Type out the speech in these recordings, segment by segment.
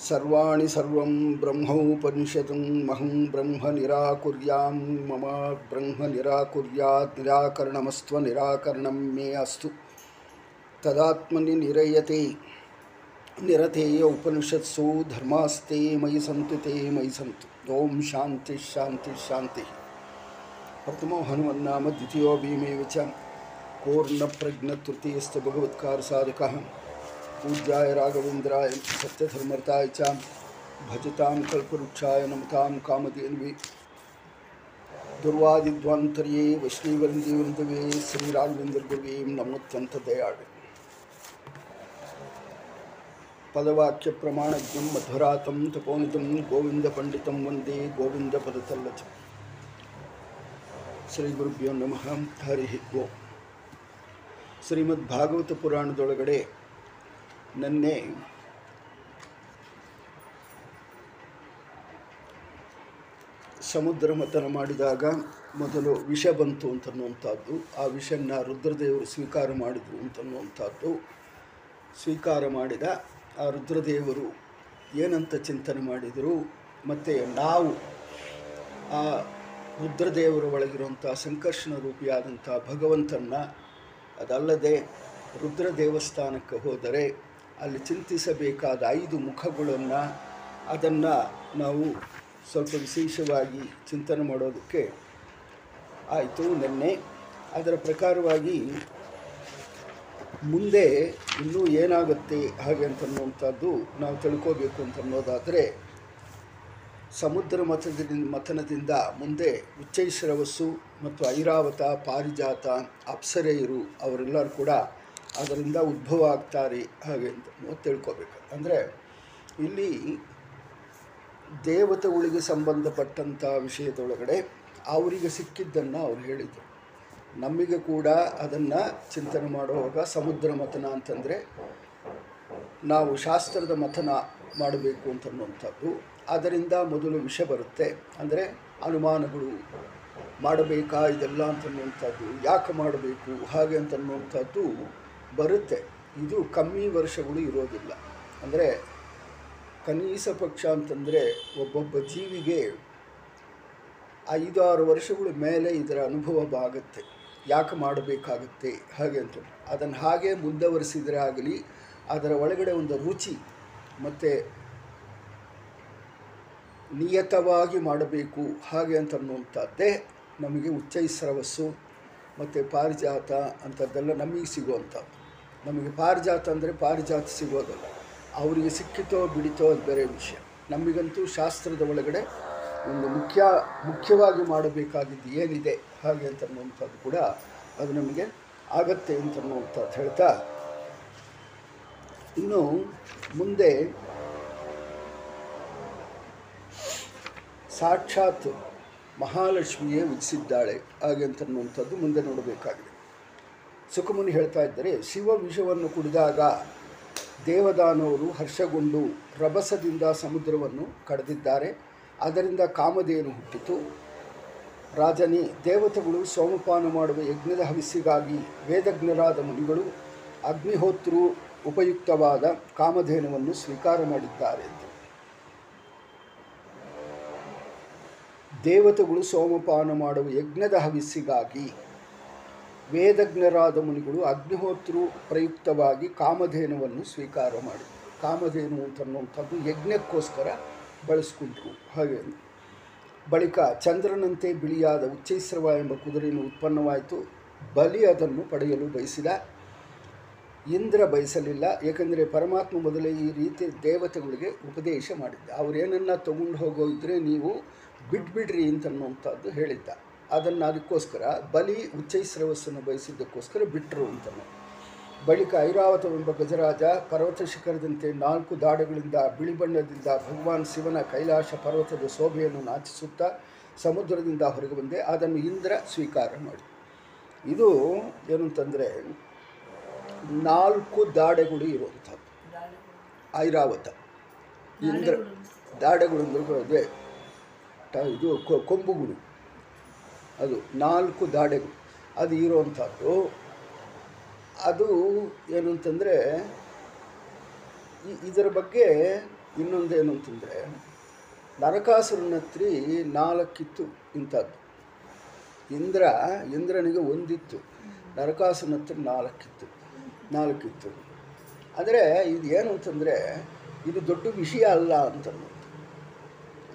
सर्वाणि सर्वं ब्रह्मोपनिषदं महं ब्रह्म निराकुर्यां मम ब्रह्म निराकुर्यात् निराकरणमस्त्व निराकरणं मे अस्तु। तदात्मनि निरयते, निरतेय उपनिषत्सु धर्मास्ते मयि सन्तु, ते मयि सन्तु। ओम शांति शांति शांति प्रथमो हनुमन्नाम, द्वितीयो भीमे च कोर्णप्रज्ञतृतीयस्त भगवत्कार पूज्याय राघवेन्द्राय सत्यधर्मर्ताय च भजतां कल्पवृक्षाय नमतां कामधेन्वे दुर्वादिद्वान्तर्ये वैष्णवृन्दीवृन्दवे श्रीराघवेन्द्रगुरुवे नमोत्यन्तदयाळे पदवाक्यप्रमाणज्ञं मध्वरातं तपोनितं गोविन्दपण्डितं वन्दे गोविन्दपदतल्लच ಶ್ರೀಗುರುಭ್ಯೋ ನಮಃ ಹರಿ ಓಂ ಶ್ರೀಮದ್ಭಾಗವತ ಪುರಾಣದೊಳಗಡೆ ನನ್ನೆ ಸಮುದ್ರ ಮಥನ ಮಾಡಿದಾಗ ಮೊದಲು ವಿಷ ಬಂತು ಅಂತನ್ನುವಂಥದ್ದು. ಆ ವಿಷನ್ನ ರುದ್ರದೇವರು ಸ್ವೀಕಾರ ಮಾಡಿದರು ಅಂತನ್ನುವಂಥದ್ದು. ಸ್ವೀಕಾರ ಮಾಡಿದ ಆ ರುದ್ರದೇವರು ಏನಂತ ಚಿಂತನೆ ಮಾಡಿದರು? ಮತ್ತು ನಾವು ಆ ರುದ್ರದೇವರ ಒಳಗಿರುವಂಥ ಸಂಕರ್ಷಣ ರೂಪಿಯಾದಂಥ ಭಗವಂತನ ಅದಲ್ಲದೆ ರುದ್ರ ದೇವಸ್ಥಾನಕ್ಕೆ ಹೋದರೆ ಅಲ್ಲಿ ಚಿಂತಿಸಬೇಕಾದ ಐದು ಮುಖಗಳನ್ನು ಅದನ್ನು ನಾವು ಸ್ವಲ್ಪ ವಿಶೇಷವಾಗಿ ಚಿಂತನೆ ಮಾಡೋದಕ್ಕೆ ಆಯಿತು ನಿನ್ನೆ. ಅದರ ಪ್ರಕಾರವಾಗಿ ಮುಂದೆ ಇನ್ನೂ ಏನಾಗುತ್ತೆ, ಹಾಗೆ ಅಂತನ್ನುವಂಥದ್ದು ನಾವು ತಿಳ್ಕೋಬೇಕು ಅಂತನ್ನೋದಾದರೆ ಸಮುದ್ರ ಮಥನದಿಂದ ಮಥನದಿಂದ ಮುಂದೆ ಉಚ್ಚೈಶ್ರವಸ್ಸು ಮತ್ತು ಐರಾವತ, ಪಾರಿಜಾತ, ಅಪ್ಸರೆಯರು ಅವರೆಲ್ಲರೂ ಕೂಡ ಅದರಿಂದ ಉದ್ಭವ ಆಗ್ತಾರೆ ಹಾಗೆ ಅಂತ ತಿಳ್ಕೊಬೇಕು. ಅಂದರೆ ಇಲ್ಲಿ ದೇವತೆಗಳಿಗೆ ಸಂಬಂಧಪಟ್ಟಂಥ ವಿಷಯದೊಳಗಡೆ ಅವರಿಗೆ ಸಿಕ್ಕಿದ್ದನ್ನು ಅವ್ರು ಹೇಳಿದರು. ನಮಗೆ ಕೂಡ ಅದನ್ನು ಚಿಂತನೆ ಮಾಡುವಾಗ ಸಮುದ್ರ ಮಥನ ಅಂತಂದರೆ ನಾವು ಶಾಸ್ತ್ರದ ಮಥನ ಮಾಡಬೇಕು ಅಂತನ್ನುವಂಥದ್ದು. ಅದರಿಂದ ಮೊದಲು ವಿಷ ಬರುತ್ತೆ. ಅಂದರೆ ಅನುಮಾನಗಳು ಮಾಡಬೇಕಾ ಇದೆಲ್ಲ ಅಂತನ್ನುವಂಥದ್ದು, ಯಾಕೆ ಮಾಡಬೇಕು, ಹಾಗೆ ಅಂತನ್ನುವಂಥದ್ದು ಬರುತ್ತೆ. ಇದು ಕಮ್ಮಿ ವರ್ಷಗಳು ಇರೋದಿಲ್ಲ. ಅಂದರೆ ಕನೀಸ ಪಕ್ಷ ಅಂತಂದರೆ ಒಬ್ಬೊಬ್ಬ ಜೀವಿಗೆ ಐದಾರು ವರ್ಷಗಳ ಮೇಲೆ ಇದರ ಅನುಭವ ಆಗುತ್ತೆ ಯಾಕೆ ಮಾಡಬೇಕಾಗುತ್ತೆ? ಹಾಗೆ ಅಂತ ಅದನ್ನು ಹಾಗೆ ಮುಂದುವರಿಸಿದರೆ ಆಗಲಿ, ಅದರ ಒಳಗಡೆ ಒಂದು ರುಚಿ ಮತ್ತು ನಿಯತವಾಗಿ ಮಾಡಬೇಕು ಹಾಗೆ ಅಂತ ಅಂತನ್ನುವಂಥದ್ದೇ ನಮಗೆ ಉಚ್ಚೈಸ್ರವಸ್ಸು ಮತ್ತು ಪಾರಿಜಾತ ಅಂಥದ್ದೆಲ್ಲ ನಮಗೆ ಸಿಗುವಂಥದ್ದು. ನಮಗೆ ಪಾರಿಜಾತ ಅಂದರೆ ಪಾರಿಜಾತ ಸಿಗೋದಲ್ಲ. ಅವರಿಗೆ ಸಿಕ್ಕಿತೋ ಬಿಡಿತೋ ಅದು ಬೇರೆ ವಿಷಯ. ನಮಗಂತೂ ಶಾಸ್ತ್ರದ ಒಳಗಡೆ ಒಂದು ಮುಖ್ಯ, ಮುಖ್ಯವಾಗಿ ಮಾಡಬೇಕಾಗಿದ್ದು ಏನಿದೆ, ಹಾಗೆ ಅಂತನ್ನುವಂಥದ್ದು ಕೂಡ ಅದು ನಮಗೆ ಆಗತ್ತೆ ಅಂತನ್ನುವಂಥದ್ದು ಹೇಳ್ತಾ, ಇನ್ನು ಮುಂದೆ ಸಾಕ್ಷಾತ್ ಮಹಾಲಕ್ಷ್ಮಿಯೇ ವಿಧಿಸಿದ್ದಾಳೆ, ಹಾಗೆ ಅಂತನ್ನುವಂಥದ್ದು ಮುಂದೆ ನೋಡಬೇಕಾಗಿದೆ. ಸುಖಮುನಿ ಹೇಳ್ತಾ ಇದ್ದರೆ, ಶಿವ ವಿಷವನ್ನು ಕುಡಿದಾಗ ದೇವದಾನವರು ಹರ್ಷಗೊಂಡು ರಭಸದಿಂದ ಸಮುದ್ರವನ್ನು ಕಡೆದಿದ್ದಾರೆ. ಅದರಿಂದ ಕಾಮಧೇನು ಹುಟ್ಟಿತು. ರಾಜನೇ, ದೇವತೆಗಳು ಸೋಮಪಾನ ಮಾಡುವ ಯಜ್ಞದ ಹವಿಸ್ಸಿಗಾಗಿ ವೇದಜ್ಞರಾದ ಮುನಿಗಳು ಅಗ್ನಿಹೋತ್ರು ಉಪಯುಕ್ತವಾದ ಕಾಮಧೇನುವನ್ನು ಸ್ವೀಕಾರ ಮಾಡಿದ್ದಾರೆ ದೇವತೆಗಳು ಸೋಮಪಾನ ಮಾಡುವ ಯಜ್ಞದ ಹವಿಸ್ಸಿಗಾಗಿ ವೇದಜ್ಞರಾದ ಮುನಿಗಳು ಅಗ್ನಿಹೋತ್ರು ಪ್ರಯುಕ್ತವಾಗಿ ಕಾಮಧೇನುವನ್ನು ಸ್ವೀಕಾರ ಮಾಡಿದರು ಕಾಮಧೇನು ಅಂತನ್ನುವಂಥದ್ದು ಯಜ್ಞಕ್ಕೋಸ್ಕರ ಬಳಸ್ಕೊಂಡ್ರು ಹಾಗೆ ಬಳಿಕ ಚಂದ್ರನಂತೆ ಬಿಳಿಯಾದ ಉಚ್ಚೈಸ್ರವ ಎಂಬ ಕುದುರೆಯನ್ನು ಉತ್ಪನ್ನವಾಯಿತು. ಬಲಿ ಅದನ್ನು ಪಡೆಯಲು ಬಯಸಿದ. ಇಂದ್ರ ಬಯಸಲಿಲ್ಲ. ಏಕೆಂದರೆ ಪರಮಾತ್ಮ ಮೊದಲೇ ಈ ರೀತಿ ದೇವತೆಗಳಿಗೆ ಉಪದೇಶ ಮಾಡಿದ್ದ. ಅವರೇನನ್ನ ತಗೊಂಡು ಹೋಗೋ ಇದ್ದರೆ ನೀವು ಬಿಟ್ಬಿಡ್ರಿ ಅಂತನ್ನುವಂಥದ್ದು ಹೇಳಿದ್ದ. ಅದನ್ನು ಅದಕ್ಕೋಸ್ಕರ ಬಲಿ ಉಚ್ಚೈಸ್ರವಸ್ಸನ್ನು ಬಯಸಿದ್ದಕ್ಕೋಸ್ಕರ ಬಿಟ್ಟರು ಅಂತನು. ಬಳಿಕ ಎಂಬ ಗಜರಾಜ ಪರ್ವತ ಶಿಖರದಂತೆ ನಾಲ್ಕು ದಾಡಗಳಿಂದ ಬಿಳಿ ಬಣ್ಣದಿಂದ ಭಗವಾನ್ ಶಿವನ ಕೈಲಾಶ ಪರ್ವತದ ಶೋಭೆಯನ್ನು ನಾಚಿಸುತ್ತಾ ಸಮುದ್ರದಿಂದ ಹೊರಗೆ ಬಂದೆ. ಅದನ್ನು ಇಂದ್ರ ಸ್ವೀಕಾರ ಮಾಡಿ. ಇದು ಏನು ಅಂತಂದರೆ ನಾಲ್ಕು ದಾಡೆಗಳು ಇರುವಂಥದ್ದು. ಐರಾವತ. ಇಂದ್ರ ದಾಡೆಗಳು. ಅಂದ್ರೆ ಅದೇ ಇದು ಕೊಂಬುಗಳು ಅದು ನಾಲ್ಕು ದಾಡೆಗಳು. ಅದು ಇರುವಂಥದ್ದು. ಅದು ಏನು ಅಂತಂದರೆ ಇದರ ಬಗ್ಗೆ ಇನ್ನೊಂದೇನು ಅಂತಂದರೆ, ನರಕಾಸುರನ ಹತ್ರ ನಾಲ್ಕಿತ್ತು ಇಂಥದ್ದು. ಇಂದ್ರ, ಇಂದ್ರನಿಗೆ ಒಂದಿತ್ತು. ನರಕಾಸುರನ ಹತ್ರ ನಾಲ್ಕಿತ್ತು. ನಾಲ್ಕಿತ್ತು. ಆದರೆ, ಇದು ಏನು ಅಂತಂದರೆ, ಇದು ದೊಡ್ಡ ವಿಷಯ ಅಲ್ಲ ಅಂತ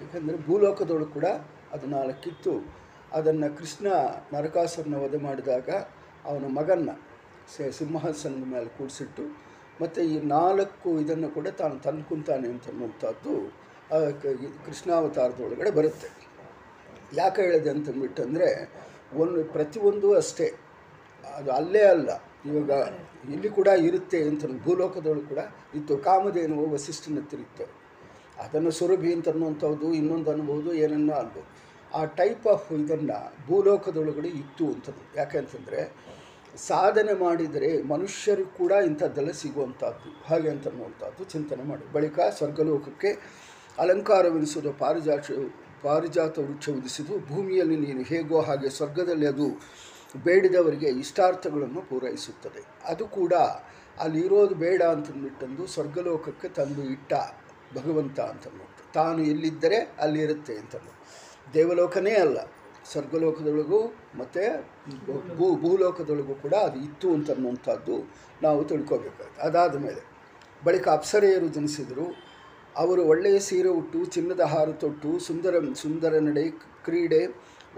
ಯಾಕಂದರೆ ಭೂಲೋಕದೊಳಗೆ ಕೂಡ ಅದು ನಾಲ್ಕಿತ್ತು. ಅದನ್ನು ಕೃಷ್ಣ ನರಕಾಸುರನ ವಧೆ ಮಾಡಿದಾಗ ಅವನ ಮಗನ್ನ ಸಿಂಹಾಸನದ ಮೇಲೆ ಕೂಡಿಸಿಟ್ಟು ಮತ್ತು ಈ ನಾಲ್ಕು ಇದನ್ನು ಕೂಡ ತಾನು ತಂದುಕೊಂತಾನೆ ಅಂತ ಅನ್ನುವಂಥದ್ದು, ಆ ಕ- ಈ ಕೃಷ್ಣಾವತಾರದೊಳಗಡೆ ಬರುತ್ತೆ. ಯಾಕೆ ಹೇಳಿದೆ ಅಂತಂದ್ಬಿಟ್ಟಂದರೆ ಒಂದು ಪ್ರತಿಯೊಂದು ಅಷ್ಟೇ. ಅದು ಅಲ್ಲೇ ಅಲ್ಲ. ಇವಾಗ ಇಲ್ಲಿ ಕೂಡ ಇರುತ್ತೆ ಅಂತ ಭೂಲೋಕದೊಳಗೆ ಕೂಡ ಇತ್ತು. ಕಾಮಧೇನು ವಸಿಷ್ಠನ ತಿರುತ್ತೆ ಅದನ್ನು ಸುರಭಿ ಅಂತ ಅನ್ನುವಂಥದ್ದು, ಇನ್ನೊಂದು ಅನ್ಬೋದು, ಏನನ್ನ ಅನ್ಬೋದು. ಆ ಟೈಪ್ ಆಫ್ ಇದನ್ನು ಭೂಲೋಕದೊಳಗಡೆ ಇತ್ತು ಅಂತದ್ದು. ಯಾಕೆ ಅಂತಂದರೆ, ಸಾಧನೆ ಮಾಡಿದರೆ ಮನುಷ್ಯರು ಕೂಡ ಇಂಥದ್ದೆಲ್ಲ ಸಿಗುವಂಥದ್ದು. ಹಾಗೆ ಅಂತ ಅನ್ನುವಂಥದ್ದು ಚಿಂತನೆ ಮಾಡಿ ಬಳಿಕ ಸ್ವರ್ಗಲೋಕಕ್ಕೆ ಅಲಂಕಾರವೆನಿಸುವುದು ಪಾರಿಜಾತ ಪಾರಿಜಾತ ವೃಕ್ಷ ಉದಿಸಿದು ಭೂಮಿಯಲ್ಲಿ ನೀನು ಹೇಗೋ ಹಾಗೆ ಸ್ವರ್ಗದಲ್ಲಿ ಅದು ಬೇಡಿದವರಿಗೆ ಇಷ್ಟಾರ್ಥಗಳನ್ನು ಪೂರೈಸುತ್ತದೆ. ಅದು ಕೂಡ ಅಲ್ಲಿರೋದು ಬೇಡ ಅಂತಂದ್ಬಿಟ್ಟಂದು ಸ್ವರ್ಗಲೋಕಕ್ಕೆ ತಂದು ಇಟ್ಟ ಭಗವಂತ ಅಂತ ತಾನು ಎಲ್ಲಿದ್ದರೆ ಅಲ್ಲಿರುತ್ತೆ ಅಂತಂದು ದೇವಲೋಕನೇ ಅಲ್ಲ, ಸ್ವರ್ಗಲೋಕದೊಳಗೂ ಮತ್ತು ಭೂ, ಭೂಲೋಕದೊಳಗೂ ಕೂಡ ಅದು ಇತ್ತು ಅಂತನ್ನುವಂಥದ್ದು ನಾವು ತಿಳ್ಕೋಬೇಕಾಗುತ್ತೆ ಅದಾದ ಮೇಲೆ ಬಳಿಕ ಅಪ್ಸರೆಯರು ಜನಿಸಿದರು. ಅವರು ಒಳ್ಳೆಯ ಸೀರೆ ಉಟ್ಟು, ಚಿನ್ನದ ಹಾರ ತೊಟ್ಟು, ಸುಂದರ ಸುಂದರ ನಡೆ, ಕ್ರೀಡೆ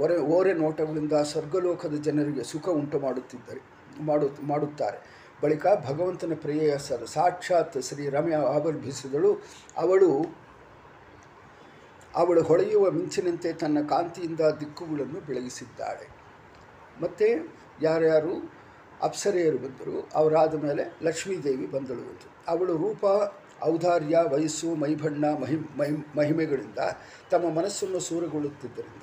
ಒರೆ ಓರೆ ನೋಟಗಳಿಂದ ಸ್ವರ್ಗಲೋಕದ ಜನರಿಗೆ ಸುಖ ಉಂಟು ಮಾಡುತ್ತಿದ್ದರೆ, ಮಾಡು, ಮಾಡುತ್ತಾರೆ. ಬಳಿಕ ಭಗವಂತನ ಪ್ರೇಯಸರು ಸಾಕ್ಷಾತ್ ಶ್ರೀ ರಮ್ಯ ಆವರ್ಭಿಸಿದಳು ಅವಳು ಅವಳು ಹೊಳೆಯುವ ಮಿಂಚಿನಂತೆ ತನ್ನ ಕಾಂತಿಯಿಂದ ದಿಕ್ಕುಗಳನ್ನು ಬೆಳಗಿಸಿದ್ದಾಳೆ. ಮತ್ತು ಯಾರ್ಯಾರು ಅಪ್ಸರೆಯರು ಬಂದರು, ಅವರಾದ ಮೇಲೆ ಲಕ್ಷ್ಮೀದೇವಿ ಬಂದಳು ಅಂತ ಅವಳು ರೂಪ, ಔದಾರ್ಯ, ವಯಸ್ಸು ಮೈಬಣ್ಣ ಮಹಿ ಮಹಿ, ಮಹಿಮೆಗಳಿಂದ ತಮ್ಮ ಮನಸ್ಸನ್ನು ಸೂರಗೊಳ್ಳುತ್ತಿದ್ದರಿಂದ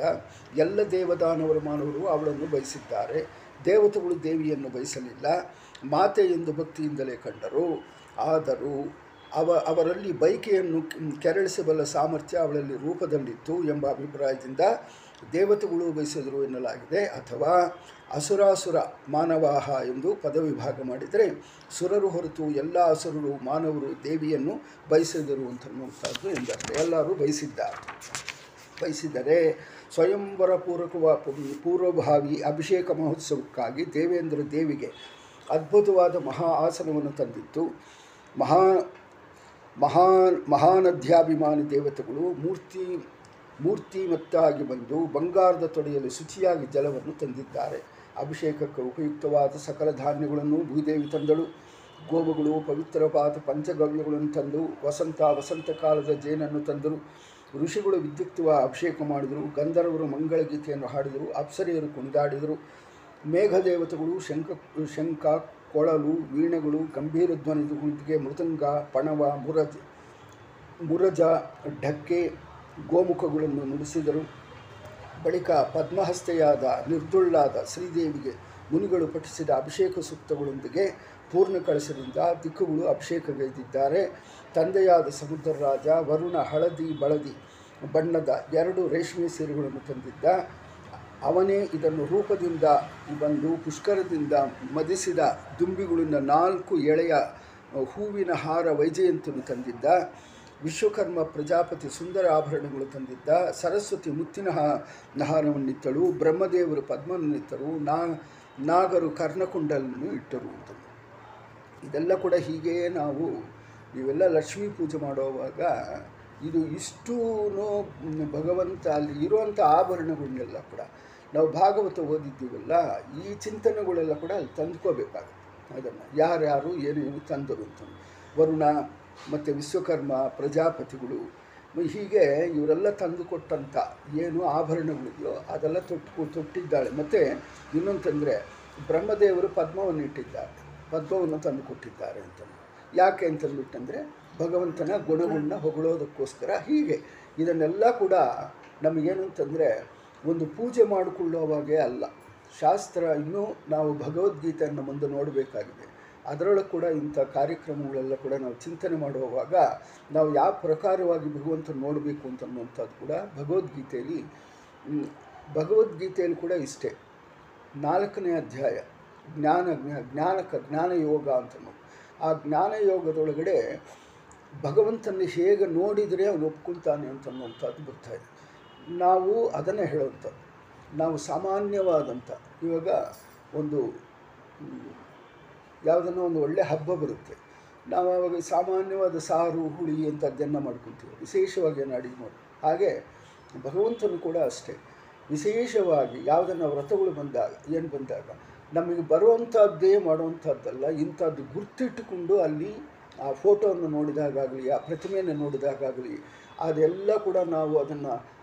ಎಲ್ಲ ದೇವದಾನವರು ಮಾನವರು ಅವಳನ್ನು ಬಯಸಿದ್ದಾರೆ. ದೇವತೆಗಳು ದೇವಿಯನ್ನು ಬಯಸಲಿಲ್ಲ. ಮಾತೆ ಎಂದು ಭಕ್ತಿಯಿಂದಲೇ ಕಂಡರು. ಆದರೂ ಅವ, ಅವರಲ್ಲಿ ಬೈಕೆಯನ್ನು ಕೆರಳಿಸಬಲ್ಲ ಸಾಮರ್ಥ್ಯ ಅವಳಲ್ಲಿ ರೂಪದಲ್ಲಿತ್ತು ಎಂಬ ಅಭಿಪ್ರಾಯದಿಂದ ದೇವತೆಗಳು ಬಯಸಿದರು ಎನ್ನಲಾಗಿದೆ. ಅಥವಾ ಅಸುರಾಸುರ ಮಾನವಾಹ ಎಂದು ಪದವಿಭಾಗ ಮಾಡಿದರೆ ಸುರರು ಹೊರತು ಎಲ್ಲ ಅಸುರರು ಮಾನವರು ದೇವಿಯನ್ನು ಬಯಸಿದರು ಅಂತನ್ನುವಂಥದ್ದು ಎಂದರ್ಥ. ಎಲ್ಲರೂ ಬಯಸಿದ್ದಾರೆ. ಬಯಸಿದರೆ ಸ್ವಯಂವರ ಪೂರ್ವಕವ ಪೂರ್ವಭಾವಿ ಅಭಿಷೇಕ ಮಹೋತ್ಸವಕ್ಕಾಗಿ ದೇವೇಂದ್ರ ದೇವಿಗೆ ಅದ್ಭುತವಾದ ಮಹಾ ಆಸನವನ್ನು ತಂದಿತ್ತು. ಮಹಾ ಮಹಾ ಮಹಾನದ್ಯಾಭಿಮಾನಿ ದೇವತೆಗಳು ಮೂರ್ತಿ ಮೂರ್ತಿ ಮತ್ತಾಗಿ ಬಂದು ಬಂಗಾರದ ತೊಡೆಯಲ್ಲಿ ಶುಚಿಯಾಗಿ ಜಲವನ್ನು ತಂದಿದ್ದಾರೆ. ಅಭಿಷೇಕಕ್ಕೆ ಉಪಯುಕ್ತವಾದ ಸಕಲ ಧಾನ್ಯಗಳನ್ನು ಭೂದೇವಿ ತಂದಳು. ಗೋವುಗಳು ಪವಿತ್ರವಾದ ಪಂಚಗವ್ಯಗಳನ್ನು ತಂದು ವಸಂತ ವಸಂತ ಕಾಲದ ಜೇನನ್ನು ತಂದರು. ಋಷಿಗಳು ವಿದ್ಯುಕ್ತವ ಅಭಿಷೇಕ ಮಾಡಿದರು. ಗಂಧರ್ವರು ಮಂಗಳಗೀತೆಯನ್ನು ಹಾಡಿದರು. ಅಪ್ಸರಿಯರು ಕುಣಿದಾಡಿದರು. ಮೇಘದೇವತೆಗಳು ಶಂಕ ಶಂಖ ಕೊಳಲು, ವೀಣೆಗಳು, ಗಂಭೀರ ಧ್ವನಿಗಳೊಂದಿಗೆ ಮೃದಂಗ, ಪಣವ, ಮುರಜ್, ಮುರಜ, ಢಕ್ಕೆ, ಗೋಮುಖಗಳನ್ನು ನುಡಿಸಿದರು. ಬಳಿಕ ಪದ್ಮಹಸ್ತೆಯಾದ, ನಿರ್ದುಳ್ಳಾದ ಶ್ರೀದೇವಿಗೆ ಮುನಿಗಳು ಪಠಿಸಿದ ಅಭಿಷೇಕ ಸೂಕ್ತಗಳೊಂದಿಗೆ ಪೂರ್ಣ ಕಳಸದಿಂದ ದಿಕ್ಕುಗಳು ಅಭಿಷೇಕಗೈದಿದ್ದಾರೆ. ತಂದೆಯಾದ ಸಮುದ್ರರಾಜ ವರುಣ ಹಳದಿ, ಬಳದಿ ಬಣ್ಣದ ಎರಡು ರೇಷ್ಮೆ ಸೀರೆಗಳನ್ನು ತಂದಿದ್ದ ಅವನೇ ಇದನ್ನು ರೂಪದಿಂದ ಬಂದು ಪುಷ್ಕರದಿಂದ ಮದಿಸಿದ ದುಂಬಿಗಳಿಂದ ನಾಲ್ಕು ಎಳೆಯ ಹೂವಿನ ಹಾರ ವೈಜಯಂತನು ತಂದಿದ್ದ. ವಿಶ್ವಕರ್ಮ ಪ್ರಜಾಪತಿ ಸುಂದರ ಆಭರಣಗಳು ತಂದಿದ್ದ. ಸರಸ್ವತಿ ಮುತ್ತಿನ ನಹಾರವನ್ನಿತ್ತಳು. ಹಾರವನ್ನಿತ್ತಳು ಬ್ರಹ್ಮದೇವರು ಪದ್ಮನಿತ್ತರು ನಾ, ನಾಗರು ಕರ್ಣಕುಂಡಲನ್ನು ಇಟ್ಟರು ಇದೆಲ್ಲ ಕೂಡ ಹೀಗೆಯೇ ನಾವು ಇವೆಲ್ಲ ಲಕ್ಷ್ಮೀ ಪೂಜೆ ಮಾಡುವಾಗ ಇದು ಇಷ್ಟೂ ಭಗವಂತ ಅಲ್ಲಿ ಇರುವಂಥ ಆಭರಣಗಳನ್ನೆಲ್ಲ ಕೂಡ ನಾವು ಭಾಗವತ ಓದಿದ್ದೀವಲ್ಲ, ಈ ಚಿಂತನೆಗಳೆಲ್ಲ ಕೂಡ ಅಲ್ಲಿ ತಂದ್ಕೋಬೇಕಾಗುತ್ತೆ. ಅದನ್ನು ಯಾರ್ಯಾರು ಏನೇನು ತಂದರು ಅಂತ. ವರುಣ ಮತ್ತು ವಿಶ್ವಕರ್ಮ, ಪ್ರಜಾಪತಿಗಳು, ಹೀಗೆ ಇವರೆಲ್ಲ ತಂದುಕೊಟ್ಟಂಥ ಏನು ಆಭರಣಗಳಿದೆಯೋ ಅದೆಲ್ಲ ತೊಟ್ಟು, ತೊಟ್ಟಿದ್ದಾಳೆ. ಮತ್ತು ಇನ್ನೊಂತಂದರೆ ಬ್ರಹ್ಮದೇವರು ಪದ್ಮವನ್ನು ಇಟ್ಟಿದ್ದಾರೆ. ಪದ್ಮವನ್ನು ತಂದು ಕೊಟ್ಟಿದ್ದಾರೆ ಅಂತ. ಯಾಕೆ ಅಂತಂದ್ಬಿಟ್ಟಂದರೆ ಭಗವಂತನ ಗುಣಗಳನ್ನ ಹೊಗಳೋದಕ್ಕೋಸ್ಕರ ಹೀಗೆ. ಇದನ್ನೆಲ್ಲ ಕೂಡ ನಮಗೇನು ಅಂತಂದರೆ ಒಂದು ಪೂಜೆ ಮಾಡಿಕೊಳ್ಳುವಾಗೆ ಅಲ್ಲ. ಶಾಸ್ತ್ರ ಇನ್ನೂ ನಾವು ಭಗವದ್ಗೀತೆಯನ್ನು ಮುಂದೆ ನೋಡಬೇಕಾಗಿದೆ. ಅದರೊಳಗೆ ಕೂಡ ಇಂಥ ಕಾರ್ಯಕ್ರಮಗಳೆಲ್ಲ ಕೂಡ ನಾವು ಚಿಂತನೆ ಮಾಡುವಾಗ ನಾವು ಯಾವ ಪ್ರಕಾರವಾಗಿ ಭಗವಂತನ ನೋಡಬೇಕು ಅಂತನ್ನುವಂಥದ್ದು ಕೂಡ ಭಗವದ್ಗೀತೆಯಲ್ಲಿ ಭಗವದ್ಗೀತೆಯಲ್ಲಿ ಕೂಡ ಇಷ್ಟೇ. ನಾಲ್ಕನೇ ಅಧ್ಯಾಯ, ಜ್ಞಾನ ಜ್ಞಾನಕ ಜ್ಞಾನ ಯೋಗ ಅಂತ ಆ ಜ್ಞಾನ ಯೋಗದೊಳಗಡೆ ಭಗವಂತನ ಹೇಗೆ ನೋಡಿದರೆ ಅವನು ಒಪ್ಕೊಳ್ತಾನೆ ಅಂತನ್ನುವಂಥದ್ದು ಬರ್ತಾ ಇದೆ. ನಾವು ಅದನ್ನೇ ಹೇಳುವಂಥದ್ದು. ನಾವು ಸಾಮಾನ್ಯವಾದಂಥ ಇವಾಗ ಒಂದು, ಯಾವುದನ್ನು ಒಂದು ಒಳ್ಳೆಯ ಹಬ್ಬ ಬರುತ್ತೆ. ನಾವು ಆವಾಗ ಸಾಮಾನ್ಯವಾದ ಸಾರು, ಹುಳಿ ಅಂಥದ್ದನ್ನು ಮಾಡ್ಕೊತೀವಿ ವಿಶೇಷವಾಗಿ ಅಡಿಗೆ ಮಾಡಿ, ಹಾಗೆ ಭಗವಂತನು ಕೂಡ ಅಷ್ಟೇ. ವಿಶೇಷವಾಗಿ ಯಾವುದನ್ನು ವ್ರತಗಳು ಬಂದಾಗ, ಏನು ಬಂದಾಗ, ನಮಗೆ ಬರುವಂಥದ್ದೇ ಮಾಡುವಂಥದ್ದಲ್ಲ, ಇಂಥದ್ದು ಗುರ್ತಿಟ್ಟುಕೊಂಡು ಅಲ್ಲಿ ಆ ಫೋಟೋವನ್ನು ನೋಡಿದಾಗಲಿ ಆ ಪ್ರತಿಮೆಯನ್ನು ನೋಡಿದಾಗಲಿ ಅದೆಲ್ಲ ಕೂಡ ನಾವು ಅದನ್ನು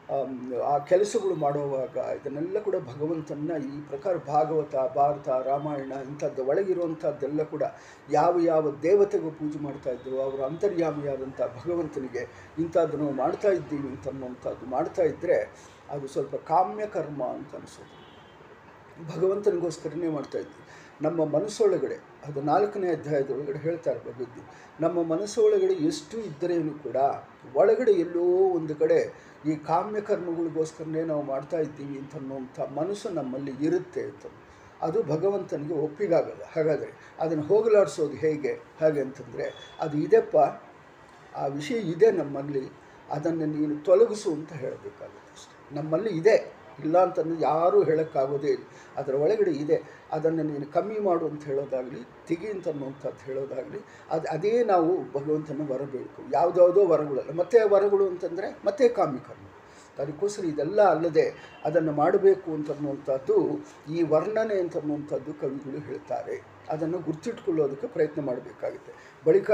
ಆ ಕೆಲಸಗಳು ಮಾಡುವಾಗ ಇದನ್ನೆಲ್ಲ ಕೂಡ ಭಗವಂತನ ಈ ಪ್ರಕಾರ ಭಾಗವತ, ಭಾರತ, ರಾಮಾಯಣ ಇಂಥದ್ದು ಒಳಗಿರುವಂಥದ್ದೆಲ್ಲ ಕೂಡ ಯಾವ ಯಾವ ದೇವತೆಗೂ ಪೂಜೆ ಮಾಡ್ತಾ ಇದ್ರು ಅವರ ಅಂತರ್ಯಾಮಿಯಾದಂಥ ಭಗವಂತನಿಗೆ ಇಂಥದ್ದು ನಾವು ಮಾಡ್ತಾ ಇದ್ದೀವಿ ಅಂತನ್ನುವಂಥದ್ದು ಮಾಡ್ತಾ ಇದ್ದರೆ ಅದು ಸ್ವಲ್ಪ ಕಾಮ್ಯ ಕರ್ಮ ಅಂತ ಅನಿಸೋದು ಭಗವಂತನಿಗೋಸ್ಕರನೇ ಮಾಡ್ತಾ ಇದ್ವಿ ನಮ್ಮ ಮನಸ್ಸೊಳಗಡೆ, ಅದು ನಾಲ್ಕನೇ ಅಧ್ಯಾಯದೊಳಗಡೆ ಹೇಳ್ತಾರೆ ಭಗವದ್ಗೀತೆ ನಮ್ಮ ಮನಸ್ಸೊಳಗಡೆ ಎಷ್ಟು ಇದ್ದರೇನು ಕೂಡ, ಒಳಗಡೆ ಎಲ್ಲೋ ಒಂದು ಕಡೆ ಈ ಕಾಮ್ಯ ಕರ್ಮಗಳಿಗೋಸ್ಕರನೇ ನಾವು ಮಾಡ್ತಾ ಇದ್ದೀವಿ ಅಂತನ್ನುವಂಥ ಮನಸ್ಸು ನಮ್ಮಲ್ಲಿ ಇರುತ್ತೆ ಅಂತ. ಅದು ಭಗವಂತನಿಗೆ ಒಪ್ಪಿಗಾಗಲ್ಲ. ಹಾಗಾದರೆ ಅದನ್ನು ಹೋಗಲಾಡಿಸೋದು ಹೇಗೆ? ಹಾಗೆ ಅಂತಂದರೆ, ಅದು ಇದೆಪ್ಪ, ಆ ವಿಷಯ ಇದೆ ನಮ್ಮಲ್ಲಿ, ಅದನ್ನು ನೀನು ತೊಲಗಿಸು ಅಂತ ಹೇಳಬೇಕಾಗುತ್ತೆ ನಮ್ಮಲ್ಲಿ ಇದೆ. ಇಲ್ಲ ಅಂತಂದು ಯಾರೂ ಹೇಳೋಕ್ಕಾಗೋದೇ ಇಲ್ಲ. ಅದರ ಒಳಗಡೆ ಇದೆ. ಅದನ್ನು ನೀನು ಕಮ್ಮಿ ಮಾಡು ಅಂತ ಹೇಳೋದಾಗಲಿ, ತೆಗಿ ಅಂತನ್ನುವಂಥದ್ದು ಹೇಳೋದಾಗಲಿ, ಅದು ಅದೇ ನಾವು ಭಗವಂತನ ವರಬೇಕು ಯಾವುದ್ಯಾವುದೋ ವರಗಳಲ್ಲ, ಮತ್ತೆ ವರಗಳು ಅಂತಂದರೆ ಮತ್ತೆ ಕಾಮಿಕರ್ಮ ಅದಕ್ಕೋಸ್ಕರ ಇದೆಲ್ಲ ಅಲ್ಲದೆ ಅದನ್ನು ಮಾಡಬೇಕು ಅಂತನ್ನುವಂಥದ್ದು ಈ ವರ್ಣನೆ ಅಂತನ್ನುವಂಥದ್ದು ಕವಿಗಳು ಹೇಳ್ತಾರೆ. ಅದನ್ನು ಗುರ್ತಿಟ್ಕೊಳ್ಳೋದಕ್ಕೆ ಪ್ರಯತ್ನ ಮಾಡಬೇಕಾಗುತ್ತೆ. ಬಳಿಕ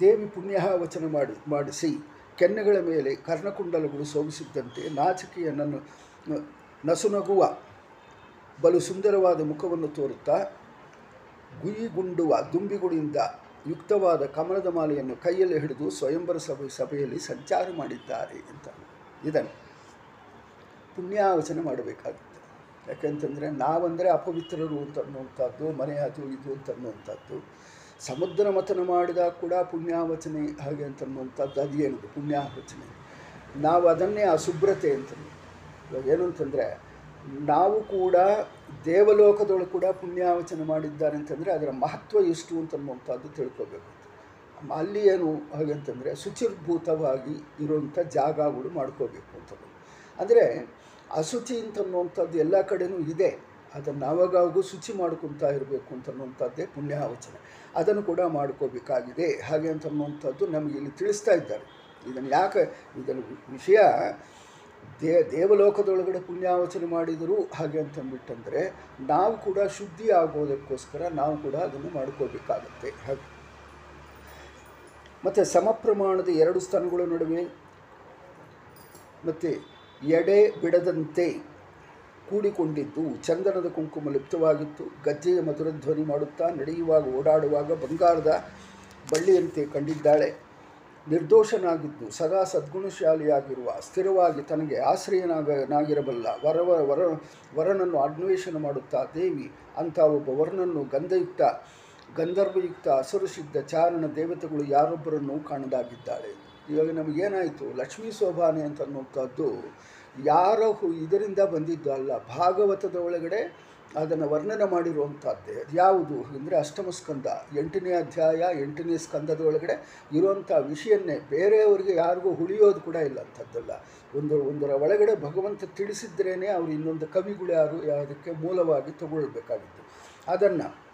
ದೇವಿ ಪುಣ್ಯ ವಚನ ಮಾಡಿ, ಮಾಡಿಸಿ, ಕೆನ್ನೆಗಳ ಮೇಲೆ ಕರ್ಣಕುಂಡಲಗಳು ಸೋಗಿಸಿದ್ದಂತೆ ನಾಚಿಕೆಯ ನನ್ನ ನಸುನಗುವ ಬಲು ಸುಂದರವಾದ ಮುಖವನ್ನು ತೋರುತ್ತಾ ಗುಯಿಗುಂಡುವ ದುಂಬಿಗುಡಿಯಿಂದ ಯುಕ್ತವಾದ ಕಮಲದ ಮಾಲೆಯನ್ನು ಕೈಯಲ್ಲಿ ಹಿಡಿದು ಸ್ವಯಂವರ ಸಭೆ, ಸಭೆಯಲ್ಲಿ ಸಂಚಾರ ಮಾಡಿದ್ದಾರೆ ಅಂತ. ಇದನ್ನು ಪುಣ್ಯಾವಚನೆ ಮಾಡಬೇಕಾಗುತ್ತೆ. ಯಾಕೆಂತಂದರೆ ನಾವಂದರೆ ಅಪವಿತ್ರರು ಅಂತ ಅನ್ನುವಂಥದ್ದು ಮನೆ ಅದು ಇದು ಅಂತನ್ನುವಂಥದ್ದು. ಸಮುದ್ರ ಮಥನ ಮಾಡಿದಾಗ ಕೂಡ ಪುಣ್ಯಾವಚನೆ ಹಾಗೆ ಅಂತ ಅನ್ನುವಂಥದ್ದು ಅದೇನದು ಪುಣ್ಯಾವಚನೆ. ನಾವು ಅದನ್ನೇ ಅಶುಭ್ರತೆ ಅಂತ ಇವಾಗ ಏನು ಅಂತಂದರೆ, ನಾವು ಕೂಡ ದೇವಲೋಕದೊಳಗೆ ಕೂಡ ಪುಣ್ಯಾವಚನ ಮಾಡಿದ್ದಾರೆ ಅಂತಂದರೆ, ಅದರ ಮಹತ್ವ ಎಷ್ಟು ಅಂತನ್ನುವಂಥದ್ದು ತಿಳ್ಕೊಬೇಕು. ಅಲ್ಲಿ ಏನು ಹಾಗೆ ಅಂತಂದರೆ, ಶುಚಿರ್ಭೂತವಾಗಿ ಇರುವಂಥ ಜಾಗಗಳು ಮಾಡ್ಕೋಬೇಕು ಅಂತ ಅಂದರೆ, ಅಶುಚಿ ಅಂತನ್ನುವಂಥದ್ದು ಎಲ್ಲ ಕಡೆನೂ ಇದೆ. ಅದನ್ನು ಆವಾಗಾಗೂ ಶುಚಿ ಮಾಡ್ಕೊತಾ ಇರಬೇಕು ಅಂತನ್ನುವಂಥದ್ದೇ ಪುಣ್ಯಾವಚನ. ಅದನ್ನು ಕೂಡ ಮಾಡ್ಕೋಬೇಕಾಗಿದೆ. ಹಾಗೆ ಅಂತನ್ನುವಂಥದ್ದು ನಮಗೆ ಇಲ್ಲಿ ತಿಳಿಸ್ತಾ ಇದ್ದಾರೆ. ಇದನ್ನು ಯಾಕೆ, ಇದನ್ನು ವಿಷಯ ದೇ, ದೇವಲೋಕದೊಳಗಡೆ ಪುಣ್ಯಾವಚನೆ ಮಾಡಿದರು ಹಾಗೆ ಅಂತಂದ್ಬಿಟ್ಟಂದರೆ ನಾವು ಕೂಡ ಶುದ್ಧಿ ಆಗೋದಕ್ಕೋಸ್ಕರ ನಾವು ಕೂಡ ಅದನ್ನು ಮಾಡ್ಕೋಬೇಕಾಗತ್ತೆ. ಹಾಗೆ. ಮತ್ತು ಸಮಪ್ರಮಾಣದ ಎರಡು ಸ್ಥಾನಗಳ ನಡುವೆ ಮತ್ತು ಎಡೆ ಬಿಡದಂತೆ ಕೂಡಿಕೊಂಡಿದ್ದು ಚಂದನದ ಕುಂಕುಮ ಲಿಪ್ತವಾಗಿತ್ತು. ಗದ್ದೆಯ ಮಧುರಧ್ವನಿ ಮಾಡುತ್ತಾ ನಡೆಯುವಾಗ ಓಡಾಡುವಾಗ ಬಂಗಾರದ ಬಳ್ಳಿಯಂತೆ ಕಂಡಿದ್ದಾಳೆ. ನಿರ್ದೋಷನಾಗಿದ್ದು ಸದಾ ಸದ್ಗುಣಶಾಲಿಯಾಗಿರುವ, ಸ್ಥಿರವಾಗಿ ತನಗೆ ಆಶ್ರಯನಾಗಿರಬಲ್ಲ ವರವರ ವರವ ವರ, ವರನನ್ನು ಅನ್ವೇಷಣ ಮಾಡುತ್ತಾ ದೇವಿ, ಅಂಥ ಒಬ್ಬ ವರನನ್ನು ಗಂಧಯುಕ್ತ, ಗಂಧರ್ವಯುಕ್ತ, ಅಸುರಸಿದ್ಧ ಚಾರಣ ದೇವತೆಗಳು ಯಾರೊಬ್ಬರನ್ನು ಕಾಣದಾಗಿದ್ದಾಳೆ ಇವಾಗ ನಮಗೇನಾಯಿತು ಲಕ್ಷ್ಮೀ ಶೋಭಾನೆ ಅಂತ ಅನ್ನುವಂಥದ್ದು ಯಾರ ಇದರಿಂದ ಬಂದಿದ್ದು ಅಲ್ಲ, ಭಾಗವತದ ಒಳಗಡೆ ಅದನ್ನು ವರ್ಣನೆ ಮಾಡಿರುವಂಥದ್ದೇ. ಅದು ಯಾವುದು ಅಂದರೆ ಅಷ್ಟಮ ಸ್ಕಂದ. ಎಂಟನೇ ಅಧ್ಯಾಯ, ಎಂಟನೇ ಸ್ಕಂದದ ಒಳಗಡೆ ಇರುವಂಥ ವಿಷಯನ್ನೇ ಬೇರೆಯವರಿಗೆ ಯಾರಿಗೂ ಉಳಿಯೋದು ಕೂಡ ಇಲ್ಲ ಅಂಥದ್ದಲ್ಲ. ಒಂದು, ಒಂದರ ಒಳಗಡೆ ಭಗವಂತ ತಿಳಿಸಿದ್ರೇ ಅವರು ಇನ್ನೊಂದು ಕವಿಗಳು ಯಾರು ಯಾವುದಕ್ಕೆ ಮೂಲವಾಗಿ ತಗೊಳ್ಬೇಕಾಗಿತ್ತು. ಅದನ್ನು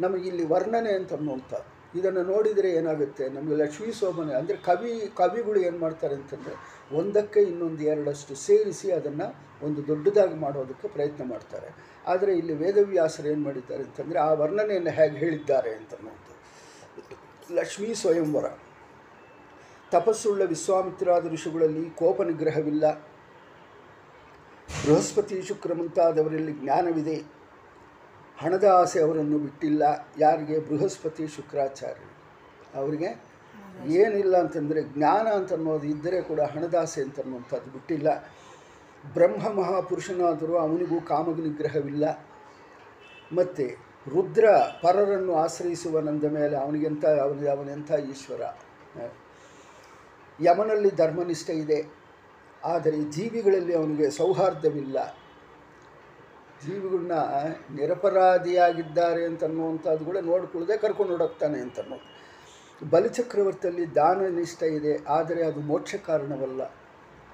ನಮಗಿಲ್ಲಿ ವರ್ಣನೆ ಅಂತ ನೋಡ್ತಾರೆ ಇದನ್ನು ನೋಡಿದರೆ ಏನಾಗುತ್ತೆ? ನಮಗೆ ಲಕ್ಷ್ಮೀ ಶೋಭನೆ ಅಂದರೆ ಕವಿ, ಕವಿಗಳು ಏನು ಮಾಡ್ತಾರೆ ಅಂತಂದರೆ ಒಂದಕ್ಕೆ ಇನ್ನೊಂದು ಎರಡಷ್ಟು ಸೇರಿಸಿ ಅದನ್ನು ಒಂದು ದೊಡ್ಡದಾಗಿ ಮಾಡೋದಕ್ಕೆ ಪ್ರಯತ್ನ ಮಾಡ್ತಾರೆ. ಆದರೆ ಇಲ್ಲಿ ವೇದವ್ಯಾಸರು ಏನು ಮಾಡಿದ್ದಾರೆ ಅಂತಂದರೆ ಆ ವರ್ಣನೆಯನ್ನು ಹೇಗೆ ಹೇಳಿದ್ದಾರೆ ಅಂತ ಅನ್ನುವಂಥದ್ದು ಲಕ್ಷ್ಮೀ ಸ್ವಯಂವರ. ತಪಸ್ಸುಳ್ಳ ವಿಶ್ವಾಮಿತ್ರಾದ ಋಷಿಗಳಲ್ಲಿ ಕೋಪ ನಿಗ್ರಹವಿಲ್ಲ. ಬೃಹಸ್ಪತಿ ಶುಕ್ರ ಮುಂತಾದವರಲ್ಲಿ ಜ್ಞಾನವಿದೆ. ಹಣದ ಆಸೆ ಅವರನ್ನು ಬಿಟ್ಟಿಲ್ಲ. ಯಾರಿಗೆ? ಬೃಹಸ್ಪತಿ ಶುಕ್ರಾಚಾರ್ಯ. ಅವರಿಗೆ ಏನಿಲ್ಲ ಅಂತಂದರೆ ಜ್ಞಾನ ಅಂತ ಅನ್ನೋದು ಇದ್ದರೆ ಕೂಡ ಹಣದಾಸೆ ಅಂತ ಅನ್ನುವಂಥದ್ದು ಬಿಟ್ಟಿಲ್ಲ. ಬ್ರಹ್ಮ ಮಹಾಪುರುಷನಾದರೂ ಅವನಿಗೂ ಕಾಮನಿಗ್ರಹವಿಲ್ಲ. ಮತ್ತು ರುದ್ರ ಪರರನ್ನು ಆಶ್ರಯಿಸುವನಂದ ಮೇಲೆ ಅವನಿಗೆಂಥ ಅವನಿಗೆ, ಅವನೆಂಥ ಈಶ್ವರ? ಯಮನಲ್ಲಿ ಧರ್ಮನಿಷ್ಠೆ ಇದೆ. ಆದರೆ ಜೀವಿಗಳಲ್ಲಿ ಅವನಿಗೆ ಸೌಹಾರ್ದವಿಲ್ಲ. ಜೀವಿಗಳನ್ನ ನಿರಪರಾಧಿಯಾಗಿದ್ದಾರೆ ಅಂತ ಅನ್ನುವಂಥದ್ದು ಕೂಡ ನೋಡಿಕೊಳ್ಳದೆ ಕರ್ಕೊಂಡು ಹೋಗ್ತಾನೆ ಅಂತ ಅನ್ನೋದು ಬಲಿಚಕ್ರವರ್ತಿಯಲ್ಲಿ ದಾನ ನಿಷ್ಠ ಇದೆ. ಆದರೆ ಅದು ಮೋಕ್ಷ ಕಾರಣವಲ್ಲ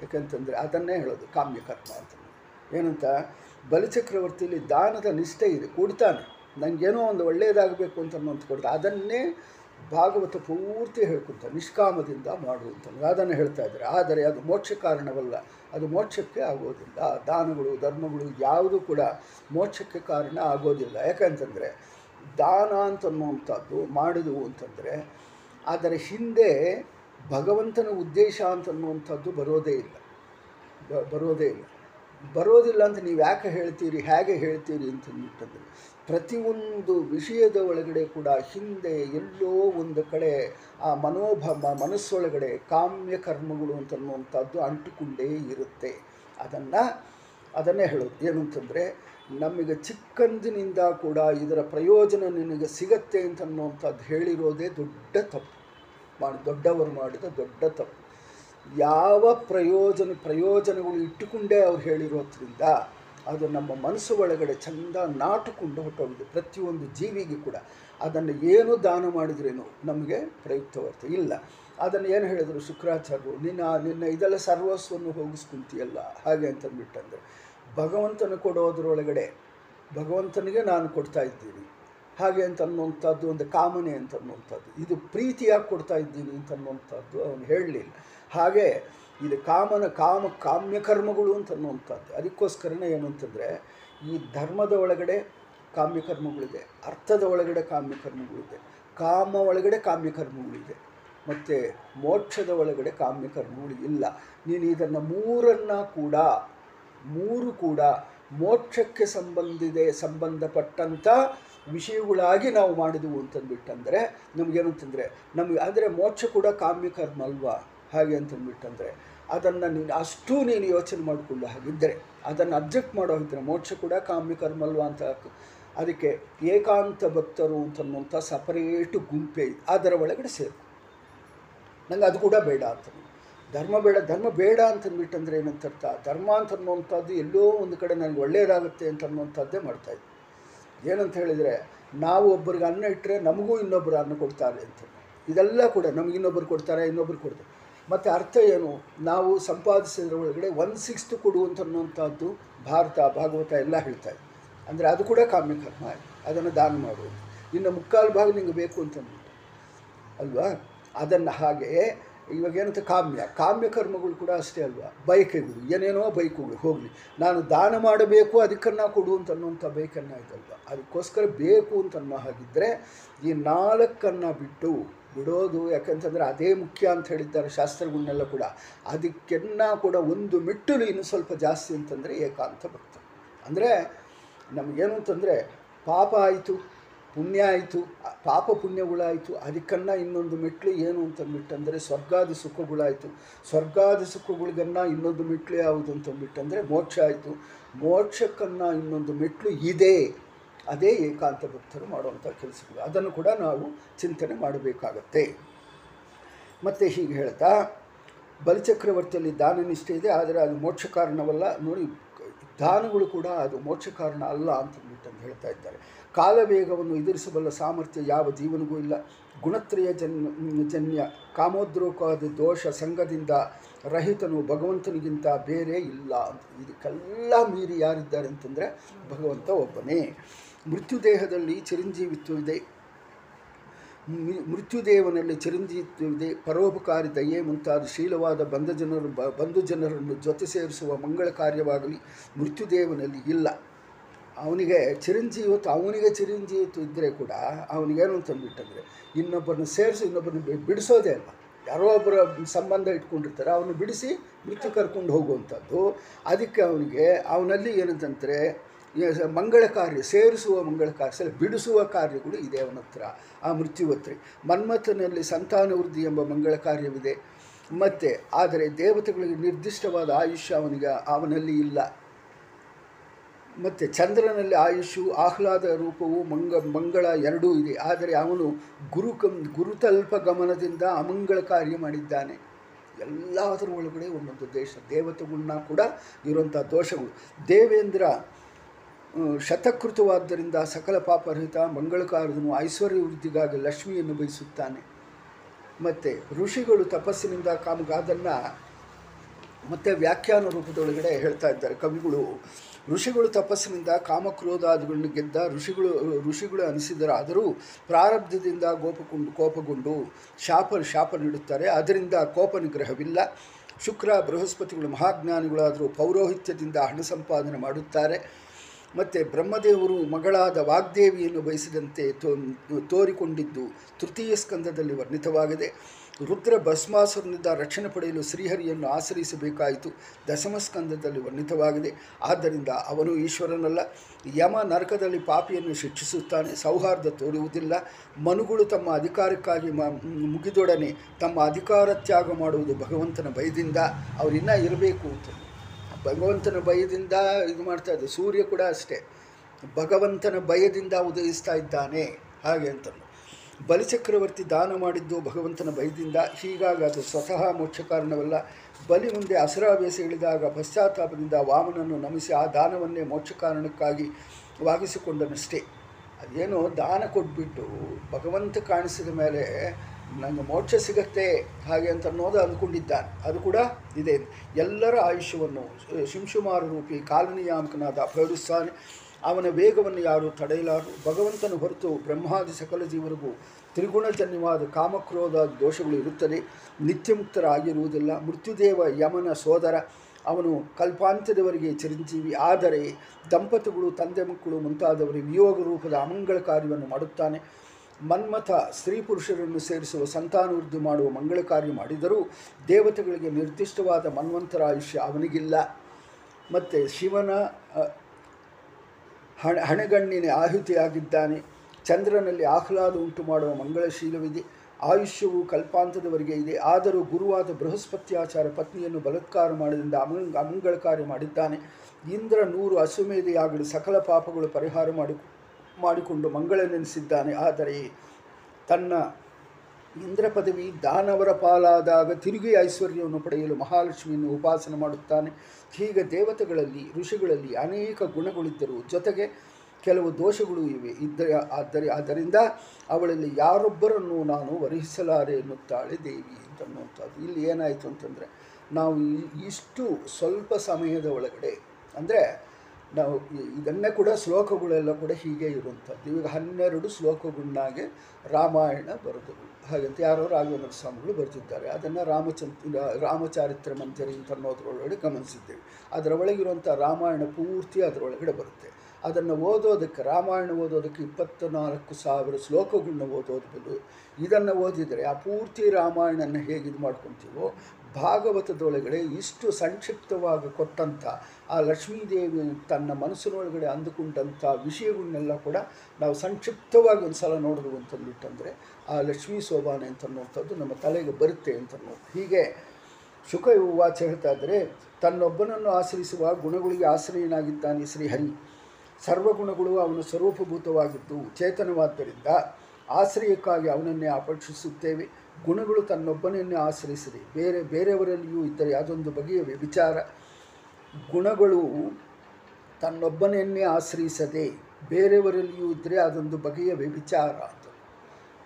ಯಾಕಂತಂದರೆ ಅದನ್ನೇ ಹೇಳೋದು ಕಾಮ್ಯಕರ್ಮ ಅಂತ. ಏನಂತ? ಬಲಿಚಕ್ರವರ್ತಿಯಲ್ಲಿ ದಾನದ ನಿಷ್ಠೆ ಇದೆ, ಕೊಡ್ತಾನೆ. ನನಗೇನೋ ಒಂದು ಒಳ್ಳೆಯದಾಗಬೇಕು ಅಂತ ಕೊಡ್ತಾ, ಅದನ್ನೇ ಭಾಗವತ ಪೂರ್ತಿ ಹೇಳ್ಕೊತ ನಿಷ್ಕಾಮದಿಂದ ಮಾಡುವಂತ ಅದನ್ನು ಹೇಳ್ತಾ ಇದ್ದಾರೆ. ಆದರೆ ಅದು ಮೋಕ್ಷ ಕಾರಣವಲ್ಲ. ಅದು ಮೋಕ್ಷಕ್ಕೆ ಆಗೋದಿಲ್ಲ. ದಾನಗಳು, ಧರ್ಮಗಳು ಯಾವುದೂ ಕೂಡ ಮೋಕ್ಷಕ್ಕೆ ಕಾರಣ ಆಗೋದಿಲ್ಲ. ಯಾಕಂತಂದರೆ ದಾನ ಅಂತನ್ನುವಂಥದ್ದು ಮಾಡಿದವು ಅಂತಂದರೆ ಅದರ ಹಿಂದೆ ಭಗವಂತನ ಉದ್ದೇಶ ಅಂತನ್ನುವಂಥದ್ದು ಬರೋದೇ ಇಲ್ಲ. ಬರೋದೇ ಇಲ್ಲ. ಬರೋದಿಲ್ಲ ಅಂತ ನೀವು ಯಾಕೆ ಹೇಳ್ತೀರಿ, ಹೇಗೆ ಹೇಳ್ತೀರಿ ಅಂತಂದ್ಬಿಟ್ಟಂದ್ರೆ ಪ್ರತಿಯೊಂದು ವಿಷಯದ ಒಳಗಡೆ ಕೂಡ ಹಿಂದೆ ಎಲ್ಲೋ ಒಂದು ಕಡೆ ಆ ಮನೋಭ ಮನಸ್ಸೊಳಗಡೆ ಕಾಮ್ಯ ಕರ್ಮಗಳು ಅಂತನ್ನುವಂಥದ್ದು ಅಂಟಿಕೊಂಡೇ ಇರುತ್ತೆ. ಅದನ್ನು, ಅದನ್ನೇ ಹೇಳೋದು. ಏನು ಅಂತಂದರೆ, ನಮಗೆ ಚಿಕ್ಕಂದಿನಿಂದ ಕೂಡ ಇದರ ಪ್ರಯೋಜನ ನಿನಗೆ ಸಿಗತ್ತೆ ಅಂತನ್ನುವಂಥದ್ದು ಹೇಳಿರೋದೇ ದೊಡ್ಡ ತಪ್ಪು. ಮಾಡಿ, ದೊಡ್ಡವರು ಮಾಡಿದ ದೊಡ್ಡ ತಪ್ಪು. ಯಾವ ಪ್ರಯೋಜನ, ಪ್ರಯೋಜನಗಳು ಇಟ್ಟುಕೊಂಡೇ ಅವ್ರು ಹೇಳಿರೋದ್ರಿಂದ ಅದು ನಮ್ಮ ಮನಸ್ಸು ಒಳಗಡೆ ಚಂದ ನಾಟುಕೊಂಡು ಹೊಟ್ಟೋಗಿದೆ. ಪ್ರತಿಯೊಂದು ಜೀವಿಗೆ ಕೂಡ. ಅದನ್ನು ಏನು ದಾನ ಮಾಡಿದ್ರೇನು ನಮಗೆ ಪ್ರಯುಕ್ತವರ್ತ ಇಲ್ಲ. ಅದನ್ನು ಏನು ಹೇಳಿದರು ಶುಕ್ರಾಚಾರ್ಯರು? ನಿನ್ನ ನಿನ್ನ ಇದೆಲ್ಲ ಸರ್ವಸ್ವನ್ನು ಹೋಗಿಸ್ಕೊಂತೀಯಲ್ಲ? ಹಾಗೆ ಅಂತಂದ್ಬಿಟ್ಟಂದ್ರೆ. ಭಗವಂತನ ಕೊಡೋದ್ರೊಳಗಡೆ, ಭಗವಂತನಿಗೆ ನಾನು ಕೊಡ್ತಾ ಇದ್ದೀನಿ. ಹಾಗೆ ಅಂತ ಅನ್ನುವಂಥದ್ದು, ಒಂದು ಕಾಮನೆ ಅಂತ ಅನ್ನುವಂಥದ್ದು. ಇದು ಪ್ರೀತಿಯಾಗಿ ಕೊಡ್ತಾ ಇದ್ದೀನಿ ಅಂತ ಅನ್ನುವಂಥದ್ದು ಅವನು ಹೇಳಲಿಲ್ಲ. ಹಾಗೆ ಇದು ಕಾಮನ ಕಾಮ, ಕಾಮ್ಯ ಕರ್ಮಗಳು ಅಂತ ಅನ್ನುವಂಥದ್ದು. ಅದಕ್ಕೋಸ್ಕರನೇ ಏನು ಅಂತಂದರೆ, ಈ ಧರ್ಮದ ಒಳಗಡೆ ಕಾಮ್ಯ ಕರ್ಮಗಳಿದೆ, ಅರ್ಥದ ಒಳಗಡೆ ಕಾಮ್ಯ ಕರ್ಮಗಳಿದೆ, ಕಾಮ ಒಳಗಡೆ ಕಾಮ್ಯ ಕರ್ಮಗಳಿದೆ, ಮತ್ತು ಮೋಕ್ಷದ ಒಳಗಡೆ ಕಾಮ್ಯ ಕರ್ಮಗಳು ಇಲ್ಲ. ನೀನು ಇದನ್ನು ಮೂರನ್ನು ಕೂಡ, ಮೂರು ಕೂಡ ಮೋಕ್ಷಕ್ಕೆ ಸಂಬಂಧಿದೆ ಸಂಬಂಧಪಟ್ಟಂಥ ವಿಷಯಗಳಾಗಿ ನಾವು ಮಾಡಿದೆವು ಅಂತಂದ್ಬಿಟ್ಟಂದರೆ ನಮಗೇನು ಅಂತಂದರೆ ನಮಗೆ ಅಂದರೆ ಮೋಕ್ಷ ಕೂಡ ಕಾಮ್ಯ ಕರ್ಮ ಅಲ್ವಾ? ಹಾಗೆ ಅಂತಂದ್ಬಿಟ್ಟಂದರೆ ಅದನ್ನು ನೀನು ಅಷ್ಟು ನೀನು ಯೋಚನೆ ಮಾಡಿಕೊಳ್ಳೋ ಹಾಗಿದ್ದರೆ ಅದನ್ನು ಅಬ್ಜೆಕ್ಟ್ ಮಾಡೋ ಹಾಗಿದ್ದರೆ ಮೋಕ್ಷ ಕೂಡ ಕಾಮ್ಯ ಕರ್ಮ ಅಲ್ವಾ ಅಂತ ಅದಕ್ಕೆ ಏಕಾಂತ ಭಕ್ತರು ಅಂತನ್ನುವಂಥ ಸಪರೇಟು ಗುಂಪೇ ಅದರ ಒಳಗಡೆ ಸೇರು ನನಗೆ ಅದು ಕೂಡ ಬೇಡ ಅಂತ. ಧರ್ಮ ಬೇಡ ಧರ್ಮ ಬೇಡ ಅಂತಂದ್ಬಿಟ್ಟಂದ್ರೆ ಏನಂತರ್ಥ, ಧರ್ಮ ಅಂತ ಅನ್ನುವಂಥದ್ದು ಎಲ್ಲೋ ಒಂದು ಕಡೆ ನನಗೆ ಒಳ್ಳೆಯದಾಗುತ್ತೆ ಅಂತ ಅನ್ನುವಂಥದ್ದೇ ಮಾಡ್ತಾಯಿದ್ದೆ ಏನಂತ ಹೇಳಿದರೆ, ನಾವು ಒಬ್ಬರಿಗೆ ಅನ್ನ ಇಟ್ಟರೆ ನಮಗೂ ಇನ್ನೊಬ್ಬರು ಅನ್ನ ಕೊಡ್ತಾರೆ ಅಂತ. ಇದೆಲ್ಲ ಕೂಡ ನಮಗೆ ಇನ್ನೊಬ್ಬರು ಕೊಡ್ತಾರೆ ಇನ್ನೊಬ್ಬರು ಕೊಡ್ತಾರೆ. ಮತ್ತು ಅರ್ಥ ಏನು? ನಾವು ಸಂಪಾದಿಸಿದ್ರ ಒಳಗಡೆ ಒನ್ ಸಿಕ್ಸ್ತ್ ಕೊಡು ಅಂತ ಅನ್ನುವಂಥದ್ದು ಭಾರತ, ಭಾಗವತ ಎಲ್ಲ ಹೇಳ್ತಾ ಇದೆ. ಅಂದರೆ ಅದು ಕೂಡ ಕಾಮ್ಯ ಕರ್ಮ ಆಯ್ತು. ಅದನ್ನು ದಾನ ಮಾಡುವುದು. ಇನ್ನು ಮುಕ್ಕಾಲು ಭಾಗ ನಿಮಗೆ ಬೇಕು ಅಂತ ಅಂದ್ಬಿಟ್ಟು ಅಲ್ವಾ? ಅದನ್ನು ಹಾಗೆ ಇವಾಗ ಏನಂತ ಕಾಮ್ಯ ಕಾಮ್ಯ ಕರ್ಮಗಳು ಕೂಡ ಅಷ್ಟೇ ಅಲ್ವಾ? ಬೈಕೆಗಳು, ಏನೇನೋ ಬೈಕುಗಳು, ಹೋಗಲಿ. ನಾನು ದಾನ ಮಾಡಬೇಕು ಅದಕ್ಕನ್ನು ಕೊಡು ಅಂತ ಅನ್ನೋಂಥ ಬೈಕನ್ನು ಇದಲ್ವ ಅದಕ್ಕೋಸ್ಕರ ಬೇಕು ಅಂತ ಅನ್ನೋ ಹಾಗಿದ್ದರೆ ಈ ನಾಲ್ಕನ್ನು ಬಿಟ್ಟು ಬಿಡೋದು, ಯಾಕಂತಂದರೆ ಅದೇ ಮುಖ್ಯ ಅಂತ ಹೇಳಿದ್ದಾರೆ ಶಾಸ್ತ್ರಗಳನ್ನೆಲ್ಲ ಕೂಡ. ಅದಕ್ಕೆನ್ನ ಕೂಡ ಒಂದು ಮೆಟ್ಟಲು ಇನ್ನು ಸ್ವಲ್ಪ ಜಾಸ್ತಿ ಅಂತಂದರೆ ಏಕಾಂತ ಭಕ್ತ. ಅಂದರೆ ನಮಗೇನು ಅಂತಂದರೆ ಪಾಪ ಆಯಿತು. ಪುಣ್ಯ ಆಯಿತು, ಪಾಪ ಪುಣ್ಯಗಳಾಯಿತು, ಅದಕ್ಕನ್ನ ಇನ್ನೊಂದು ಮೆಟ್ಲು ಏನು ಅಂತಂದ್ಬಿಟ್ಟಂದರೆ ಸ್ವರ್ಗಾದಿ ಸುಖಗಳಾಯಿತು. ಸ್ವರ್ಗಾದಿ ಸುಖಗಳಿಗನ್ನ ಇನ್ನೊಂದು ಮೆಟ್ಲು ಯಾವುದು ಅಂತಂದ್ಬಿಟ್ಟಂದರೆ ಮೋಕ್ಷ ಆಯಿತು. ಮೋಕ್ಷಕ್ಕನ್ನ ಇನ್ನೊಂದು ಮೆಟ್ಲು ಇದೆ. ಅದೇ ಏಕಾಂತ ಭಕ್ತರು ಮಾಡುವಂಥ ಕೆಲಸಗಳು. ಅದನ್ನು ಕೂಡ ನಾವು ಚಿಂತನೆ ಮಾಡಬೇಕಾಗತ್ತೆ. ಮತ್ತು ಹೀಗೆ ಹೇಳ್ತಾ, ಬಲಿಚಕ್ರವರ್ತಿಯಲ್ಲಿ ದಾನ ನಿಷ್ಠೆ ಇದೆ, ಆದರೆ ಅದು ಮೋಕ್ಷ ಕಾರಣವಲ್ಲ. ನೋಡಿ, ದಾನಗಳು ಕೂಡ ಅದು ಮೋಕ್ಷ ಕಾರಣ ಅಲ್ಲ ಅಂತಂದ್ಬಿಟ್ಟು ಅಂತ ಹೇಳ್ತಾ ಇದ್ದಾರೆ. ಕಾಲವೇಗವನ್ನು ಎದುರಿಸಬಲ್ಲ ಸಾಮರ್ಥ್ಯ ಯಾವ ಜೀವನಿಗೂ ಇಲ್ಲ. ಗುಣತ್ರಯ ಜನ್ಯ ಜನ್ಯ ಕಾಮೋದ್ರೋಕಾದ ದೋಷ ಸಂಘದಿಂದ ರಹಿತನು ಭಗವಂತನಿಗಿಂತ ಬೇರೆ ಇಲ್ಲ ಅಂತ. ಇದಕ್ಕೆಲ್ಲ ಮೀರಿ ಯಾರಿದ್ದಾರೆ ಅಂತಂದರೆ ಭಗವಂತ ಒಬ್ಬನೇ. ಮೃತ್ಯುದೇಹದಲ್ಲಿ ಚಿರಂಜೀವಿತ್ವವಿದೆ ಇದೆ. ಮೃತ್ಯುದೇವನಲ್ಲಿ ಚಿರಂಜೀವಿತ್ವವಿದೆ ಪರೋಪಕಾರಿ ದಯೆ ಮುಂತಾದ ಶೀಲವಾದ ಬಂಧ ಜನರು ಬಂಧು ಜನರನ್ನು ಜೊತೆ ಸೇರಿಸುವ ಮಂಗಳ ಕಾರ್ಯವಾಗಲಿ ಮೃತ್ಯುದೇವನಲ್ಲಿ ಇಲ್ಲ. ಅವನಿಗೆ ಚಿರಂಜೀವತ್ತು ಅವನಿಗೆ ಚಿರಂಜೀವಿತ್ವ ಇದ್ದರೆ ಕೂಡ ಅವನಿಗೇನು ಅಂತಂದ್ಬಿಟ್ಟಂದರೆ ಇನ್ನೊಬ್ಬರನ್ನ ಸೇರಿಸಿ ಇನ್ನೊಬ್ಬರನ್ನ ಬಿಡಿಸೋದೇ ಅಲ್ಲ. ಯಾರೋ ಒಬ್ಬರ ಸಂಬಂಧ ಇಟ್ಕೊಂಡಿರ್ತಾರೆ ಅವನು ಬಿಡಿಸಿ ಮೃತ್ಯು ಕರ್ಕೊಂಡು ಹೋಗುವಂಥದ್ದು. ಅದಕ್ಕೆ ಅವನಿಗೆ ಅವನಲ್ಲಿ ಏನಂತಂದರೆ ಮಂಗಳ ಕಾರ್ಯ, ಸೇರಿಸುವ ಮಂಗಳ ಕಾರ್ಯ ಬಿಡಿಸುವ ಕಾರ್ಯಗಳು ಇದೆ ಅವನ ಹತ್ರ, ಆ ಮೃತ್ಯುವತ್ರಿ ಮನ್ಮಥನಲ್ಲಿ ಸಂತಾನವೃದ್ಧಿ ಎಂಬ ಮಂಗಳ ಕಾರ್ಯವಿದೆ. ಮತ್ತು, ಆದರೆ ದೇವತೆಗಳಿಗೆ ನಿರ್ದಿಷ್ಟವಾದ ಆಯುಷ್ಯ ಅವನಿಗೆ, ಅವನಲ್ಲಿ ಇಲ್ಲ. ಮತ್ತು ಚಂದ್ರನಲ್ಲಿ ಆಯುಷು, ಆಹ್ಲಾದ ರೂಪವು ಮಂಗ, ಮಂಗಳ ಎರಡೂ ಇದೆ. ಆದರೆ ಅವನು ಗುರು ಕಂ, ಗುರುತಲ್ಪ ಗಮನದಿಂದ ಅಮಂಗಳ ಕಾರ್ಯ ಮಾಡಿದ್ದಾನೆ. ಎಲ್ಲದರ ಒಳಗಡೆ ಒಂದೊಂದು ದೇಶ ದೇವತೆಗಳನ್ನ ಕೂಡ ಇರುವಂಥ ದೋಷಗಳು. ದೇವೇಂದ್ರ ಶತಕೃತವಾದ್ದರಿಂದ ಸಕಲ ಪಾಪರಹಿತ ಮಂಗಳಕಾರದನು ಐಶ್ವರ್ಯ ವೃದ್ಧಿಗಾಗಿ ಲಕ್ಷ್ಮಿಯನ್ನು ಬಯಸುತ್ತಾನೆ. ಮತ್ತು ಋಷಿಗಳು ತಪಸ್ಸಿನಿಂದ ಕಾಮಗಾದನ್ನು ಮತ್ತು ವ್ಯಾಖ್ಯಾನ ರೂಪದೊಳಗಡೆ ಹೇಳ್ತಾ ಇದ್ದಾರೆ ಕವಿಗಳು. ಋಷಿಗಳು ತಪಸ್ಸಿನಿಂದ, ಕಾಮಕ್ರೋಧಾದಿಗಳನ್ನು ಗೆದ್ದ ಋಷಿಗಳು ಋಷಿಗಳು ಅನಿಸಿದರಾದರೂ ಪ್ರಾರಬ್ಧದಿಂದ ಗೋಪಗೊಂಡು ಕೋಪಗೊಂಡು ಶಾಪ ಶಾಪ ನೀಡುತ್ತಾರೆ. ಅದರಿಂದ ಕೋಪ ನಿಗ್ರಹವಿಲ್ಲ. ಶುಕ್ರ, ಬೃಹಸ್ಪತಿಗಳು ಮಹಾಜ್ಞಾನಿಗಳಾದರೂ ಪೌರೋಹಿತ್ಯದಿಂದ ಹಣ ಸಂಪಾದನೆ ಮಾಡುತ್ತಾರೆ. ಮತ್ತು ಬ್ರಹ್ಮದೇವರು ಮಗಳಾದ ವಾಗ್ದೇವಿಯನ್ನು ಬಯಸಿದಂತೆ ತೋರಿಕೊಂಡಿದ್ದು ತೃತೀಯ ಸ್ಕಂದದಲ್ಲಿ ವರ್ಣಿತವಾಗಿದೆ. ರುದ್ರ ಭಸ್ಮಾಸುರನಿಂದ ರಕ್ಷಣೆ ಪಡೆಯಲು ಶ್ರೀಹರಿಯನ್ನು ಆಶ್ರಯಿಸಬೇಕಾಯಿತು. ದಶಮ ಸ್ಕಂದದಲ್ಲಿ ವರ್ಣಿತವಾಗಿದೆ. ಆದ್ದರಿಂದ ಅವನು ಈಶ್ವರನಲ್ಲ. ಯಮ ನರಕದಲ್ಲಿ ಪಾಪಿಯನ್ನು ಶಿಕ್ಷಿಸುತ್ತಾನೆ. ಸೌಹಾರ್ದ ತೋರುವುದಿಲ್ಲ. ಮನುಗಳು ತಮ್ಮ ಅಧಿಕಾರಕ್ಕಾಗಿ ಮುಗಿದೊಡನೆ ತಮ್ಮ ಅಧಿಕಾರ ತ್ಯಾಗ ಮಾಡುವುದು ಭಗವಂತನ ಭಯದಿಂದ. ಅವರಿನ್ನ ಇರಬೇಕು ಅಂತ. ಭಗವಂತನ ಭಯದಿಂದ ಇದು ಮಾಡ್ತಾ ಇದ್ದ ಸೂರ್ಯ ಕೂಡ ಅಷ್ಟೇ. ಭಗವಂತನ ಭಯದಿಂದ ಉದಯಿಸ್ತಾ ಇದ್ದಾನೆ. ಹಾಗೆ ಅಂತಂದು ಬಲಿಚಕ್ರವರ್ತಿ ದಾನ ಮಾಡಿದ್ದು ಭಗವಂತನ ಭಯದಿಂದ. ಹೀಗಾಗಿ ಅದು ಸ್ವತಃ ಮೋಕ್ಷ ಕಾರಣವಲ್ಲ. ಬಲಿ ಮುಂದೆ ಅಸುರಾವೇಸ ಇಳಿದಾಗ ಪಶ್ಚಾತ್ತಾಪದಿಂದ ವಾಮನನ್ನು ನಮಿಸಿ ಆ ದಾನವನ್ನೇ ಮೋಕ್ಷ ಕಾರಣಕ್ಕಾಗಿ ವಾಗಿಸಿಕೊಂಡನಷ್ಟೇ. ಅದೇನೋ ದಾನ ಕೊಟ್ಬಿಟ್ಟು ಭಗವಂತ ಕಾಣಿಸಿದ ಮೇಲೆ ನನಗೆ ಮೋಕ್ಷ ಸಿಗತ್ತೆ ಹಾಗೆ ಅಂತ ಅನ್ನೋದು ಅಂದ್ಕೊಂಡಿದ್ದಾನೆ. ಅದು ಕೂಡ ಇದೆ. ಎಲ್ಲರ ಆಯುಷ್ಯವನ್ನು ಶಿಂಶುಮಾರ ರೂಪಿ ಕಾಲನಿಯಾಮಕನಾದ ಪ್ರಯೋಗಿಸ್ತಾನೆ ಅವನ ವೇಗವನ್ನು ಯಾರು ತಡೆಯಲಾರು. ಭಗವಂತನು ಹೊರತು ಬ್ರಹ್ಮಾದಿ ಸಕಲ ಜೀವರಿಗೂ ತ್ರಿಗುಣಜನ್ಯವಾದ ಕಾಮಕ್ರೋಧ ದೋಷಗಳು ಇರುತ್ತದೆ. ನಿತ್ಯಮುಕ್ತರಾಗಿರುವುದಿಲ್ಲ. ಮೃತ್ಯುದೇವ ಯಮನ ಸೋದರ. ಅವನು ಕಲ್ಪಾಂತ್ಯದವರೆಗೆ ಚಿರಂಜೀವಿ. ಆದರೆ ದಂಪತಿಗಳು, ತಂದೆ ಮಕ್ಕಳು ಮುಂತಾದವರಿಗೆ ವಿಯೋಗ ರೂಪದ ಅಮಂಗಳ ಕಾರ್ಯವನ್ನು ಮಾಡುತ್ತಾನೆ. ಮನ್ಮಥ ಸ್ತ್ರೀ ಪುರುಷರನ್ನು ಸೇರಿಸುವ ಸಂತಾನವೃದ್ಧಿ ಮಾಡುವ ಮಂಗಳ ಕಾರ್ಯ ಮಾಡಿದರೂ ದೇವತೆಗಳಿಗೆ ನಿರ್ದಿಷ್ಟವಾದ ಮನ್ವಂತರ ಆಯುಷ್ಯ ಅವನಿಗಿಲ್ಲ. ಮತ್ತು ಶಿವನ ಹಣ, ಹಣೆಗಣ್ಣಿನ ಆಹುತಿಯಾಗಿದ್ದಾನೆ. ಚಂದ್ರನಲ್ಲಿ ಆಹ್ಲಾದ ಉಂಟು ಮಾಡುವ ಮಂಗಳಶೀಲವಿದೆ. ಆಯುಷ್ಯವು ಕಲ್ಪಾಂತದವರೆಗೆ ಇದೆ. ಆದರೂ ಗುರುವಾದ ಬೃಹಸ್ಪತ್ಯಾಚಾರ ಪತ್ನಿಯನ್ನು ಬಲತ್ಕಾರ ಮಾಡಿದಿಂದ ಅಮಂಗ ಅಮಂಗಳಕಾರಿ ಮಾಡಿದ್ದಾನೆ. ಇಂದ್ರ ನೂರು ಅಶ್ವಮೇಧೆಯಾಗಲಿ ಸಕಲ ಪಾಪಗಳು ಪರಿಹಾರ ಮಾಡಿ ಮಾಡಿಕೊಂಡು ಮಂಗಳ ನೆನೆಸಿದ್ದಾನೆ ಆದರೆ ತನ್ನ ಇಂದ್ರ ಪದವಿ ದಾನವರ ಪಾಲಾದಾಗ ತಿರುಗಿ ಐಶ್ವರ್ಯವನ್ನು ಪಡೆಯಲು ಮಹಾಲಕ್ಷ್ಮಿಯನ್ನು ಉಪಾಸನೆ ಮಾಡುತ್ತಾನೆ. ಹೀಗೆ ದೇವತೆಗಳಲ್ಲಿ, ಋಷಿಗಳಲ್ಲಿ ಅನೇಕ ಗುಣಗಳಿದ್ದರು ಜೊತೆಗೆ ಕೆಲವು ದೋಷಗಳು ಇವೆ. ಇದ್ದ, ಆದರೆ, ಆದ್ದರಿಂದ ಅವಳಲ್ಲಿ ಯಾರೊಬ್ಬರನ್ನು ನಾನು ವರಿಸಲಾರೆ ಎನ್ನುತ್ತಾಳೆ ದೇವಿ ಅಂತನ್ನುವಂಥದ್ದು ಇಲ್ಲಿ ಏನಾಯಿತು ಅಂತಂದರೆ, ನಾವು ಇಷ್ಟು ಸ್ವಲ್ಪ ಸಮಯದ ಒಳಗಡೆ, ಅಂದರೆ ನಾವು ಇದನ್ನೇ ಕೂಡ ಶ್ಲೋಕಗಳೆಲ್ಲ ಕೂಡ ಹೀಗೆ ಇರುವಂಥದ್ದು. ಇವಾಗ ಹನ್ನೆರಡು ಶ್ಲೋಕಗಳನ್ನಾಗೆ ರಾಮಾಯಣ ಬರೆದು, ಹಾಗಂತ ಯಾರೋ ರಾಘವೇಂದ್ರ ಸ್ವಾಮಿಗಳು ಬರೆದಿದ್ದಾರೆ. ಅದನ್ನು ರಾಮಚಂದ್ರ, ರಾಮಚಾರಿತ್ರ ಮಂಜರಿ ಅಂತ ಅನ್ನೋದ್ರೊಳಗಡೆ ಗಮನಿಸಿದ್ದೇವೆ. ಅದರ ಒಳಗಿರುವಂಥ ರಾಮಾಯಣ ಪೂರ್ತಿ ಅದರೊಳಗಡೆ ಬರುತ್ತೆ. ಅದನ್ನು ಓದೋದಕ್ಕೆ, ರಾಮಾಯಣ ಓದೋದಕ್ಕೆ ಇಪ್ಪತ್ತ ನಾಲ್ಕು ಸಾವಿರ ಶ್ಲೋಕಗಳನ್ನ ಓದೋದು ಇದನ್ನು ಓದಿದರೆ ಆ ಪೂರ್ತಿ ರಾಮಾಯಣನ ಹೇಗೆ ಇದು ಮಾಡ್ಕೊತೀವೋ ಭಾಗವತದೊಳಗಡೆ ಇಷ್ಟು ಸಂಕ್ಷಿಪ್ತವಾಗಿ ಕೊಟ್ಟಂಥ ಆ ಲಕ್ಷ್ಮೀದೇವಿ ತನ್ನ ಮನಸ್ಸಿನೊಳಗಡೆ ಅಂದುಕೊಂಡಂಥ ವಿಷಯಗಳನ್ನೆಲ್ಲ ಕೂಡ ನಾವು ಸಂಕ್ಷಿಪ್ತವಾಗಿ ಒಂದು ಸಲ ನೋಡಿದ್ವು ಅಂತಂದ್ಬಿಟ್ಟಂದರೆ ಆ ಲಕ್ಷ್ಮೀ ಶೋಭಾನೆ ಅಂತನ್ನುವಂಥದ್ದು ನಮ್ಮ ತಲೆಗೆ ಬರುತ್ತೆ ಅಂತ ಅನ್ನೋದು ಹೀಗೆ ಶುಕ ವಾಚ ಹೇಳ್ತಾ ಇದ್ದರೆ ತನ್ನೊಬ್ಬನನ್ನು ಆಶ್ರಯಿಸುವ ಗುಣಗಳಿಗೆ ಆಶ್ರಯನಾಗಿದ್ದಾನೆ ಶ್ರೀಹರಿ ಸರ್ವಗುಣಗಳು ಅವನ ಸ್ವರೂಪಭೂತವಾಗಿದ್ದು ಚೇತನವಾದ್ದರಿಂದ ಆಶ್ರಯಕ್ಕಾಗಿ ಅವನನ್ನೇ ಅಪೇಕ್ಷಿಸುತ್ತೇವೆ ಗುಣಗಳು ತನ್ನೊಬ್ಬನನ್ನೇ ಆಶ್ರಯಿಸಿದೆ. ಬೇರೆ, ಬೇರೆಯವರಲ್ಲಿಯೂ ಇದ್ದರೆ ಅದೊಂದು ಬಗೆಯ ವಿಚಾರ. ಗುಣಗಳು ತನ್ನೊಬ್ಬನನ್ನೇ ಆಶ್ರಯಿಸದೆ ಬೇರೆಯವರಲ್ಲಿಯೂ ಇದ್ದರೆ ಅದೊಂದು ಬಗೆಯ ವ್ಯಭಿಚಾರ ಅಂತ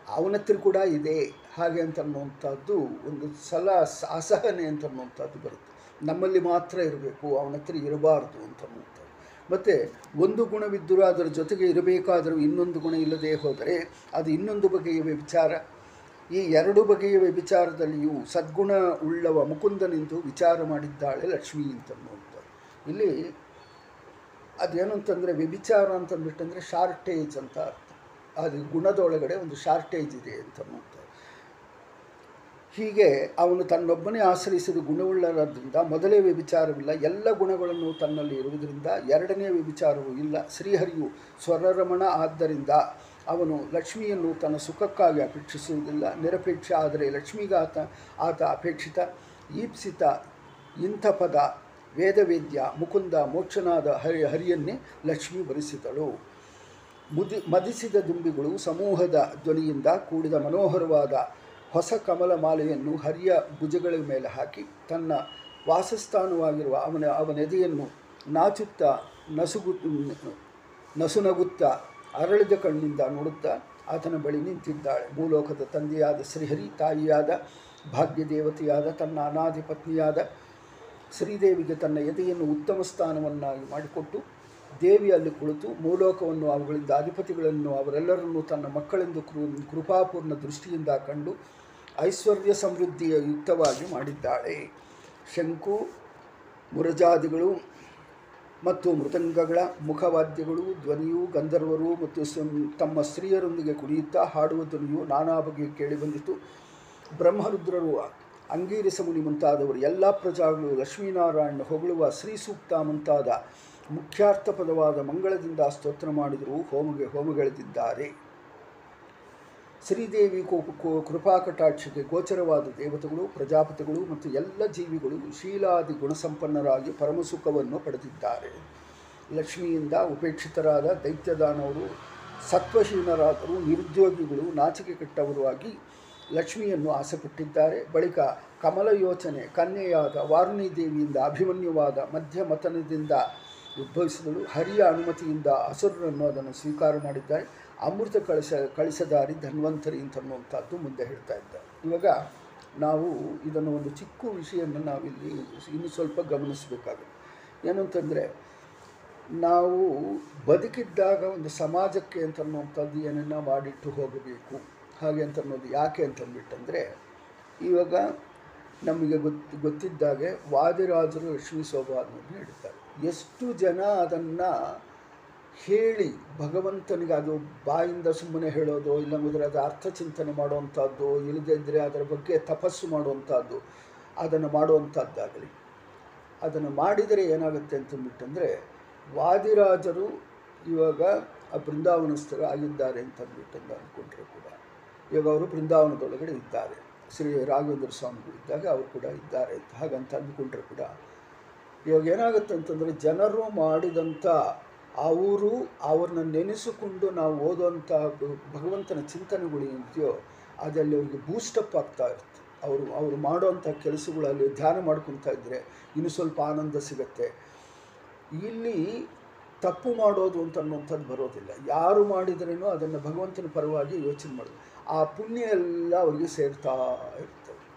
ಅವನ ಹತ್ರ ಕೂಡ ಇದೆ. ಹಾಗೆ ಅಂತ ಅನ್ನುವಂಥದ್ದು ಒಂದು ಸಲ ಅಸಹನೆ ಅಂತ ಅನ್ನುವಂಥದ್ದು ಬರುತ್ತೆ. ನಮ್ಮಲ್ಲಿ ಮಾತ್ರ ಇರಬೇಕು ಅವನತ್ರ ಇರಬಾರ್ದು ಅಂತ ಅನ್ನುವಂಥದ್ದು. ಮತ್ತು ಒಂದು ಗುಣವಿದ್ದರೂ ಅದರ ಜೊತೆಗೆ ಇರಬೇಕಾದರೂ ಇನ್ನೊಂದು ಗುಣ ಇಲ್ಲದೆ ಹೋದರೆ ಅದು ಇನ್ನೊಂದು ಬಗೆಯ ವ್ಯಭಿಚಾರ ಈ ಎರಡು ಬಗೆಯ ವ್ಯಭಿಚಾರದಲ್ಲಿಯೂ ಸದ್ಗುಣ ಉಳ್ಳವ ಮುಕುಂದನೆಂದು ವಿಚಾರ ಮಾಡಿದ್ದಾಳೆ ಲಕ್ಷ್ಮಿ ಅಂತನ್ನುವಂಥದ್ದು ಇಲ್ಲಿ ಅದೇನು ಅಂತಂದರೆ ವ್ಯಭಿಚಾರ ಅಂತಂದ್ಬಿಟ್ಟಂದರೆ ಶಾರ್ಟೇಜ್ ಅಂತ ಅರ್ಥ. ಅದು ಗುಣದೊಳಗಡೆ ಒಂದು ಶಾರ್ಟೇಜ್ ಇದೆ ಅಂತ ಅನ್ನುವಂಥದ್ದು ಹೀಗೆ ಅವನು ತನ್ನೊಬ್ಬನೇ ಆಶ್ರಯಿಸಿದ ಗುಣವುಳ್ಳರದ್ರಿಂದ ಮೊದಲೇ ವ್ಯಭಿಚಾರವಿಲ್ಲ ಎಲ್ಲ ಗುಣಗಳನ್ನು ತನ್ನಲ್ಲಿ ಇರುವುದರಿಂದ ಎರಡನೇ ವ್ಯಭಿಚಾರವೂ ಇಲ್ಲ. ಶ್ರೀಹರಿಯು ಸ್ವರರಮಣ ಆದ್ದರಿಂದ ಅವನು ಲಕ್ಷ್ಮಿಯನ್ನು ತನ್ನ ಸುಖಕ್ಕಾಗಿ ಅಪೇಕ್ಷಿಸುವುದಿಲ್ಲ, ನಿರಪೇಕ್ಷ ಆದರೆ ಲಕ್ಷ್ಮಿಗಾತ, ಆತ ಅಪೇಕ್ಷಿತ, ಈಪ್ಸಿತ, ಇಂಥ ಪದ, ವೇದವೇದ್ಯ, ಮುಕುಂದ, ಮೋಕ್ಷನಾದ ಹರಿ, ಹರಿಯನ್ನೇ ಲಕ್ಷ್ಮಿ ವರಿಸಿದಳು. ಮುದಿ, ಮದಿಸಿದ ದುಂಬಿಗಳು ಸಮೂಹದ ಧ್ವನಿಯಿಂದ ಕೂಡಿದ ಮನೋಹರವಾದ ಹೊಸ ಕಮಲ ಮಾಲೆಯನ್ನು ಹರಿಯ ಭುಜಗಳ ಮೇಲೆ ಹಾಕಿ, ತನ್ನ ವಾಸಸ್ಥಾನವಾಗಿರುವ ಅವನ ಅವನೆದೆಯನ್ನು ನಾಚುತ್ತಾ, ನಸುಗು, ನಸುನಗುತ್ತಾ ಅರಳಿದ ಕಣ್ಣಿಂದ ನೋಡುತ್ತಾ ಆತನ ಬಳಿ ನಿಂತಿದ್ದಾಳೆ. ಭೂಲೋಕದ ತಂದೆಯಾದ ಶ್ರೀಹರಿ, ತಾಯಿಯಾದ ಭಾಗ್ಯ ದೇವತೆಯಾದ ತನ್ನ ಅನಾದಿ ಪತ್ನಿಯಾದ ಶ್ರೀದೇವಿಗೆ ತನ್ನ ಎದೆಯನ್ನು ಉತ್ತಮ ಸ್ಥಾನವನ್ನಾಗಿ ಮಾಡಿಕೊಟ್ಟು ದೇವಿಯಲ್ಲಿ ಕುಳಿತು ಮೂಲೋಕವನ್ನು ಅವುಗಳಿಂದ ಅಧಿಪತಿಗಳನ್ನು ಅವರೆಲ್ಲರನ್ನೂ ತನ್ನ ಮಕ್ಕಳೆಂದು ಕೃಪಾಪೂರ್ಣ ದೃಷ್ಟಿಯಿಂದ ಕಂಡು ಐಶ್ವರ್ಯ ಸಮೃದ್ಧಿಯ ಯುಕ್ತವಾಗಿ ಮಾಡಿದ್ದಾಳೆ. ಶಂಕು, ಮುರಜಾದಿಗಳು ಮತ್ತು ಮೃದಂಗಗಳ ಮುಖವಾದ್ಯಗಳು, ಧ್ವನಿಯು ಗಂಧರ್ವರು ಮತ್ತು ತಮ್ಮ ಸ್ತ್ರೀಯರೊಂದಿಗೆ ಕುಣಿಯುತ್ತಾ ಹಾಡುವ ಧ್ವನಿಯು ನಾನಾ ಬಗೆಯ ಕೇಳಿಬಂದಿತು ಬ್ರಹ್ಮರುದ್ರರು ಅಂಗೀರಸ ಮುನಿ ಮುಂತಾದವರು, ಎಲ್ಲ ಪ್ರಜಾಗಳು ಲಕ್ಷ್ಮೀನಾರಾಯಣ ಹೊಗಳುವ ಶ್ರೀ ಸೂಕ್ತ ಮುಂತಾದ ಮುಖ್ಯಾರ್ಥ ಪದವಾದ ಮಂಗಳದಿಂದ ಸ್ತೋತ್ರ ಮಾಡಿದರೂ ಹೋಮಗೆ ಹೋಮಗಳೆದಿದ್ದಾರೆ. ಶ್ರೀದೇವಿ ಕೃಪಾ ಕಟಾಕ್ಷಕ್ಕೆ ಗೋಚರವಾದ ದೇವತೆಗಳು, ಪ್ರಜಾಪತಿಗಳು ಮತ್ತು ಎಲ್ಲ ಜೀವಿಗಳು ಶೀಲಾದಿ ಗುಣಸಂಪನ್ನರಾಗಿ ಪರಮಸುಖವನ್ನು ಪಡೆದಿದ್ದಾರೆ. ಲಕ್ಷ್ಮಿಯಿಂದ ಉಪೇಕ್ಷಿತರಾದ ದೈತ್ಯದಾನವರು ಸತ್ವಹೀನರಾದರು ನಿರುದ್ಯೋಗಿಗಳು, ನಾಚಿಕೆ ಕೆಟ್ಟವರು ಆಗಿ ಲಕ್ಷ್ಮಿಯನ್ನು ಆಸೆಪಟ್ಟಿದ್ದಾರೆ. ಬಳಿಕ ಕಮಲ ಯೋಚನೆ, ಕನ್ಯೆಯಾದ ವಾರುಣಿ ದೇವಿಯಿಂದ ಅಭಿಮನ್ಯುವಾದ ಮಧ್ಯಮತನದಿಂದ ಉದ್ಭವಿಸಿದಳು. ಹರಿಯ ಅನುಮತಿಯಿಂದ ಅಸುರರನ್ನು ಅದನ್ನು ಸ್ವೀಕಾರ ಮಾಡಿದ್ದಾರೆ. ಅಮೃತ ಕಳಿಸ ಕಳಿಸದಾರಿ ಧನ್ವಂತರಿ ಅಂತನ್ನುವಂಥದ್ದು ಮುಂದೆ ಹೇಳ್ತಾ ಇದ್ದಾರೆ. ಇವಾಗ ನಾವು ಇದನ್ನು ಒಂದು ಚಿಕ್ಕ ವಿಷಯವನ್ನು ನಾವಿಲ್ಲಿ ಇನ್ನು ಸ್ವಲ್ಪ ಗಮನಿಸಬೇಕಾಗುತ್ತೆ. ಏನು ಅಂತಂದರೆ ನಾವು ಬದುಕಿದ್ದಾಗ ಒಂದು ಸಮಾಜಕ್ಕೆ ಅಂತನ್ನುವಂಥದ್ದು ಏನನ್ನ ಮಾಡಿಟ್ಟು ಹೋಗಬೇಕು, ಹಾಗೆ ಅಂತ ಅನ್ನೋದು ಯಾಕೆ ಅಂತಂದ್ಬಿಟ್ಟಂದರೆ, ಇವಾಗ ನಮಗೆ ಗೊತ್ತು ಗೊತ್ತಿದ್ದಾಗೆ ವಾದಿರಾಜರು ಲಕ್ಷ್ಮೀ ಸೌಭಾಗ್ಯವನ್ನು ಹೇಳ್ತಾರೆ ಎಷ್ಟು ಜನ ಅದನ್ನು ಹೇಳಿ ಭಗವಂತನಿಗೆ ಅದು ಬಾಯಿಂದ ಸುಮ್ಮನೆ ಹೇಳೋದು ಇಲ್ಲಂಗಿದ್ರೆ ಅದು ಅರ್ಥ ಚಿಂತನೆ ಮಾಡುವಂಥದ್ದು, ಇಲ್ಲದೇ ಇದ್ದರೆ ಅದರ ಬಗ್ಗೆ ತಪಸ್ಸು ಮಾಡುವಂಥದ್ದು, ಅದನ್ನು ಮಾಡುವಂಥದ್ದಾಗಲಿ. ಅದನ್ನು ಮಾಡಿದರೆ ಏನಾಗುತ್ತೆ ಅಂತಂದ್ಬಿಟ್ಟಂದರೆ, ವಾದಿರಾಜರು ಇವಾಗ ಆ ಬೃಂದಾವನಸ್ಥರು ಆಗಿದ್ದಾರೆ ಅಂತಂದ್ಬಿಟ್ಟಂದು ಅಂದ್ಕೊಂಡ್ರೆ ಕೂಡ. ಇವಾಗ ಅವರು ಬೃಂದಾವನದೊಳಗಡೆ ಇದ್ದಾರೆ. ಶ್ರೀ ರಾಘವೇಂದ್ರ ಸ್ವಾಮಿಗಳು ಇದ್ದಾಗ ಅವರು ಕೂಡ ಇದ್ದಾರೆ ಅಂತ ಹಾಗಂತ ಅಂದ್ಕೊಂಡ್ರೆ ಕೂಡ. ಇವಾಗ ಏನಾಗುತ್ತೆ ಅಂತಂದರೆ, ಜನರು ಮಾಡಿದಂಥ ಅವರು ಅವ್ರನ್ನ ನೆನೆಸಿಕೊಂಡು ನಾವು ಓದುವಂಥ ಭಗವಂತನ ಚಿಂತನೆಗಳು ಏನಿದೆಯೋ ಅದರಲ್ಲಿ ಅವ್ರಿಗೆ ಬೂಸ್ಟಪ್ ಆಗ್ತಾ ಇರುತ್ತೆ. ಅವರು ಅವರು ಮಾಡುವಂಥ ಕೆಲಸಗಳಲ್ಲಿ ಧ್ಯಾನ ಮಾಡ್ಕೊತಾ ಇದ್ದರೆ ಇನ್ನು ಸ್ವಲ್ಪ ಆನಂದ ಸಿಗುತ್ತೆ. ಇಲ್ಲಿ ತಪ್ಪು ಮಾಡೋದು ಅಂತ ಅನ್ನುವಂಥದ್ದು ಬರೋದಿಲ್ಲ. ಯಾರು ಮಾಡಿದ್ರೂ ಅದನ್ನು ಭಗವಂತನ ಪರವಾಗಿ ಯೋಚನೆ ಮಾಡೋದು. ಆ ಪುಣ್ಯ ಎಲ್ಲ ಅವರಿಗೆ ಸೇರ್ತಾ ಇರ್ತದೆ.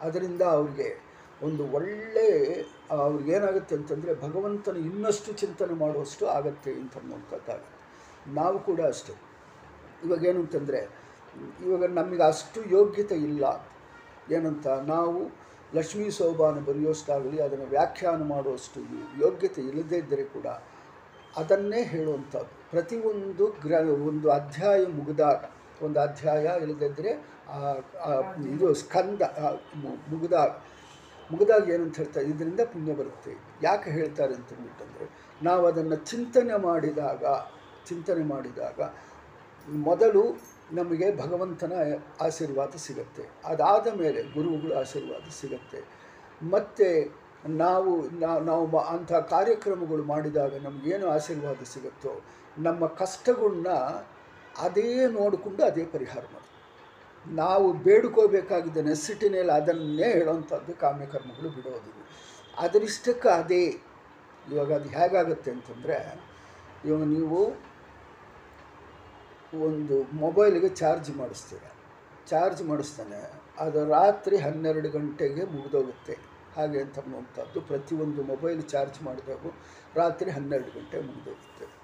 ಅದರಿಂದ ಅವರಿಗೆ ಒಂದು ಒಳ್ಳೆ ಅವ್ರಿಗೆ ಏನಾಗುತ್ತೆ ಅಂತಂದರೆ ಭಗವಂತನ ಇನ್ನಷ್ಟು ಚಿಂತನೆ ಮಾಡುವಷ್ಟು ಆಗತ್ತೆ ಅಂತ ಅನ್ನುವಂಥದ್ದಾಗುತ್ತೆ. ನಾವು ಕೂಡ ಅಷ್ಟೇ. ಇವಾಗೇನು ಅಂತಂದರೆ ಇವಾಗ ನಮಗೆ ಅಷ್ಟು ಯೋಗ್ಯತೆ ಇಲ್ಲ. ಏನಂತ, ನಾವು ಲಕ್ಷ್ಮೀ ಸೋಬಾನ ಬರೆಯೋಷ್ಟಾಗಲಿ, ಅದನ್ನು ವ್ಯಾಖ್ಯಾನ ಮಾಡುವಷ್ಟು ಯೋಗ್ಯತೆ ಇಲ್ಲದೇ ಇದ್ದರೆ ಕೂಡ ಅದನ್ನೇ ಹೇಳುವಂಥದ್ದು. ಪ್ರತಿಯೊಂದು ಗ್ರ, ಒಂದು ಅಧ್ಯಾಯ ಮುಗಿದಾಗ, ಒಂದು ಅಧ್ಯಾಯ ಇಲ್ಲದಿದ್ದರೆ ಇದು ಸ್ಕಂದ ಮುಗಿದಾಗ ಮುಗಿದಾಗ ಏನಂತ ಹೇಳ್ತಾರೆ ಇದರಿಂದ ಪುಣ್ಯ ಬರುತ್ತೆ. ಯಾಕೆ ಹೇಳ್ತಾರೆ ಅಂತಂದ್ಬಿಟ್ಟಂದರೆ ನಾವು ಅದನ್ನು ಚಿಂತನೆ ಮಾಡಿದಾಗ ಚಿಂತನೆ ಮಾಡಿದಾಗ ಮೊದಲು ನಮಗೆ ಭಗವಂತನ ಆಶೀರ್ವಾದ ಸಿಗುತ್ತೆ. ಅದಾದ ಮೇಲೆ ಗುರುಗಳ ಆಶೀರ್ವಾದ ಸಿಗುತ್ತೆ. ಮತ್ತು ನಾವು ನಾವು ಅಂಥ ಕಾರ್ಯಕ್ರಮಗಳು ಮಾಡಿದಾಗ ನಮಗೇನು ಆಶೀರ್ವಾದ ಸಿಗುತ್ತೋ, ನಮ್ಮ ಕಷ್ಟಗಳನ್ನ ಅದೇ ನೋಡಿಕೊಂಡು ಅದೇ ಪರಿಹಾರ ಮಾಡಿ ನಾವು ಬೇಡ್ಕೋಬೇಕಾಗಿದ್ದ ನೆಸಿಟಿನಲ್ಲಿ ಅದನ್ನೇ ಹೇಳೋವಂಥದ್ದು ಕಾಮ್ಯಕರ್ಮಗಳು ಬಿಡೋದಿಲ್ಲ ಅದರಿಷ್ಟಕ್ಕೆ ಅದೇ. ಇವಾಗ ಅದು ಹೇಗಾಗುತ್ತೆ ಅಂತಂದರೆ, ಇವಾಗ ನೀವು ಒಂದು ಮೊಬೈಲಿಗೆ ಚಾರ್ಜ್ ಮಾಡಿಸ್ತೀರ. ಚಾರ್ಜ್ ಮಾಡಿಸ್ತಾನೆ, ಅದು ರಾತ್ರಿ ಹನ್ನೆರಡು ಗಂಟೆಗೆ ಮುಗಿದೋಗುತ್ತೆ. ಹಾಗೆ ಅಂತ ಅನ್ನುವಂಥದ್ದು ಪ್ರತಿಯೊಂದು ಮೊಬೈಲ್ ಚಾರ್ಜ್ ಮಾಡಿದಾಗೂ ರಾತ್ರಿ ಹನ್ನೆರಡು ಗಂಟೆ ಮುಗಿದೋಗುತ್ತೆ.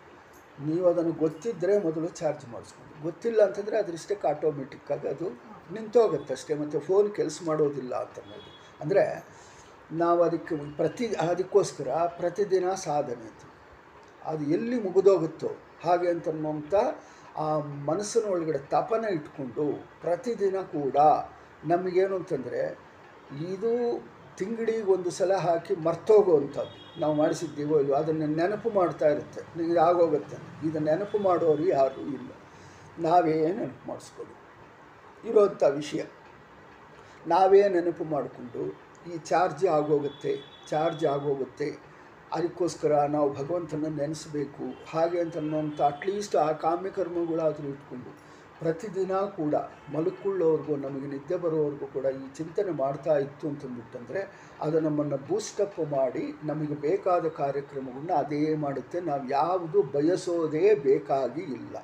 ನೀವು ಅದನ್ನು ಗೊತ್ತಿದ್ದರೆ ಮೊದಲು ಚಾರ್ಜ್ ಮಾಡಿಸ್ಕೊಂಡು. ಗೊತ್ತಿಲ್ಲ ಅಂತಂದರೆ ಅದರಿಷ್ಟಕ್ಕೆ ಆಟೋಮೆಟಿಕ್ಕಾಗಿ ಅದು ನಿಂತೋಗುತ್ತೆ ಅಷ್ಟೇ. ಮತ್ತು ಫೋನ್ ಕೆಲಸ ಮಾಡೋದಿಲ್ಲ ಅಂತ ಅನ್ನೋದು. ಅಂದರೆ ನಾವು ಅದಕ್ಕೆ ಪ್ರತಿ, ಅದಕ್ಕೋಸ್ಕರ ಪ್ರತಿದಿನ ಸಾಧನೆ ಅಂತ. ಅದು ಎಲ್ಲಿ ಮುಗಿದೋಗುತ್ತೋ ಹಾಗೆ ಅಂತನ್ನುವಂಥ ಆ ಮನಸ್ಸಿನ ಒಳಗಡೆ ತಪನ ಇಟ್ಕೊಂಡು ಪ್ರತಿದಿನ ಕೂಡ ನಮಗೇನು ಅಂತಂದರೆ, ಇದು ತಿಂಗಳಿಗೆ ಒಂದು ಸಲ ಹಾಕಿ ಮರ್ತೋಗುವಂಥದ್ದು ನಾವು ಮಾಡಿಸಿದ್ದೀವೋ ಇಲ್ಲವೋ ಅದನ್ನು ನೆನಪು ಮಾಡ್ತಾ ಇರುತ್ತೆ. ನಿಮಗೆ ಆಗೋಗುತ್ತೆ. ಇದು ನೆನಪು ಮಾಡೋರು ಯಾರೂ ಇಲ್ಲ. ನಾವೇ ನೆನಪು ಮಾಡಿಸ್ಕೊಳ್ಳಿ ಇರೋಂಥ ವಿಷಯ. ನಾವೇ ನೆನಪು ಮಾಡಿಕೊಂಡು ಈ ಚಾರ್ಜ್ ಆಗೋಗುತ್ತೆ ಚಾರ್ಜ್ ಆಗೋಗುತ್ತೆ. ಅದಕ್ಕೋಸ್ಕರ ನಾವು ಭಗವಂತನ ನೆನೆಸಬೇಕು. ಹಾಗೆ ಅಂತ ಅಟ್ಲೀಸ್ಟ್ ಆ ಕಾಮ್ಯಕರ್ಮಗಳಾದರೂ ಇಟ್ಕೊಂಡು ಪ್ರತಿದಿನ ಕೂಡ ಮಲ್ಕೊಳ್ಳೋರ್ಗೂ ನಮಗೆ ನಿದ್ದೆ ಬರೋವರೆಗೂ ಕೂಡ ಈ ಚಿಂತನೆ ಮಾಡ್ತಾ ಇತ್ತು ಅಂತಂದ್ಬಿಟ್ಟಂದರೆ, ಅದು ನಮ್ಮನ್ನು ಬೂಸ್ಟಪ್ ಮಾಡಿ ನಮಗೆ ಬೇಕಾದ ಕಾರ್ಯಕ್ರಮಗಳನ್ನ ಅದೇ ಮಾಡುತ್ತೆ. ನಾವು ಯಾವುದು ಬಯಸೋದೇ ಬೇಕಾಗಿ ಇಲ್ಲ.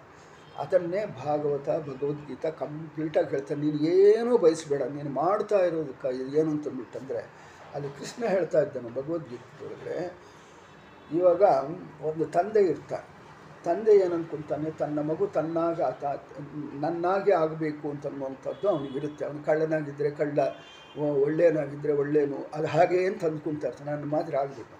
ಅದನ್ನೇ ಭಾಗವತ, ಭಗವದ್ಗೀತಾ ಕಂಪ್ಲೀಟಾಗಿ ಹೇಳ್ತಾನೆ ನೀನು ಏನೂ ಬಯಸಬೇಡ, ನೀನು ಮಾಡ್ತಾ ಇರೋದಕ್ಕೆ ಏನು ಅಂತಂದ್ಬಿಟ್ಟಂದರೆ, ಅಲ್ಲಿ ಕೃಷ್ಣ ಹೇಳ್ತಾ ಇದ್ದಾನೆ ಭಗವದ್ಗೀತೆ ಇವಾಗ ಒಂದು ತಂದೆ ಇರ್ತಾನೆ. ತಂದೆ ಏನು ಅನ್ಕೊಂತಾನೆ ತನ್ನ ಮಗು ತನ್ನಾಗ ನನ್ನಾಗೆ ಆಗಬೇಕು ಅಂತನ್ನುವಂಥದ್ದು ಅವನಿಗಿರುತ್ತೆ. ಅವನು ಕಳ್ಳನಾಗಿದ್ದರೆ ಕಳ್ಳ ಒಳ್ಳೆಯನಾಗಿದ್ದರೆ ಒಳ್ಳೆಯನು, ಅದು ಹಾಗೆ ಅಂತ ಅಂದ್ಕೊಂತಾ ಇರ್ತಾನೆ ನನ್ನ ಮಾತ್ರ ಆಗಬೇಕು.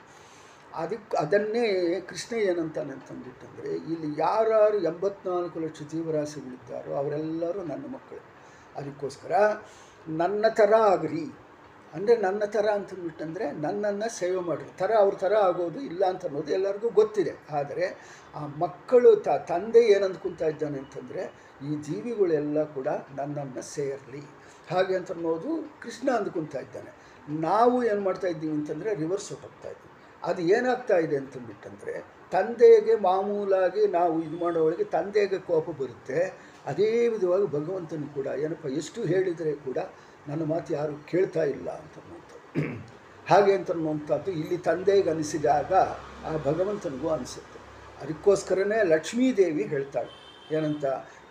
ಅದಕ್ಕೆ ಅದನ್ನೇ ಕೃಷ್ಣ ಏನಂತಾನೆ ಅಂತಂದ್ಬಿಟ್ಟಂದರೆ ಇಲ್ಲಿ ಯಾರ್ಯಾರು ಎಂಬತ್ನಾಲ್ಕು ಲಕ್ಷ ಜೀವರಾಶಿಗಳಿದ್ದಾರೋ ಅವರೆಲ್ಲರೂ ನನ್ನ ಮಕ್ಕಳು. ಅದಕ್ಕೋಸ್ಕರ ನನ್ನ ಥರ ಆಗ್ರಿ. ಅಂದರೆ ನನ್ನ ಥರ ಅಂತಂದ್ಬಿಟ್ಟಂದರೆ ನನ್ನನ್ನು ಸೇವೆ ಮಾಡಿರಿ ಥರ ಅವ್ರ ಥರ ಆಗೋದು ಇಲ್ಲ ಅಂತ ಅನ್ನೋದು ಎಲ್ಲರಿಗೂ ಗೊತ್ತಿದೆ. ಆದರೆ ಆ ಮಕ್ಕಳು, ತ, ತಂದೆ ಏನು ಇದ್ದಾನೆ ಅಂತಂದರೆ ಈ ಜೀವಿಗಳೆಲ್ಲ ಕೂಡ ನನ್ನನ್ನು ಸೇರಲಿ. ಹಾಗೆ ಅಂತ ಅನ್ನೋದು ಕೃಷ್ಣ ಅಂದ್ಕೊತಾ ಇದ್ದಾನೆ. ನಾವು ಏನು ಮಾಡ್ತಾ ಇದ್ದೀವಿ ಅಂತಂದರೆ ರಿವರ್ಸ್ ಹೋಗ್ತಾ ಇದ್ದೀವಿ. ಅದು ಏನಾಗ್ತಾ ಇದೆ ಅಂತಂದ್ಬಿಟ್ಟಂದರೆ ತಂದೆಗೆ ಮಾಮೂಲಾಗಿ ನಾವು ಇದು ಮಾಡೋವಳಿಗೆ ತಂದೆಗೆ ಕೋಪ ಬರುತ್ತೆ. ಅದೇ ವಿಧವಾಗಿ ಭಗವಂತನು ಕೂಡ, ಏನಪ್ಪ, ಎಷ್ಟು ಹೇಳಿದರೆ ಕೂಡ ನನ್ನ ಮಾತು ಯಾರು ಕೇಳ್ತಾ ಇಲ್ಲ ಅಂತ ಹಾಗೆ ಅಂತನ್ನುವಂಥದ್ದು ಇಲ್ಲಿ ತಂದೆಗೆ ಅನಿಸಿದಾಗ ಆ ಭಗವಂತನಿಗೂ ಅನಿಸುತ್ತೆ. ಅದಕ್ಕೋಸ್ಕರನೇ ಲಕ್ಷ್ಮೀದೇವಿ ಹೇಳ್ತಾಳೆ, ಏನಂತ,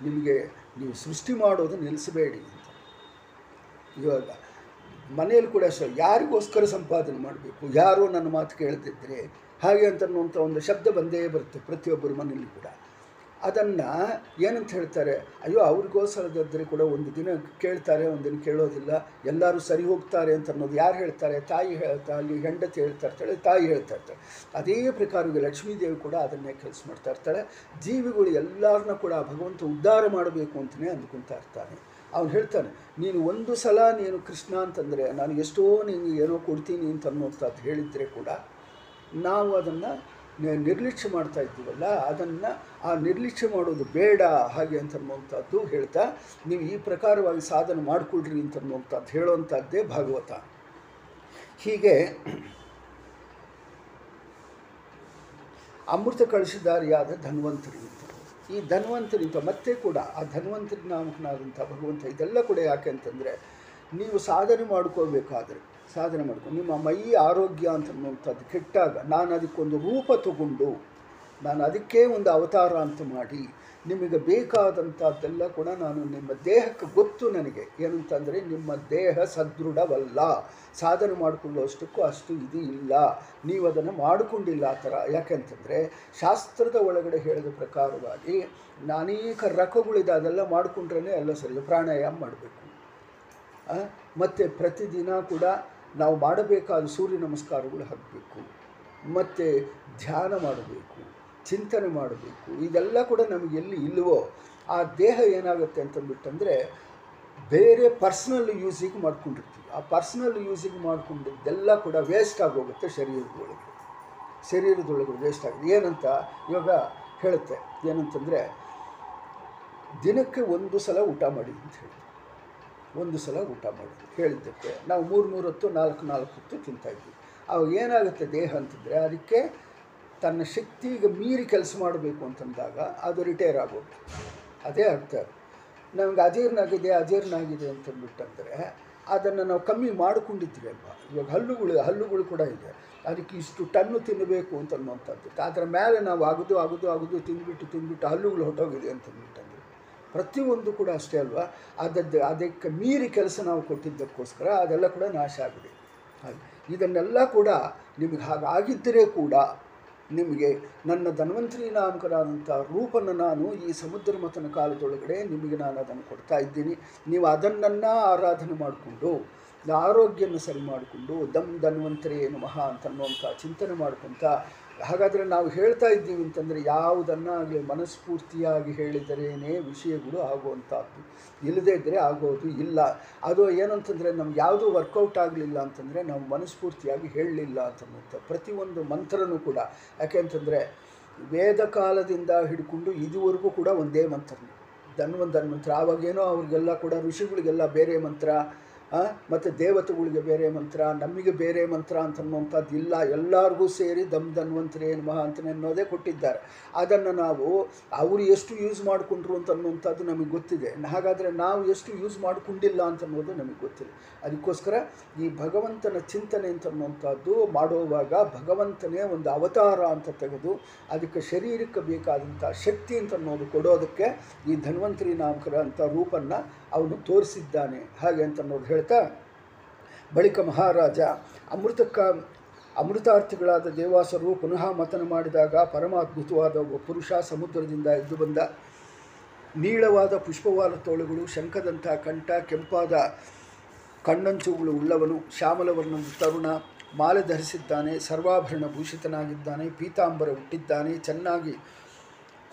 ನಿಮಗೆ ನೀವು ಸೃಷ್ಟಿ ಮಾಡೋದು ನಿಲ್ಲಿಸಬೇಡಿ ಅಂತ. ಇವಾಗ ಮನೆಯಲ್ಲಿ ಕೂಡ ಅಷ್ಟೇ, ಯಾರಿಗೋಸ್ಕರ ಸಂಪಾದನೆ ಮಾಡಬೇಕು, ಯಾರೋ ನನ್ನ ಮಾತು ಕೇಳ್ತಿದ್ರೆ ಹಾಗೆ ಅಂತನ್ನುವಂಥ ಒಂದು ಶಬ್ದ ಬಂದೇ ಬರುತ್ತೆ ಪ್ರತಿಯೊಬ್ಬರ ಮನೆಯಲ್ಲಿ ಕೂಡ. ಅದನ್ನು ಏನಂತ ಹೇಳ್ತಾರೆ? ಅಯ್ಯೋ ಅವ್ರಿಗೋಸ್ಕರದ್ರೆ ಕೂಡ ಒಂದು ದಿನ ಕೇಳ್ತಾರೆ, ಒಂದು ದಿನ ಕೇಳೋದಿಲ್ಲ, ಎಲ್ಲರೂ ಸರಿ ಹೋಗ್ತಾರೆ ಅಂತ ಅನ್ನೋದು ಯಾರು ಹೇಳ್ತಾರೆ? ತಾಯಿ ಹೇಳ್ತಾ ಅಲ್ಲಿ ಹೆಂಡತಿ ಹೇಳ್ತಾ ಇರ್ತಾಳೆ, ತಾಯಿ ಹೇಳ್ತಾ ಇರ್ತಾಳೆ. ಅದೇ ಪ್ರಕಾರವಾಗಿ ಲಕ್ಷ್ಮೀದೇವಿ ಕೂಡ ಅದನ್ನೇ ಕೆಲಸ ಮಾಡ್ತಾ ಇರ್ತಾಳೆ. ಜೀವಿಗಳು ಎಲ್ಲರನ್ನ ಕೂಡ ಭಗವಂತ ಉದ್ಧಾರ ಮಾಡಬೇಕು ಅಂತಲೇ ಅಂದ್ಕೊತಾ ಇರ್ತಾನೆ. ಅವನು ಹೇಳ್ತಾನೆ, ನೀನು ಒಂದು ಸಲ ನೀನು ಕೃಷ್ಣ ಅಂತಂದರೆ, ನಾನು ಎಷ್ಟೋ ನೀನು ಏನೋ ಕೊಡ್ತೀನಿ ಅಂತ ಅನ್ನೋಂಥದ್ದು ಹೇಳಿದರೆ ಕೂಡ, ನಾವು ಅದನ್ನು ನಿರ್ಲಕ್ಷ್ಯ ಮಾಡ್ತಾ ಇದ್ದೀವಲ್ಲ, ಅದನ್ನು ಆ ನಿರ್ಲಕ್ಷ್ಯ ಮಾಡೋದು ಬೇಡ ಹಾಗೆ ಅಂತ ಅನ್ನುವಂಥದ್ದು ಹೇಳ್ತಾ, ನೀವು ಈ ಪ್ರಕಾರವಾಗಿ ಸಾಧನೆ ಮಾಡಿಕೊಳ್ರಿ ಅಂತ ಅನ್ನುವಂಥದ್ದು ಹೇಳುವಂಥದ್ದೇ ಭಾಗವತ. ಹೀಗೆ ಅಮೃತ ಕಳಿಸಿದಾರಿಯಾದ ಧನ್ವಂತರಿ ಅಂತ. ಈ ಧನ್ವಂತರಿಂತ ಮತ್ತೆ ಕೂಡ, ಆ ಧನ್ವಂತರಿ ನಾಮಕನಾದಂಥ ಭಗವಂತ ಇದೆಲ್ಲ ಕೂಡ ಯಾಕೆ ಅಂತಂದರೆ, ನೀವು ಸಾಧನೆ ಮಾಡ್ಕೋಬೇಕಾದ್ರೆ ಸಾಧನೆ ಮಾಡ್ಕೊಂಡು, ನಿಮ್ಮ ಮೈ ಆರೋಗ್ಯ ಅಂತ ಅನ್ನುವಂಥದ್ದು ಕೆಟ್ಟಾಗ ನಾನು ಅದಕ್ಕೊಂದು ರೂಪ ತಗೊಂಡು, ನಾನು ಅದಕ್ಕೆ ಒಂದು ಅವತಾರ ಅಂತ ಮಾಡಿ, ನಿಮಗೆ ಬೇಕಾದಂಥದ್ದೆಲ್ಲ ಕೂಡ ನಾನು ನಿಮ್ಮ ದೇಹಕ್ಕೆ ಗೊತ್ತು ನನಗೆ. ಏನಂತಂದರೆ, ನಿಮ್ಮ ದೇಹ ಸದೃಢವಲ್ಲ. ಸಾಧನೆ ಮಾಡಿಕೊಳ್ಳುವಷ್ಟಕ್ಕೂ ಅಷ್ಟು ಇದು ಇಲ್ಲ. ನೀವು ಅದನ್ನು ಮಾಡಿಕೊಂಡಿಲ್ಲ ಆ ಥರ. ಯಾಕೆಂತಂದರೆ ಶಾಸ್ತ್ರದ ಒಳಗಡೆ ಹೇಳಿದ ಪ್ರಕಾರವಾಗಿ ಅನೇಕ ರಕಗಳಿದೆ, ಅದೆಲ್ಲ ಮಾಡಿಕೊಂಡ್ರೇ ಎಲ್ಲ ಸರಿ. ಪ್ರಾಣಾಯಾಮ ಮಾಡಬೇಕು. ಮತ್ತು ಪ್ರತಿದಿನ ಕೂಡ ನಾವು ಮಾಡಬೇಕಾದ ಸೂರ್ಯ ನಮಸ್ಕಾರಗಳು ಹಾಕಬೇಕು, ಮತ್ತು ಧ್ಯಾನ ಮಾಡಬೇಕು, ಚಿಂತನೆ ಮಾಡಬೇಕು, ಇದೆಲ್ಲ ಕೂಡ ನಮಗೆ ಎಲ್ಲಿ ಇಲ್ಲವೋ ಆ ದೇಹ ಏನಾಗುತ್ತೆ ಅಂತಂದ್ಬಿಟ್ಟಂದರೆ ಬೇರೆ ಪರ್ಸ್ನಲ್ ಯೂಸಿಗೆ ಮಾಡ್ಕೊಂಡಿರ್ತೀವಿ. ಆ ಪರ್ಸ್ನಲ್ ಯೂಸಿಗೆ ಮಾಡಿಕೊಂಡಿದ್ದೆಲ್ಲ ಕೂಡ ವೇಸ್ಟ್ ಆಗೋಗುತ್ತೆ ಶರೀರದೊಳಗೆ. ಶರೀರದೊಳಗೆ ವೇಸ್ಟ್ ಆಗಿದೆ. ಏನಂತ ಇವಾಗ ಹೇಳುತ್ತೆ. ಏನಂತಂದರೆ ದಿನಕ್ಕೆ ಒಂದು ಸಲ ಊಟ ಮಾಡಿ ಅಂತ ಹೇಳಿ. ಒಂದು ಸಲ ಊಟ ಮಾಡೋದು. ಹೇಳಿದ್ದಕ್ಕೆ ನಾವು ಮೂರು ಮೂರು ಹೊತ್ತು ನಾಲ್ಕು ನಾಲ್ಕು ಹೊತ್ತು ತಿಂತಾಯಿದ್ವಿ ಅವಾಗ ಏನಾಗುತ್ತೆ ದೇಹ ಅಂತಂದರೆ ಅದಕ್ಕೆ ತನ್ನ ಶಕ್ತಿಗೆ ಮೀರಿ ಕೆಲಸ ಮಾಡಬೇಕು ಅಂತಂದಾಗ ಅದು ರಿಟೈರ್ ಆಗೋದು. ಅದೇ ಅರ್ಥ. ನಮಗೆ ಅಜೀರ್ಣ ಆಗಿದೆ ಅಜೀರ್ಣ ಆಗಿದೆ ಅಂತಂದ್ಬಿಟ್ಟಂದರೆ ಅದನ್ನು ನಾವು ಕಮ್ಮಿ ಮಾಡಿಕೊಂಡಿದ್ವಿ ಅಲ್ವಾ? ಇವಾಗ ಹಲ್ಲುಗಳು ಹಲ್ಲುಗಳು ಕೂಡ ಇದೆ. ಅದಕ್ಕೆ ಇಷ್ಟು ಟನ್ನು ತಿನ್ನಬೇಕು ಅಂತ ಅನ್ನುವಂಥದ್ದು. ಅದರ ಮೇಲೆ ನಾವು ಅಗದು ಅಗದು ಅಗದು ತಿಂದ್ಬಿಟ್ಟು ತಿಂದ್ಬಿಟ್ಟು ಹಲ್ಲುಗಳು ಹೊಟ್ಟೋಗಿದೆ ಅಂತಂದ್ಬಿಟ್ಟಂದ್ರೆ ಪ್ರತಿಯೊಂದು ಕೂಡ ಅಷ್ಟೇ ಅಲ್ವಾ? ಅದದ್ದು, ಅದಕ್ಕೆ ಮೀರಿ ಕೆಲಸ ನಾವು ಕೊಟ್ಟಿದ್ದಕ್ಕೋಸ್ಕರ ಅದೆಲ್ಲ ಕೂಡ ನಾಶ ಆಗಿದೆ. ಹಾಗೆ ಇದನ್ನೆಲ್ಲ ಕೂಡ ನಿಮಗೆ ಹಾಗಾಗಿದ್ದರೆ ಕೂಡ ನಿಮಗೆ ನನ್ನ ಧನ್ವಂತರಿ ನಾಮಕರಾದಂಥ ರೂಪನ ನಾನು ಈ ಸಮುದ್ರ ಮತನ ಕಾಲದೊಳಗಡೆ ನಿಮಗೆ ನಾನು ಅದನ್ನು ಕೊಡ್ತಾ ಇದ್ದೀನಿ. ನೀವು ಅದನ್ನು ಆರಾಧನೆ ಮಾಡಿಕೊಂಡು, ಆರೋಗ್ಯನ ಸರಿ ಮಾಡಿಕೊಂಡು, ದಮ್ ಧನ್ವಂತರಿ ನಮಃ ಅಂತ ಅನ್ನುವಂಥ ಚಿಂತನೆ ಮಾಡ್ಕೊತ ಹಾಗಾದರೆ ನಾವು ಹೇಳ್ತಾ ಇದ್ದೀವಿ ಅಂತಂದರೆ ಯಾವುದನ್ನಾಗಲಿ ಮನಸ್ಫೂರ್ತಿಯಾಗಿ ಹೇಳಿದರೇನೇ ವಿಷಯಗಳು ಆಗುವಂಥದ್ದು. ಇಲ್ಲದೇ ಇದ್ದರೆ ಆಗೋದು ಇಲ್ಲ. ಅದು ಏನಂತಂದರೆ ನಮ್ಗೆ ಯಾವುದೂ ವರ್ಕೌಟ್ ಆಗಲಿಲ್ಲ ಅಂತಂದರೆ ನಾವು ಮನಸ್ಫೂರ್ತಿಯಾಗಿ ಹೇಳಲಿಲ್ಲ ಅಂತ ಪ್ರತಿಯೊಂದು ಮಂತ್ರನೂ ಕೂಡ. ಯಾಕೆಂತಂದರೆ ವೇದ ಕಾಲದಿಂದ ಹಿಡ್ಕೊಂಡು ಇದುವರೆಗೂ ಕೂಡ ಒಂದೇ ಮಂತ್ರನೇ ಧನ್ವಂತ ಮಂತ್ರ. ಆವಾಗೇನೋ ಅವ್ರಿಗೆಲ್ಲ ಕೂಡ ಋಷಿಗಳಿಗೆಲ್ಲ ಬೇರೆ ಮಂತ್ರ. ಮತ್ತು ದೇವತೆಗಳಿಗೆ ಬೇರೆ ಮಂತ್ರ ನಮಗೆ ಬೇರೆ ಮಂತ್ರ ಅಂತನ್ನುವಂಥದ್ದು ಇಲ್ಲ. ಎಲ್ಲರಿಗೂ ಸೇರಿ ದಮ್ ಧನ್ವಂತರೇ ನಮಃ ಅಂತ ಅನ್ನೋದೇ ಕೊಟ್ಟಿದ್ದಾರೆ. ಅದನ್ನು ನಾವು, ಅವರು ಎಷ್ಟು ಯೂಸ್ ಮಾಡಿಕೊಂಡ್ರು ಅಂತನ್ನುವಂಥದ್ದು ನಮಗೆ ಗೊತ್ತಿದೆ. ಹಾಗಾದರೆ ನಾವು ಎಷ್ಟು ಯೂಸ್ ಮಾಡಿಕೊಂಡಿಲ್ಲ ಅಂತನ್ನೋದು ನಮಗೆ ಗೊತ್ತಿದೆ ಅದಕ್ಕೋಸ್ಕರ ಈ ಭಗವಂತನ ಚಿಂತನೆ ಅಂತನ್ನುವಂಥದ್ದು ಮಾಡುವಾಗ ಭಗವಂತನೇ ಒಂದು ಅವತಾರ ಅಂತ ತೆಗೆದು ಅದಕ್ಕೆ ಶರೀರಕ್ಕೆ ಬೇಕಾದಂಥ ಶಕ್ತಿ ಅಂತ ಅನ್ನೋದು ಕೊಡೋದಕ್ಕೆ ಈ ಧನ್ವಂತರಿ ನಾಮಕರ ಅಂತ ರೂಪನ್ನು ಅವನು ತೋರಿಸಿದ್ದಾನೆ. ಹಾಗೆ ಅಂತ ನೋಡಿ ಹೇಳ್ತಾ, ಬಳಿಕ ಮಹಾರಾಜ ಅಮೃತಕ್ಕ ಅಮೃತಾರ್ಥಿಗಳಾದ ದೇವಾಸರು ಪುನಃ ಮತನ ಮಾಡಿದಾಗ ಪರಮ ಅದ್ಭುತವಾದ ಒಬ್ಬ ಪುರುಷ ಸಮುದ್ರದಿಂದ ಎದ್ದು ಬಂದ. ನೀಳವಾದ ಪುಷ್ಪವಾದ ತೋಳುಗಳು, ಶಂಖದಂಥ ಕಂಠ, ಕೆಂಪಾದ ಕಣ್ಣಂಚುಗಳು ಉಳ್ಳವನು ಶ್ಯಾಮಲವರ್ಣನ ತರುಣ, ಮಾಲೆ ಧರಿಸಿದ್ದಾನೆ, ಸರ್ವಾಭರಣ ಭೂಷಿತನಾಗಿದ್ದಾನೆ, ಪೀತಾಂಬರ ಹುಟ್ಟಿದ್ದಾನೆ, ಚೆನ್ನಾಗಿ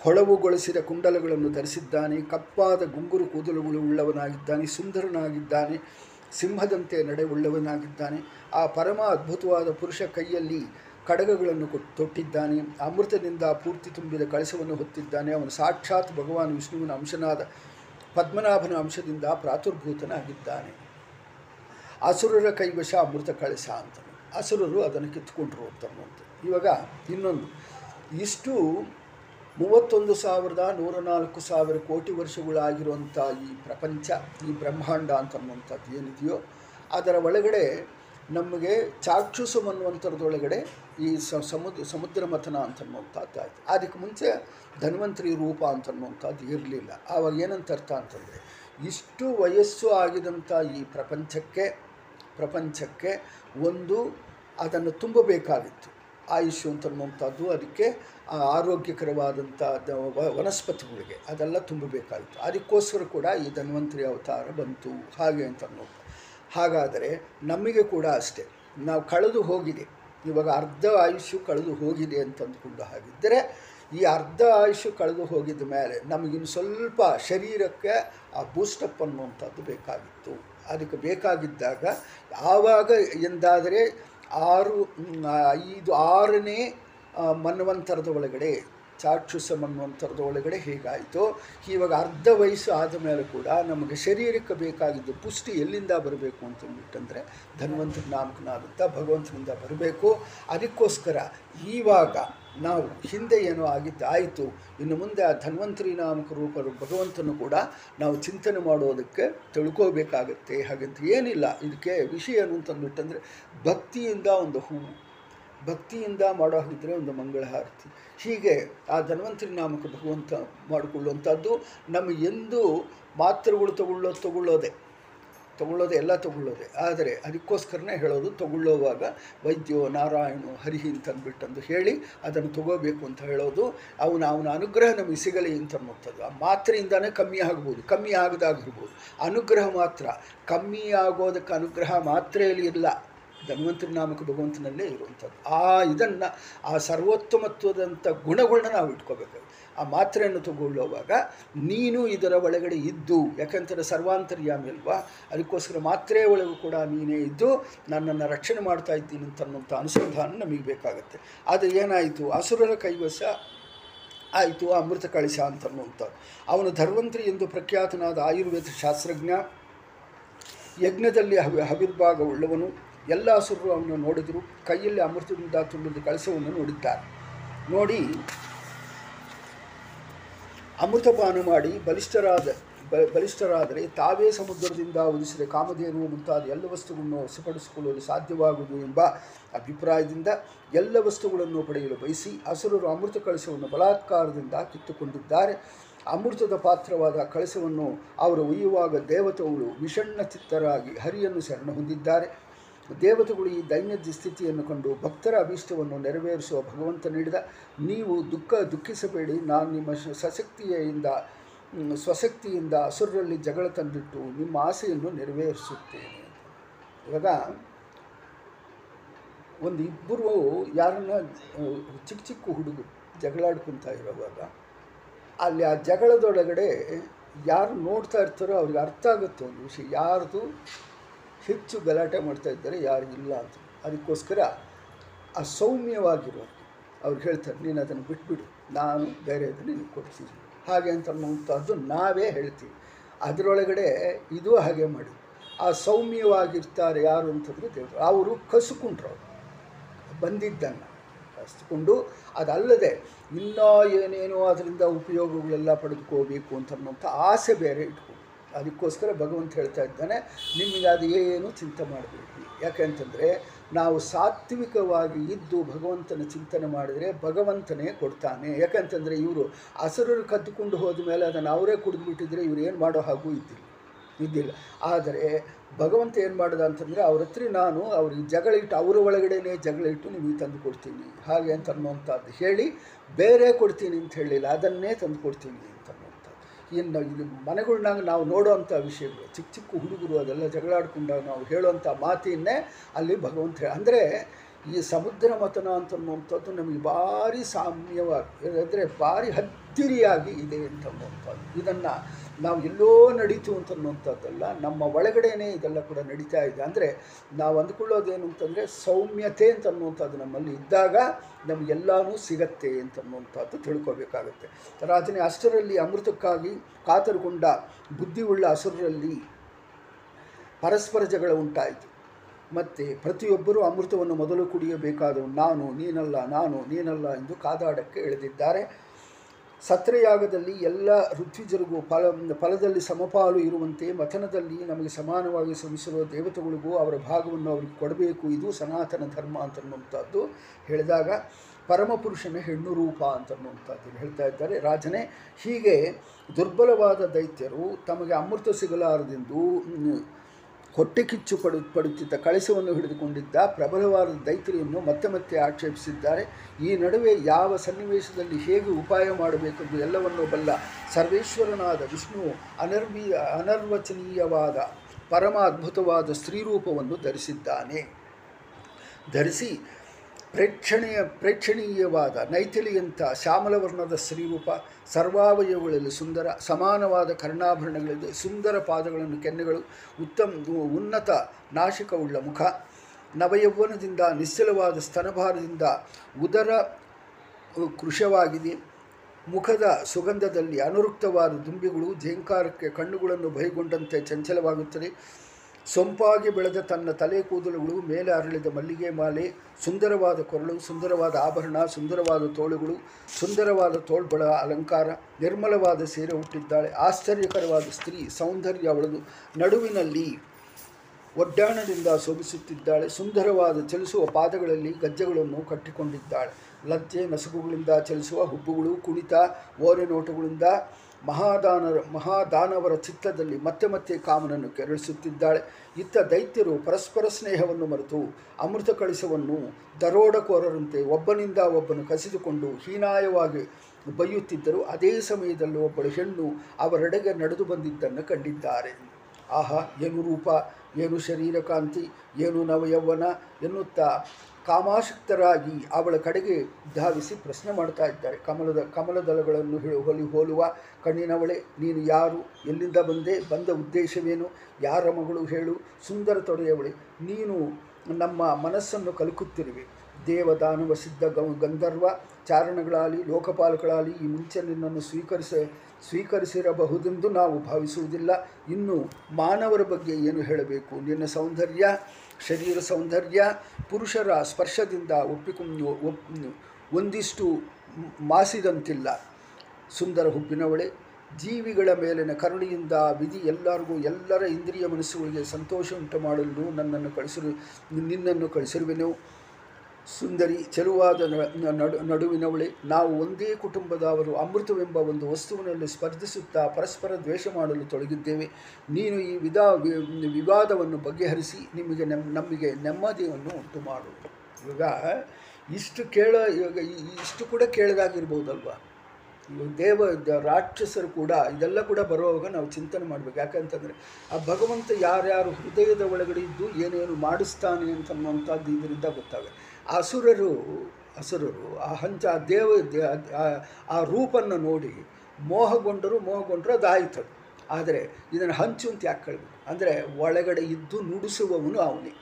ಹೊಳವುಗೊಳಿಸಿದ ಕುಂಡಲಗಳನ್ನು ಧರಿಸಿದ್ದಾನೆ. ಕಪ್ಪಾದ ಗುಂಗುರು ಕೂದಲುಗಳು ಉಳ್ಳವನಾಗಿದ್ದಾನೆ. ಸುಂದರನಾಗಿದ್ದಾನೆ. ಸಿಂಹದಂತೆ ನಡೆ ಉಳ್ಳವನಾಗಿದ್ದಾನೆ ಆ ಪರಮ ಅದ್ಭುತವಾದ ಪುರುಷ ಕೈಯಲ್ಲಿ ಕಡಗಗಳನ್ನು ತೊಟ್ಟಿದ್ದಾನೆ. ಅಮೃತದಿಂದ ಪೂರ್ತಿ ತುಂಬಿದ ಕಳಸವನ್ನು ಹೊತ್ತಿದ್ದಾನೆ. ಅವನು ಸಾಕ್ಷಾತ್ ಭಗವಾನ್ ವಿಷ್ಣುವಿನ ಅಂಶನಾದ ಪದ್ಮನಾಭನ ಅಂಶದಿಂದ ಪ್ರಾತುರ್ಭೂತನಾಗಿದ್ದಾನೆ. ಅಸುರರ ಕೈವಶ ಅಮೃತ ಕಳಸ ಅಂತ ಅಸುರರು ಅದನ್ನು ಕಿತ್ಕೊಂಡ್ರು ಅಂತ. ಇವಾಗ ಇನ್ನೊಂದು. ಇಷ್ಟು ಮೂವತ್ತೊಂದು ಸಾವಿರದ ನೂರ ನಾಲ್ಕು ಸಾವಿರ ಕೋಟಿ ವರ್ಷಗಳಾಗಿರುವಂಥ ಈ ಪ್ರಪಂಚ, ಈ ಬ್ರಹ್ಮಾಂಡ ಅಂತನ್ನುವಂಥದ್ದು ಏನಿದೆಯೋ, ಅದರ ಒಳಗಡೆ ನಮಗೆ ಚಾಕ್ಷುಸು ಅನ್ನುವಂಥದ್ರೊಳಗಡೆ ಈ ಸಮುದ್ರ ಸಮುದ್ರ ಮಥನ ಅಂತನ್ನುವಂಥದ್ದು ಆಯಿತು. ಅದಕ್ಕೆ ಮುಂಚೆ ಧನ್ವಂತರಿ ರೂಪ ಅಂತನ್ನುವಂಥದ್ದು ಇರಲಿಲ್ಲ. ಆವಾಗ ಏನಂತ ಅರ್ಥ ಅಂತಂದರೆ, ಇಷ್ಟು ವಯಸ್ಸು ಆಗಿದಂಥ ಈ ಪ್ರಪಂಚಕ್ಕೆ ಪ್ರಪಂಚಕ್ಕೆ ಒಂದು ಅದನ್ನು ತುಂಬಬೇಕಾಗಿತ್ತು. ಆಯುಷ್ ಅಂತನ್ನುವಂಥದ್ದು ಅದಕ್ಕೆ ಆರೋಗ್ಯಕರವಾದಂಥ ವನಸ್ಪತಿಗಳಿಗೆ ಅದೆಲ್ಲ ತುಂಬಬೇಕಾಯಿತು. ಅದಕ್ಕೋಸ್ಕರ ಕೂಡ ಈ ಧನ್ವಂತರಿ ಅವತಾರ ಬಂತು. ಹಾಗೆ ಅಂತ ಅನ್ನೋದು. ಹಾಗಾದರೆ ನಮಗೆ ಕೂಡ ಅಷ್ಟೇ, ನಾವು ಕಳೆದು ಹೋಗಿದೆ. ಇವಾಗ ಅರ್ಧ ಆಯುಷ್ಯು ಕಳೆದು ಹೋಗಿದೆ ಅಂತ ಅಂದ್ಕೊಂಡು ಹಾಗಿದ್ದರೆ, ಈ ಅರ್ಧ ಆಯುಷ್ಯು ಕಳೆದು ಹೋಗಿದ ಮೇಲೆ ನಮಗಿನ್ನು ಸ್ವಲ್ಪ ಶರೀರಕ್ಕೆ ಆ ಬೂಸ್ಟಪ್ ಅನ್ನುವಂಥದ್ದು ಬೇಕಾಗಿತ್ತು. ಅದಕ್ಕೆ ಬೇಕಾಗಿದ್ದಾಗ, ಆವಾಗ ಎಂದಾದರೆ ಆರು ಐದು, ಆರನೇ ಮನ್ವಂತರದ ಒಳಗಡೆ, ಚಾಕ್ಷುಸ ಮನ್ವಂತರದ ಒಳಗಡೆ ಹೇಗಾಯಿತು, ಇವಾಗ ಅರ್ಧ ವಯಸ್ಸು ಆದ ಮೇಲೆ ಕೂಡ ನಮಗೆ ಶರೀರಕ್ಕೆ ಬೇಕಾಗಿದ್ದು ಪುಷ್ಟಿ ಎಲ್ಲಿಂದ ಬರಬೇಕು ಅಂತಂದ್ಬಿಟ್ಟಂದರೆ ಧನ್ವಂತರ ನಾಮಕನಾಗುತ್ತಾ ಭಗವಂತನಿಂದ ಬರಬೇಕು. ಅದಕ್ಕೋಸ್ಕರ ಈವಾಗ ನಾವು ಹಿಂದೆ ಏನೋ ಆಗಿದ್ದು, ಆಯಿತು. ಇನ್ನು ಮುಂದೆ ಆ ಧನ್ವಂತರಿ ನಾಮಕ ರೂಪರು ಭಗವಂತನು ಕೂಡ ನಾವು ಚಿಂತನೆ ಮಾಡೋದಕ್ಕೆ ತಿಳ್ಕೋಬೇಕಾಗತ್ತೆ. ಹಾಗಂತ ಏನಿಲ್ಲ. ಇದಕ್ಕೆ ವಿಷಯ ಏನು ಅಂತಂದ್ಬಿಟ್ಟಂದರೆ ಭಕ್ತಿಯಿಂದ ಒಂದು ಹೂವು ಭಕ್ತಿಯಿಂದ ಮಾಡೋ ಹಾಗಿದ್ರೆ ಒಂದು ಮಂಗಳಹಾರತಿ ಹೀಗೆ ಆ ಧನ್ವಂತರಿ ನಾಮಕ ಭಗವಂತ ಮಾಡಿಕೊಳ್ಳುವಂಥದ್ದು ನಮ್ಮ ಎಂದು ಮಾತ್ರೆಗಳು ತಗೊಳ್ಳೋ, ತಗೊಳ್ಳೋದೆ. ತಗೊಳ್ಳೋದೆ ಎಲ್ಲ ತಗೊಳ್ಳೋದೆ. ಆದರೆ ಅದಕ್ಕೋಸ್ಕರನೇ ಹೇಳೋದು, ತಗೊಳ್ಳೋವಾಗ ವೈದ್ಯೋ ನಾರಾಯಣೋ ಹರಿಹಿ ಅಂತ ಅಂದು ಹೇಳಿ ಅದನ್ನು ತಗೋಬೇಕು ಅಂತ ಹೇಳೋದು. ಅವನ ಅವನ ಅನುಗ್ರಹ ನಮಗೆ ಸಿಗಲಿ ಅಂತ ಅನ್ನೋಂಥದ್ದು ಆ ಮಾತ್ರೆಯಿಂದನೇ ಕಮ್ಮಿ ಆಗ್ಬೋದು, ಕಮ್ಮಿ ಆಗದಾಗಿರ್ಬೋದು. ಅನುಗ್ರಹ ಮಾತ್ರ. ಕಮ್ಮಿ ಆಗೋದಕ್ಕೆ ಅನುಗ್ರಹ ಮಾತ್ರೆಯಲ್ಲಿ ಇಲ್ಲ. ಧನ್ವಂತರಿ ನಾಮಕ ಭಗವಂತನಲ್ಲೇ ಇರುವಂಥದ್ದು. ಆ ಇದನ್ನು, ಆ ಸರ್ವೋತ್ತಮತ್ವದಂಥ ಗುಣಗಳನ್ನ ನಾವು ಇಟ್ಕೋಬೇಕು. ಆ ಮಾತ್ರೆಯನ್ನು ತಗೊಳ್ಳುವಾಗ ನೀನು ಇದರ ಒಳಗಡೆ ಇದ್ದು ಯಾಕಂತಾರೆ ಸರ್ವಾಂತರ್ಯಾಮಿ ಅಲ್ವಾ ಅದಕ್ಕೋಸ್ಕರ ಮಾತ್ರೆ ಒಳಗೂ ಕೂಡ ನೀನೇ ಇದ್ದು, ನನ್ನನ್ನು ರಕ್ಷಣೆ ಮಾಡ್ತಾ ಇದ್ದೀನಿ ಅಂತ ಅನ್ನೋಂಥ ಅನುಸಂಧಾನ ನಮಗೆ ಬೇಕಾಗುತ್ತೆ. ಆದರೆ ಏನಾಯಿತು? ಅಸುರರ ಕೈವಶ ಆಯಿತು ಅಮೃತ ಅಂತ ಅನ್ನುವಂಥದ್ದು. ಅವನು ಧನ್ವಂತರಿ ಎಂದು ಪ್ರಖ್ಯಾತನಾದ ಆಯುರ್ವೇದ ಶಾಸ್ತ್ರಜ್ಞ, ಯಜ್ಞದಲ್ಲಿ ಹವಿ, ಹವಿರ್ಭಾಗವುಳ್ಳವನು. ಎಲ್ಲ ಅಸುರರು ಅವನು ನೋಡಿದರು, ಕೈಯಲ್ಲಿ ಅಮೃತದಿಂದ ತುಂಬಿದ ಕಳಸವನ್ನು ನೋಡಿದ್ದಾರೆ. ನೋಡಿ, ಅಮೃತಪಾನ ಮಾಡಿ ಬಲಿಷ್ಠರಾದ ಬಲಿಷ್ಠರಾದರೆ ತಾವೇ ಸಮುದ್ರದಿಂದ ಉದಿಸಿದ ಕಾಮಧೇನು ಮುಂತಾದ ಎಲ್ಲ ವಸ್ತುಗಳನ್ನು ವಶಪಡಿಸಿಕೊಳ್ಳಲು ಸಾಧ್ಯವಾಗುವುದು ಎಂಬ ಅಭಿಪ್ರಾಯದಿಂದ ಎಲ್ಲ ವಸ್ತುಗಳನ್ನು ಪಡೆಯಲು ಬಯಸಿ ಅಸುರರು ಅಮೃತ ಕಳಸವನ್ನು ಬಲಾತ್ಕಾರದಿಂದ ಕಿತ್ತುಕೊಂಡಿದ್ದಾರೆ. ಅಮೃತದ ಪಾತ್ರವಾದ ಕಳಸವನ್ನು ಅವರು ಒಯ್ಯುವಾಗ ದೇವತೆಗಳು ವಿಷಣ್ಣ ಚಿತ್ತರಾಗಿ ಹರಿಯನ್ನು ಶರಣ ಹೊಂದಿದ್ದಾರೆ. ದೇವತೆಗಳು ಈ ದೈನ್ಯದ ಸ್ಥಿತಿಯನ್ನು ಕಂಡು ಭಕ್ತರ ಅಭೀಷ್ಟವನ್ನು ನೆರವೇರಿಸುವ ಭಗವಂತ ನೀಡಿದ, ನೀವು ದುಃಖ ದುಃಖಿಸಬೇಡಿ. ನಾನು ನಿಮ್ಮ ಸಶಕ್ತಿಯಿಂದ, ಸ್ವಶಕ್ತಿಯಿಂದ ಅಸುರರಲ್ಲಿ ಜಗಳ ತಂದಿಟ್ಟು ನಿಮ್ಮ ಆಸೆಯನ್ನು ನೆರವೇರಿಸುತ್ತೇನೆ. ಇವಾಗ ಒಂದು ಇಬ್ಬರು ಯಾರನ್ನ, ಚಿಕ್ಕ ಚಿಕ್ಕ ಹುಡುಗರು ಜಗಳಾಡ್ಕೊತಾ ಇರೋವಾಗ, ಅಲ್ಲಿ ಆ ಜಗಳದೊಳಗಡೆ ಯಾರು ನೋಡ್ತಾ ಇರ್ತಾರೋ ಅವ್ರಿಗೆ ಅರ್ಥ ಆಗುತ್ತೆ ಒಂದು ವಿಷಯ. ಯಾರ್ದು ಹೆಚ್ಚು ಗಲಾಟೆ ಮಾಡ್ತಾ ಇದ್ದಾರೆ ಯಾರು ಇಲ್ಲ ಅಂತ. ಅದಕ್ಕೋಸ್ಕರ ಆ ಸೌಮ್ಯವಾಗಿರೋರು ಅವ್ರು ಹೇಳ್ತಾರೆ, ನೀನು ಅದನ್ನು ಬಿಟ್ಬಿಡು, ನಾನು ಬೇರೆ ಅದನ್ನು ನಿನಗೆ ಕೊಡ್ತೀನಿ ಹಾಗೆ ಅಂತ ನಾವೇ ಹೇಳ್ತೀವಿ. ಅದರೊಳಗಡೆ ಇದು ಹಾಗೆ ಮಾಡಿ ಆ ಸೌಮ್ಯವಾಗಿರ್ತಾರೆ ಯಾರು ಅಂತಂದರೆ ದೇವರು. ಅವರು ಕಸುಕೊಂಡ್ರು ಅವರು. ಬಂದಿದ್ದನ್ನು ಕಸಿಕೊಂಡು, ಅದಲ್ಲದೆ ಇನ್ನೂ ಏನೇನೋ ಅದರಿಂದ ಉಪಯೋಗಗಳೆಲ್ಲ ಪಡೆದುಕೋಬೇಕು ಅಂತ ಆಸೆ ಬೇರೆ ಇಟ್ಕೊಂಡು ಅದಕ್ಕೋಸ್ಕರ ಭಗವಂತ ಹೇಳ್ತಾ ಇದ್ದಾನೆ, ನಿಮಗೆ ಅದು ಏನು ಚಿಂತೆ ಮಾಡಬೇಡಿ. ಯಾಕೆಂತಂದರೆ ನಾವು ಸಾತ್ವಿಕವಾಗಿ ಇದ್ದು ಭಗವಂತನ ಚಿಂತನೆ ಮಾಡಿದರೆ ಭಗವಂತನೇ ಕೊಡ್ತಾನೆ. ಯಾಕಂತಂದರೆ ಇವರು ಹಸರರು ಕದ್ದುಕೊಂಡು ಹೋದ ಮೇಲೆ ಅದನ್ನು ಅವರೇ ಕುಡಿದ್ಬಿಟ್ಟಿದ್ರೆ ಇವ್ರು ಏನು ಮಾಡೋ ಹಾಗೂ ಇದ್ದಿಲ್ಲ. ಇದ್ದಿಲ್ಲ. ಆದರೆ ಭಗವಂತ ಏನು ಮಾಡಿದ ಅಂತಂದರೆ, ಅವ್ರ ಹತ್ರ ನಾನು ಅವ್ರಿಗೆ ಜಗಳ ಇಟ್ಟು, ಅವರ ಒಳಗಡೆನೇ ಜಗಳ ಇಟ್ಟು ನಿಮಗೆ ತಂದು ಕೊಡ್ತೀನಿ. ಹಾಗೆ ಅಂತ ಅನ್ನುವಂಥದ್ದು ಹೇಳಿ, ಬೇರೆ ಕೊಡ್ತೀನಿ ಅಂತ ಹೇಳಿಲ್ಲ. ಅದನ್ನೇ ತಂದು ಕೊಡ್ತೀನಿ ಅಂತ. ಇನ್ನು ಇಲ್ಲಿ ಮನೆಗಳ್ನಾಗ ನಾವು ನೋಡುವಂಥ ವಿಷಯಗಳು, ಚಿಕ್ಕ ಚಿಕ್ಕ ಹುಡುಗರು ಅದೆಲ್ಲ ಜಗಳಾಡ್ಕೊಂಡಾಗ ನಾವು ಹೇಳುವಂಥ ಮಾತಿನ್ನೇ ಅಲ್ಲಿ ಭಗವಂತ ಹೇಳಿ, ಅಂದರೆ ಈ ಸಮುದ್ರ ಮತನ ಅಂತನ್ನುವಂಥದ್ದು ನಮಗೆ ಭಾರಿ ಸಾಮ್ಯವಾಗಿ, ಅಂದರೆ ಭಾರಿ ಹತ್ತಿರಿಯಾಗಿ ಇದೆ ಅಂತನ್ನುವಂಥದ್ದು ಇದನ್ನು ನಾವು ಎಲ್ಲೋ ನಡೀತು ಅಂತ ಅನ್ನುವಂಥದ್ದಲ್ಲ ನಮ್ಮ ಒಳಗಡೆನೇ ಇದೆಲ್ಲ ಕೂಡ ನಡೀತಾ ಇದೆ. ಅಂದರೆ ನಾವು ಅಂದ್ಕೊಳ್ಳೋದೇನು ಅಂತಂದರೆ ಸೌಮ್ಯತೆ ಅಂತ ಅನ್ನುವಂಥದ್ದು ನಮ್ಮಲ್ಲಿ ಇದ್ದಾಗ ನಮಗೆಲ್ಲನೂ ಸಿಗತ್ತೆ ಅಂತ ಅನ್ನುವಂಥದ್ದು ತಿಳ್ಕೊಬೇಕಾಗತ್ತೆ. ರಾಜನೇ ಅಷ್ಟರಲ್ಲಿ ಅಮೃತಕ್ಕಾಗಿ ಕಾತರಗೊಂಡ ಬುದ್ಧಿಯುಳ್ಳ ಹಸುರರಲ್ಲಿ ಪರಸ್ಪರ ಜಗಳ ಉಂಟಾಯಿತು. ಮತ್ತು ಪ್ರತಿಯೊಬ್ಬರೂ ಅಮೃತವನ್ನು ಮೊದಲು ಕುಡಿಯಬೇಕಾದವು ನಾನು, ನೀನಲ್ಲ ನಾನು, ನೀನಲ್ಲ ಎಂದು ಕಾದಾಡಕ್ಕೆ ಇಳಿದಿದ್ದಾರೆ ಸತ್ರಯಾಗದಲ್ಲಿ ಎಲ್ಲ ಋತ್ವಿಜರಿಗೂ ಫಲ, ಫಲದಲ್ಲಿ ಸಮಪಾಲು ಇರುವಂತೆ ಮಥನದಲ್ಲಿ ನಮಗೆ ಸಮಾನವಾಗಿ ಶ್ರಮಿಸಿರುವ ದೇವತೆಗಳಿಗೂ ಅವರ ಭಾಗವನ್ನು ಅವರಿಗೆ ಕೊಡಬೇಕು. ಇದು ಸನಾತನ ಧರ್ಮ ಅಂತನ್ನುವಂಥದ್ದು. ಹೇಳಿದಾಗ ಪರಮಪುರುಷನ ಹೆಣ್ಣು ರೂಪ ಅಂತನ್ನುವಂಥದ್ದು ಹೇಳ್ತಾ ಇದ್ದಾರೆ. ರಾಜನೇ, ಹೀಗೆ ದುರ್ಬಲವಾದ ದೈತ್ಯರು ತಮಗೆ ಅಮೃತ ಸಿಗಲಾರದೆಂದು ಹೊಟ್ಟೆ ಕಿಚ್ಚು ಪಡು ಪಡುತ್ತಿದ್ದ ಕಳಸವನ್ನು ಹಿಡಿದುಕೊಂಡಿದ್ದ ಪ್ರಬಲವಾದ ದೈತ್ರಿಯನ್ನು ಮತ್ತೆ ಮತ್ತೆ ಆಕ್ಷೇಪಿಸಿದ್ದಾರೆ. ಈ ನಡುವೆ ಯಾವ ಸನ್ನಿವೇಶದಲ್ಲಿ ಹೇಗೆ ಉಪಾಯ ಮಾಡಬೇಕೆಂದು ಎಲ್ಲವನ್ನೂ ಬಲ್ಲ ಸರ್ವೇಶ್ವರನಾದ ವಿಷ್ಣು ಅನರ್ವೀಯ ಅನರ್ವಚನೀಯವಾದ ಪರಮ ಅದ್ಭುತವಾದ ಸ್ತ್ರೀರೂಪವನ್ನು ಧರಿಸಿದ್ದಾನೆ. ಧರಿಸಿ ಪ್ರೇಕ್ಷಣೀಯ ಪ್ರೇಕ್ಷಣೀಯವಾದ ನೈಥಿಲಿಯಂಥ ಶ್ಯಾಮಲವರ್ಣದ ಸ್ತ್ರೀರೂಪ ಸರ್ವಾವಯವಗಳಲ್ಲಿ ಸುಂದರ ಸಮಾನವಾದ ಕರ್ಣಾಭರಣಗಳಿದೆ ಸುಂದರ ಪಾದಗಳನ್ನು ಕೆನ್ನೆಗಳು ಉತ್ತಮ ಉನ್ನತ ನಾಶಿಕವುಳ್ಳ ಮುಖ. ನವಯೌವನದಿಂದ ನಿಶ್ಚಲವಾದ ಸ್ತನಭಾರದಿಂದ ಉದರ ಕೃಶವಾಗಿದೆ. ಮುಖದ ಸುಗಂಧದಲ್ಲಿ ಅನುರುಕ್ತವಾದ ದುಂಬಿಗಳು ಝೇಂಕಾರಕ್ಕೆ ಕಣ್ಣುಗಳನ್ನು ಭಯಗೊಂಡಂತೆ ಚಂಚಲವಾಗುತ್ತದೆ. ಸೊಂಪಾಗಿ ಬೆಳೆದ ತನ್ನ ತಲೆ ಕೂದಲುಗಳು, ಮೇಲೆ ಅರಳಿದ ಮಲ್ಲಿಗೆ ಮಾಲೆ, ಸುಂದರವಾದ ಕೊರಳು, ಸುಂದರವಾದ ಆಭರಣ, ಸುಂದರವಾದ ತೋಳುಗಳು, ಸುಂದರವಾದ ತೋಳ್ಬಳ ಅಲಂಕಾರ, ನಿರ್ಮಲವಾದ ಸೀರೆ ಹುಟ್ಟಿದ್ದಾಳೆ ಆಶ್ಚರ್ಯಕರವಾದ ಸ್ತ್ರೀ, ಸೌಂದರ್ಯ ಅವಳದು ನಡುವಿನಲ್ಲಿ ಒಡ್ಡಾಣದಿಂದ ಶೋಭಿಸುತ್ತಿದ್ದಾಳೆ ಸುಂದರವಾದ ಚಲಿಸುವ ಪಾದಗಳಲ್ಲಿ ಗಜ್ಜೆಗಳನ್ನು ಕಟ್ಟಿಕೊಂಡಿದ್ದಾಳೆ. ಲಜ್ಜೆ ನಸುಗುಗಳಿಂದ ಚಲಿಸುವ ಹುಬ್ಬುಗಳು, ಕುಣಿತ, ಓರೆ ನೋಟಗಳಿಂದ ಮಹಾದಾನ ಮಹಾದಾನವರ ಚಿತ್ತದಲ್ಲಿ ಮತ್ತೆ ಮತ್ತೆ ಕಾಮನನ್ನು ಕೆರಳಿಸುತ್ತಿದ್ದಾಳೆ. ಇತ್ತ ದೈತ್ಯರು ಪರಸ್ಪರ ಸ್ನೇಹವನ್ನು ಮರೆತು ಅಮೃತ ಕಳಿಸವನ್ನು ದರೋಡಕೋರರಂತೆ ಒಬ್ಬನಿಂದ ಒಬ್ಬನು ಕಸಿದುಕೊಂಡು ಹೀನಾಯವಾಗಿ ಬೈಯುತ್ತಿದ್ದರು ಅದೇ ಸಮಯದಲ್ಲಿ ಒಬ್ಬಳು ಹೆಣ್ಣು ಅವರೆಡೆಗೆ ನಡೆದು ಬಂದಿದ್ದನ್ನು ಕಂಡಿದ್ದಾರೆ. ಆಹಾ, ಏನು ರೂಪ, ಏನು ಶರೀರಕಾಂತಿ, ಏನು ನವಯೌವನ ಎನ್ನುತ್ತಾ ಕಾಮಾಸಕ್ತರಾಗಿ ಅವಳ ಕಡೆಗೆ ಧಾವಿಸಿ ಪ್ರಶ್ನೆ ಮಾಡ್ತಾ ಇದ್ದಾರೆ. ಕಮಲದ, ಕಮಲದಳಗಳನ್ನು ಹೊಲಿ ಹೋಲುವ ಕಣ್ಣಿನವಳೆ, ನೀನು ಯಾರು? ಎಲ್ಲಿಂದ ಬಂದೆ? ಬಂದ ಉದ್ದೇಶವೇನು? ಯಾರ ಮಗಳು ಹೇಳು? ಸುಂದರ ತೊಡೆಯವಳೆ, ನೀನು ನಮ್ಮ ಮನಸ್ಸನ್ನು ಕಲಕುತ್ತಿರುವೆ. ದೇವದಾನವ ಸಿದ್ಧ ಗಂಧರ್ವ ಚಾರಣಗಳಾಗಲಿ ಲೋಕಪಾಲಗಳಾಗಲಿ ಈ ಮುಂಚೆ ನಿನ್ನನ್ನು ಸ್ವೀಕರಿಸ ಸ್ವೀಕರಿಸಿರಬಹುದೆಂದು ನಾವು ಭಾವಿಸುವುದಿಲ್ಲ. ಇನ್ನು ಮಾನವರ ಬಗ್ಗೆ ಏನು ಹೇಳಬೇಕು? ನಿನ್ನ ಸೌಂದರ್ಯ, ಶರೀರ ಸೌಂದರ್ಯ, ಪುರುಷರ ಸ್ಪರ್ಶದಿಂದ ಒಪ್ಪಿಕೊಂಡು ಒಪ್ ಒಂದಿಷ್ಟು ಮಾಸಿದಂತಿಲ್ಲ. ಸುಂದರ ಹುಬ್ಬಿನವಳೆ, ಜೀವಿಗಳ ಮೇಲಿನ ಕರುಣೆಯಿಂದ ವಿಧಿ ಎಲ್ಲರಿಗೂ ಎಲ್ಲರ ಇಂದ್ರಿಯ ಮನಸ್ಸುಗಳಿಗೆ ಸಂತೋಷ ಉಂಟು ಮಾಡಲು ನನ್ನನ್ನು ಕಳಿಸಿರು, ನಿನ್ನನ್ನು ಕಳಿಸಿರುವೆನು. ಸುಂದರಿ ಚೆಲುವಾದ ನಡುವಿನವಳೆ. ನಾವು ಒಂದೇ ಕುಟುಂಬದವರು. ಅಮೃತವೆಂಬ ಒಂದು ವಸ್ತುವಿನಲ್ಲಿ ಸ್ಪರ್ಧಿಸುತ್ತಾ ಪರಸ್ಪರ ದ್ವೇಷ ಮಾಡಲು ತೊಡಗಿದ್ದೇವೆ. ನೀನು ಈ ವಿಧಾ ವಿವಾದವನ್ನು ಬಗೆಹರಿಸಿ ನಿಮಗೆ ನೆಮ್, ನಮಗೆ ನೆಮ್ಮದಿಯನ್ನು ಉಂಟು ಮಾಡು. ಇವಾಗ ಇಷ್ಟು ಕೇಳ, ಇವಾಗ ಇಷ್ಟು ಕೂಡ ಕೇಳದಾಗಿರ್ಬೋದಲ್ವಾ? ದೇವ ರಾಕ್ಷಸರು ಕೂಡ ಇದೆಲ್ಲ ಕೂಡ ಬರುವಾಗ ನಾವು ಚಿಂತನೆ ಮಾಡಬೇಕು. ಯಾಕಂತಂದರೆ ಆ ಭಗವಂತ ಯಾರ್ಯಾರು ಹೃದಯದ ಒಳಗಡೆ ಇದ್ದು ಏನೇನು ಮಾಡಿಸ್ತಾನೆ ಅಂತನ್ನುವಂಥದ್ದು ಇದರಿಂದ ಗೊತ್ತಾಗುತ್ತೆ. ಅಸುರರು ಅಸುರರು, ಆ ಹಂಚ ಆ ದೇವ, ಆ- ರೂಪನ್ನು ನೋಡಿ ಮೋಹಗೊಂಡರು ಮೋಹಗೊಂಡರು ಅದಾಯಿತು ಆದರೆ ಇದನ್ನು ಹಂಚು ಅಂತ ಯಾಕೆ ಕೇಳಬೇಕು ಅಂದರೆ ಒಳಗಡೆ ಇದ್ದು ನುಡಿಸುವವನು ಅವನೇ.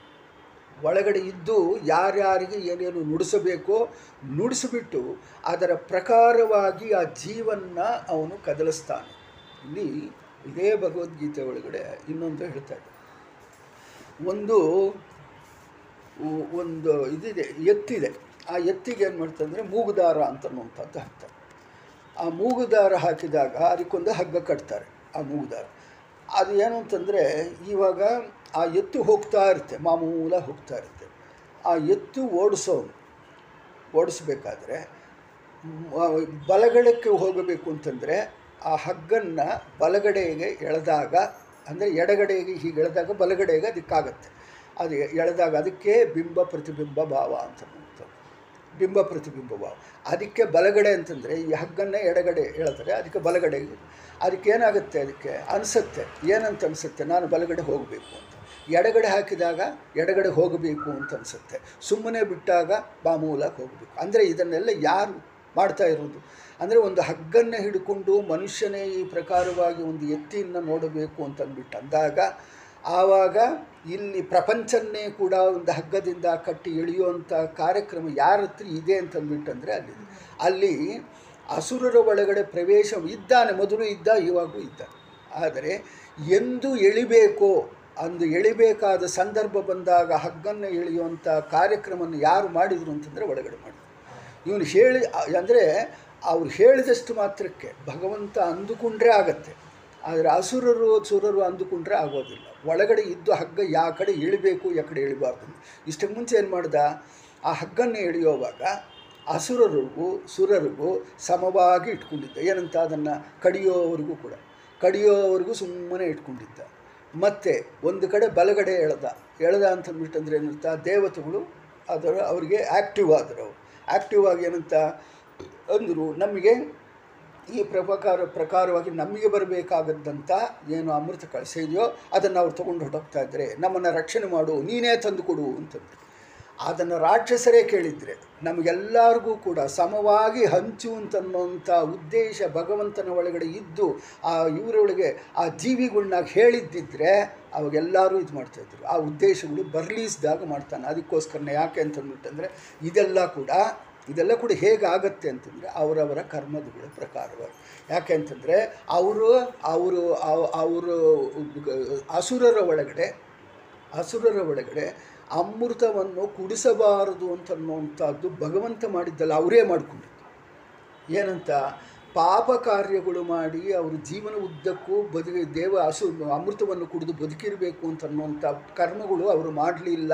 ಒಳಗಡೆ ಇದ್ದು ಯಾರ್ಯಾರಿಗೆ ಏನೇನು ನುಡಿಸಬೇಕೋ ನುಡಿಸಿಬಿಟ್ಟು ಅದರ ಪ್ರಕಾರವಾಗಿ ಆ ಜೀವನ್ನ ಅವನು ಕದಲಿಸ್ತಾನೆ. ಇಲ್ಲಿ ಇದೇ ಭಗವದ್ಗೀತೆ ಒಳಗಡೆ ಇನ್ನೊಂದು ಹೇಳ್ತಾ ಇದ್ದ ಒಂದು ಒಂದು ಇದಿದೆ, ಎತ್ತಿದೆ. ಆ ಎತ್ತಿಗೆ ಏನು ಮಾಡ್ತಂದರೆ ಮೂಗುದಾರ ಅಂತನ್ನುವಂಥದ್ದು ಹಾಕ್ತಾರೆ. ಆ ಮೂಗುದಾರ ಹಾಕಿದಾಗ ಅದಕ್ಕೊಂದು ಹಗ್ಗ ಕಟ್ತಾರೆ, ಆ ಮೂಗುದಾರ. ಅದು ಏನು ಅಂತಂದರೆ, ಇವಾಗ ಆ ಎತ್ತು ಹೋಗ್ತಾ ಇರುತ್ತೆ, ಮಾಮೂಲ ಹೋಗ್ತಾ ಇರುತ್ತೆ. ಆ ಎತ್ತು ಓಡಿಸೋನು, ಓಡಿಸ್ಬೇಕಾದ್ರೆ ಬಲಗಡೆಗೆ ಹೋಗಬೇಕು ಅಂತಂದರೆ, ಆ ಹಗ್ಗನ್ನು ಬಲಗಡೆಗೆ ಎಳೆದಾಗ, ಅಂದರೆ ಎಡಗಡೆಗೆ ಹೀಗೆ ಎಳೆದಾಗ ಬಲಗಡೆಗೆ ಅದಕ್ಕಾಗತ್ತೆ. ಅದು ಎಳೆದಾಗ ಅದಕ್ಕೆ ಬಿಂಬ ಪ್ರತಿಬಿಂಬ ಭಾವ ಅಂತ. ಬಿಂಬ ಪ್ರತಿಬಿಂಬ ಭಾವ. ಅದಕ್ಕೆ ಬಲಗಡೆ ಅಂತಂದರೆ ಈ ಹಗ್ಗನ್ನೇ ಎಡಗಡೆ ಹೇಳ್ತಾರೆ, ಅದಕ್ಕೆ ಬಲಗಡೆ ಅದಕ್ಕೆ ಏನಾಗುತ್ತೆ ಅದಕ್ಕೆ? ಅನಿಸುತ್ತೆ. ಏನಂತ ಅನಿಸುತ್ತೆ? ನಾನು ಬಲಗಡೆ ಹೋಗಬೇಕು ಅಂತ. ಎಡಗಡೆ ಹಾಕಿದಾಗ ಎಡಗಡೆ ಹೋಗಬೇಕು ಅಂತ ಅನಿಸುತ್ತೆ. ಸುಮ್ಮನೆ ಬಿಟ್ಟಾಗ ಬಾಮೂಲಕ್ಕೆ ಹೋಗಬೇಕು. ಅಂದರೆ ಇದನ್ನೆಲ್ಲ ಯಾರು ಮಾಡ್ತಾ ಇರೋದು? ಅಂದರೆ ಒಂದು ಹಗ್ಗನ್ನು ಹಿಡ್ಕೊಂಡು ಮನುಷ್ಯನೇ ಈ ಪ್ರಕಾರವಾಗಿ ಒಂದು ಎತ್ತಿಯನ್ನು ನೋಡಬೇಕು ಅಂತಂದ್ಬಿಟ್ಟು ಅಂದಾಗ ಆವಾಗ ಇಲ್ಲಿ ಪ್ರಪಂಚನ್ನೇ ಕೂಡ ಒಂದು ಹಗ್ಗದಿಂದ ಕಟ್ಟಿ ಎಳೆಯುವಂಥ ಕಾರ್ಯಕ್ರಮ ಯಾರ ಹತ್ರ ಇದೆ ಅಂತ ಅಂದ್ಬಿಟ್ಟಂದರೆ ಅಲ್ಲಿ ಅಲ್ಲಿ ಅಸುರರ ಒಳಗಡೆ ಪ್ರವೇಶ ಇದ್ದಾನೆ ಮೊದಲು ಇದ್ದ, ಇವಾಗೂ ಇದ್ದ. ಆದರೆ ಎಂದು ಎಳಿಬೇಕೋ, ಅಂದು ಎಳಿಬೇಕಾದ ಸಂದರ್ಭ ಬಂದಾಗ ಹಗ್ಗನ್ನು ಎಳೆಯುವಂಥ ಕಾರ್ಯಕ್ರಮವನ್ನು ಯಾರು ಮಾಡಿದರು ಅಂತಂದರೆ ಒಳಗಡೆ ಮಾಡಿದರು. ಇವನು ಹೇಳಿ, ಅಂದರೆ ಅವ್ರು ಹೇಳಿದಷ್ಟು ಮಾತ್ರಕ್ಕೆ ಭಗವಂತ ಅಂದುಕೊಂಡ್ರೆ ಆಗತ್ತೆ. ಆದರೆ ಅಸುರರು ಸುರರು ಅಂದುಕೊಂಡ್ರೆ ಆಗೋದಿಲ್ಲ. ಒಳಗಡೆ ಇದ್ದು ಹಗ್ಗ ಯಾವ ಕಡೆ ಇಳಿಬೇಕು, ಯಾ ಕಡೆ ಇಳಿಬಾರ್ದು ಇಷ್ಟಕ್ಕೆ ಮುಂಚೆ ಏನು ಮಾಡ್ದ? ಆ ಹಗ್ಗನ್ನು ಎಳೆಯುವಾಗ ಅಸುರರಿಗೂ, ಸುರರಿಗೂ ಸಮವಾಗಿ ಇಟ್ಕೊಂಡಿದ್ದ. ಏನಂತ? ಅದನ್ನು ಕಡಿಯೋವರೆಗೂ ಕೂಡ. ಕಡಿಯೋವರೆಗೂ ಸುಮ್ಮನೆ ಇಟ್ಕೊಂಡಿದ್ದ. ಮತ್ತು ಒಂದು ಕಡೆ ಬಲಗಡೆ ಎಳೆದ. ಎಳೆದ ಅಂತಂದ್ಬಿಟ್ಟಂದ್ರೆ ಏನಂತ ದೇವತೆಗಳು ಅದರ, ಅವರಿಗೆ ಆ್ಯಕ್ಟಿವ್ ಆದರು. ಆ್ಯಕ್ಟಿವ್ ಆಗಿ ಏನಂತ? ಅಂದರು. ನಮಗೆ ಈ ಪ್ರಕಾರ ಪ್ರಕಾರವಾಗಿ ನಮಗೆ ಬರಬೇಕಾಗದ್ದಂಥ ಏನು ಅಮೃತ ಕಳಿಸಿದೆಯೋ ಅದನ್ನು ಅವ್ರು ತೊಗೊಂಡು ಹೊರಟೋಗ್ತಾ ಇದ್ದಾರೆ. ನಮ್ಮನ್ನು ರಕ್ಷಣೆ ಮಾಡು, ನೀನೇ ತಂದು ಕೊಡು ಅಂತಂದರು. ಅದನ್ನು ರಾಕ್ಷಸರೇ ಕೇಳಿದರೆ ನಮಗೆಲ್ಲರಿಗೂ ಕೂಡ ಸಮವಾಗಿ ಹಂಚು ಅಂತನ್ನುವಂಥ ಉದ್ದೇಶ ಭಗವಂತನ ಒಳಗಡೆ ಇದ್ದು ಆ ಇವರೊಳಗೆ ಆ ಜೀವಿಗಳನ್ನ ಹೇಳಿದ್ದಿದ್ರೆ ಅವಾಗೆಲ್ಲರೂ ಇದು ಮಾಡ್ತಾಯಿದ್ರು ಆ ಉದ್ದೇಶಗಳು ಬರ್ಲೀಸ್ದಾಗ ಮಾಡ್ತಾನೆ. ಅದಕ್ಕೋಸ್ಕರನೇ ಯಾಕೆ ಅಂತಂದ್ಬಿಟ್ಟಂದರೆ ಇದೆಲ್ಲ ಕೂಡ ಇದೆಲ್ಲ ಕೂಡ ಹೇಗಾಗತ್ತೆ ಅಂತಂದರೆ ಅವರವರ ಕರ್ಮದಗಳ ಪ್ರಕಾರವಾಗಿ ಯಾಕೆ ಅಂತಂದರೆ ಅವರು ಅವರು ಅವರು ಅಸುರರ ಒಳಗಡೆ ಅಸುರರ ಒಳಗಡೆ ಅಮೃತವನ್ನು ಕುಡಿಸಬಾರದು ಅಂತನ್ನುವಂಥದ್ದು ಭಗವಂತ ಮಾಡಿದ್ದಲ್ಲ, ಅವರೇ ಮಾಡಿಕೊಂಡಿದ್ದು. ಏನಂತ? ಪಾಪ ಕಾರ್ಯಗಳು ಮಾಡಿ ಅವರು ಜೀವನ ಉದ್ದಕ್ಕೂ ಬದುಕಿ, ದೇವ ಹಸು ಅಮೃತವನ್ನು ಕುಡಿದು ಬದುಕಿರಬೇಕು ಅಂತನ್ನುವಂಥ ಕರ್ಮಗಳು ಅವರು ಮಾಡಲಿಲ್ಲ.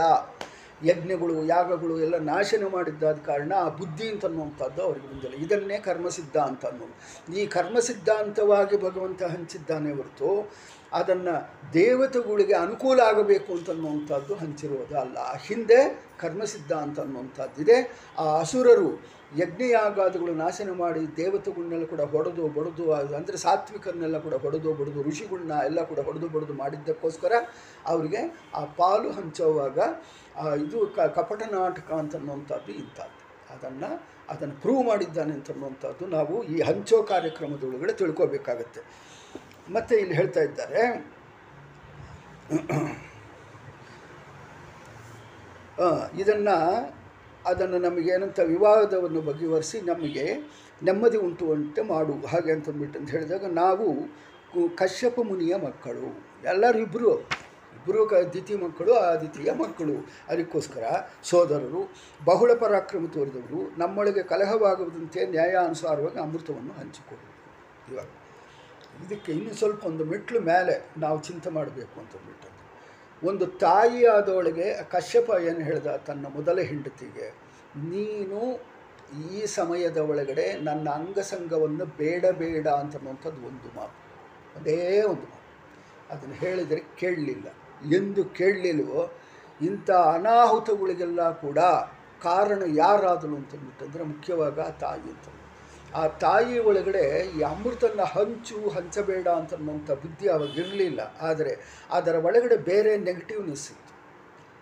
ಯಜ್ಞಗಳು, ಯಾಗಗಳು ಎಲ್ಲ ನಾಶನ ಮಾಡಿದ್ದಾದ ಕಾರಣ ಆ ಬುದ್ಧಿ ಅಂತ ಅನ್ನುವಂಥದ್ದು ಅವರಿಗೆ ಬಂದಿಲ್ಲ. ಇದನ್ನೇ ಕರ್ಮಸಿದ್ಧ ಅಂತ ಅನ್ನೋದು. ಈ ಕರ್ಮಸಿದ್ಧಾಂತವಾಗಿ ಭಗವಂತ ಹಂಚಿದ್ದಾನೆ ಹೊರತು ಅದನ್ನು ದೇವತೆಗಳಿಗೆ ಅನುಕೂಲ ಆಗಬೇಕು ಅಂತನ್ನುವಂಥದ್ದು ಹಂಚಿರೋದು ಅಲ್ಲ. ಹಿಂದೆ ಕರ್ಮಸಿದ್ಧಾಂತ ಅನ್ನುವಂಥದ್ದಿದೆ. ಆ ಅಸುರರು ಯಜ್ಞಯಾಗಾದಿಗಳು ನಾಶನ ಮಾಡಿ ದೇವತೆಗಳನ್ನೆಲ್ಲ ಕೂಡ ಹೊಡೆದು ಬಡಿದು, ಅಂದರೆ ಸಾತ್ವಿಕರನ್ನೆಲ್ಲ ಕೂಡ ಹೊಡೆದು ಬಡಿದು, ಋಷಿಗಳನ್ನ ಎಲ್ಲ ಕೂಡ ಹೊಡೆದು ಬಡಿದು ಮಾಡಿದ್ದಕ್ಕೋಸ್ಕರ ಅವರಿಗೆ ಆ ಪಾಲು ಹಂಚುವಾಗ ಇದು ಕ, ಕಪಟ ನಾಟಕ ಅಂತನ್ನುವಂಥದ್ದು ಇಂಥದ್ದು. ಅದನ್ನು ಅದನ್ನು ಪ್ರೂವ್ ಮಾಡಿದ್ದಾನೆ ಅಂತನ್ನುವಂಥದ್ದು ನಾವು ಈ ಹಂಚೋ ಕಾರ್ಯಕ್ರಮದೊಳಗಡೆ ತಿಳ್ಕೋಬೇಕಾಗತ್ತೆ. ಮತ್ತು ಇಲ್ಲಿ ಹೇಳ್ತಾ ಇದ್ದಾರೆ. ಇದನ್ನು ಅದನ್ನು ನಮಗೇನಂತ ವಿವಾದವನ್ನು ಬಗೆಹರಿಸಿ ನಮಗೆ ನೆಮ್ಮದಿ ಉಂಟುವಂತೆ ಮಾಡು. ಹಾಗೆ ಅಂತಂದ್ಬಿಟ್ಟು ಅಂತ ಹೇಳಿದಾಗ ನಾವು ಕಶ್ಯಪ ಮುನಿಯ ಮಕ್ಕಳು. ಎಲ್ಲರೂ ಇಬ್ಬರು ಇಬ್ಬರು ಕ ದಿತಿ ಮಕ್ಕಳು, ಆ ಮಕ್ಕಳು. ಅದಕ್ಕೋಸ್ಕರ ಸೋದರರು, ಬಹುಳ ಪರಾಕ್ರಮ ತೋರಿದವರು, ನಮ್ಮೊಳಗೆ ಕಲಹವಾಗುವುದಂತೆ ನ್ಯಾಯಾನುಸಾರವಾಗಿ ಅಮೃತವನ್ನು ಹಂಚಿಕೊಡುವುದು ಇವಾಗ ಇದಕ್ಕೆ ಇನ್ನೂ ಸ್ವಲ್ಪ ಒಂದು ಮೆಟ್ಲು ಮೇಲೆ ನಾವು ಚಿಂತೆ ಮಾಡಬೇಕು ಅಂತಂದ್ಬಿಟ್ಟು ಒಂದು ತಾಯಿಯಾದವಳಿಗೆ ಕಶ್ಯಪ ಏನು ಹೇಳ್ದ, ತನ್ನ ಮೊದಲ ಹೆಂಡತಿಗೆ, ನೀನು ಈ ಸಮಯದ ಒಳಗಡೆ ನನ್ನ ಅಂಗಸಂಗವನ್ನು ಬೇಡ ಬೇಡ ಅಂತನ್ನುವಂಥದ್ದು ಒಂದು ಮಾತು, ಅದೇ ಒಂದು ಮಾತು. ಅದನ್ನು ಹೇಳಿದರೆ ಕೇಳಲಿಲ್ಲ. ಎಂದು ಕೇಳಲಿಲ್ವೋ, ಇಂಥ ಅನಾಹುತಗಳಿಗೆಲ್ಲ ಕೂಡ ಕಾರಣ ಯಾರಾದಳು ಅಂತಂದ್ಬಿಟ್ಟಂದರೆ ಮುಖ್ಯವಾಗಿ ತಾಯಿ ಅಂತ. ಆ ತಾಯಿ ಒಳಗಡೆ ಈ ಅಮೃತನ ಹಂಚು ಹಂಚಬೇಡ ಅಂತನ್ನುವಂಥ ಬುದ್ಧಿ ಅವಾಗ ಇರಲಿಲ್ಲ. ಆದರೆ ಅದರ ಒಳಗಡೆ ಬೇರೆ ನೆಗೆಟಿವ್ನೆಸ್ ಇತ್ತು.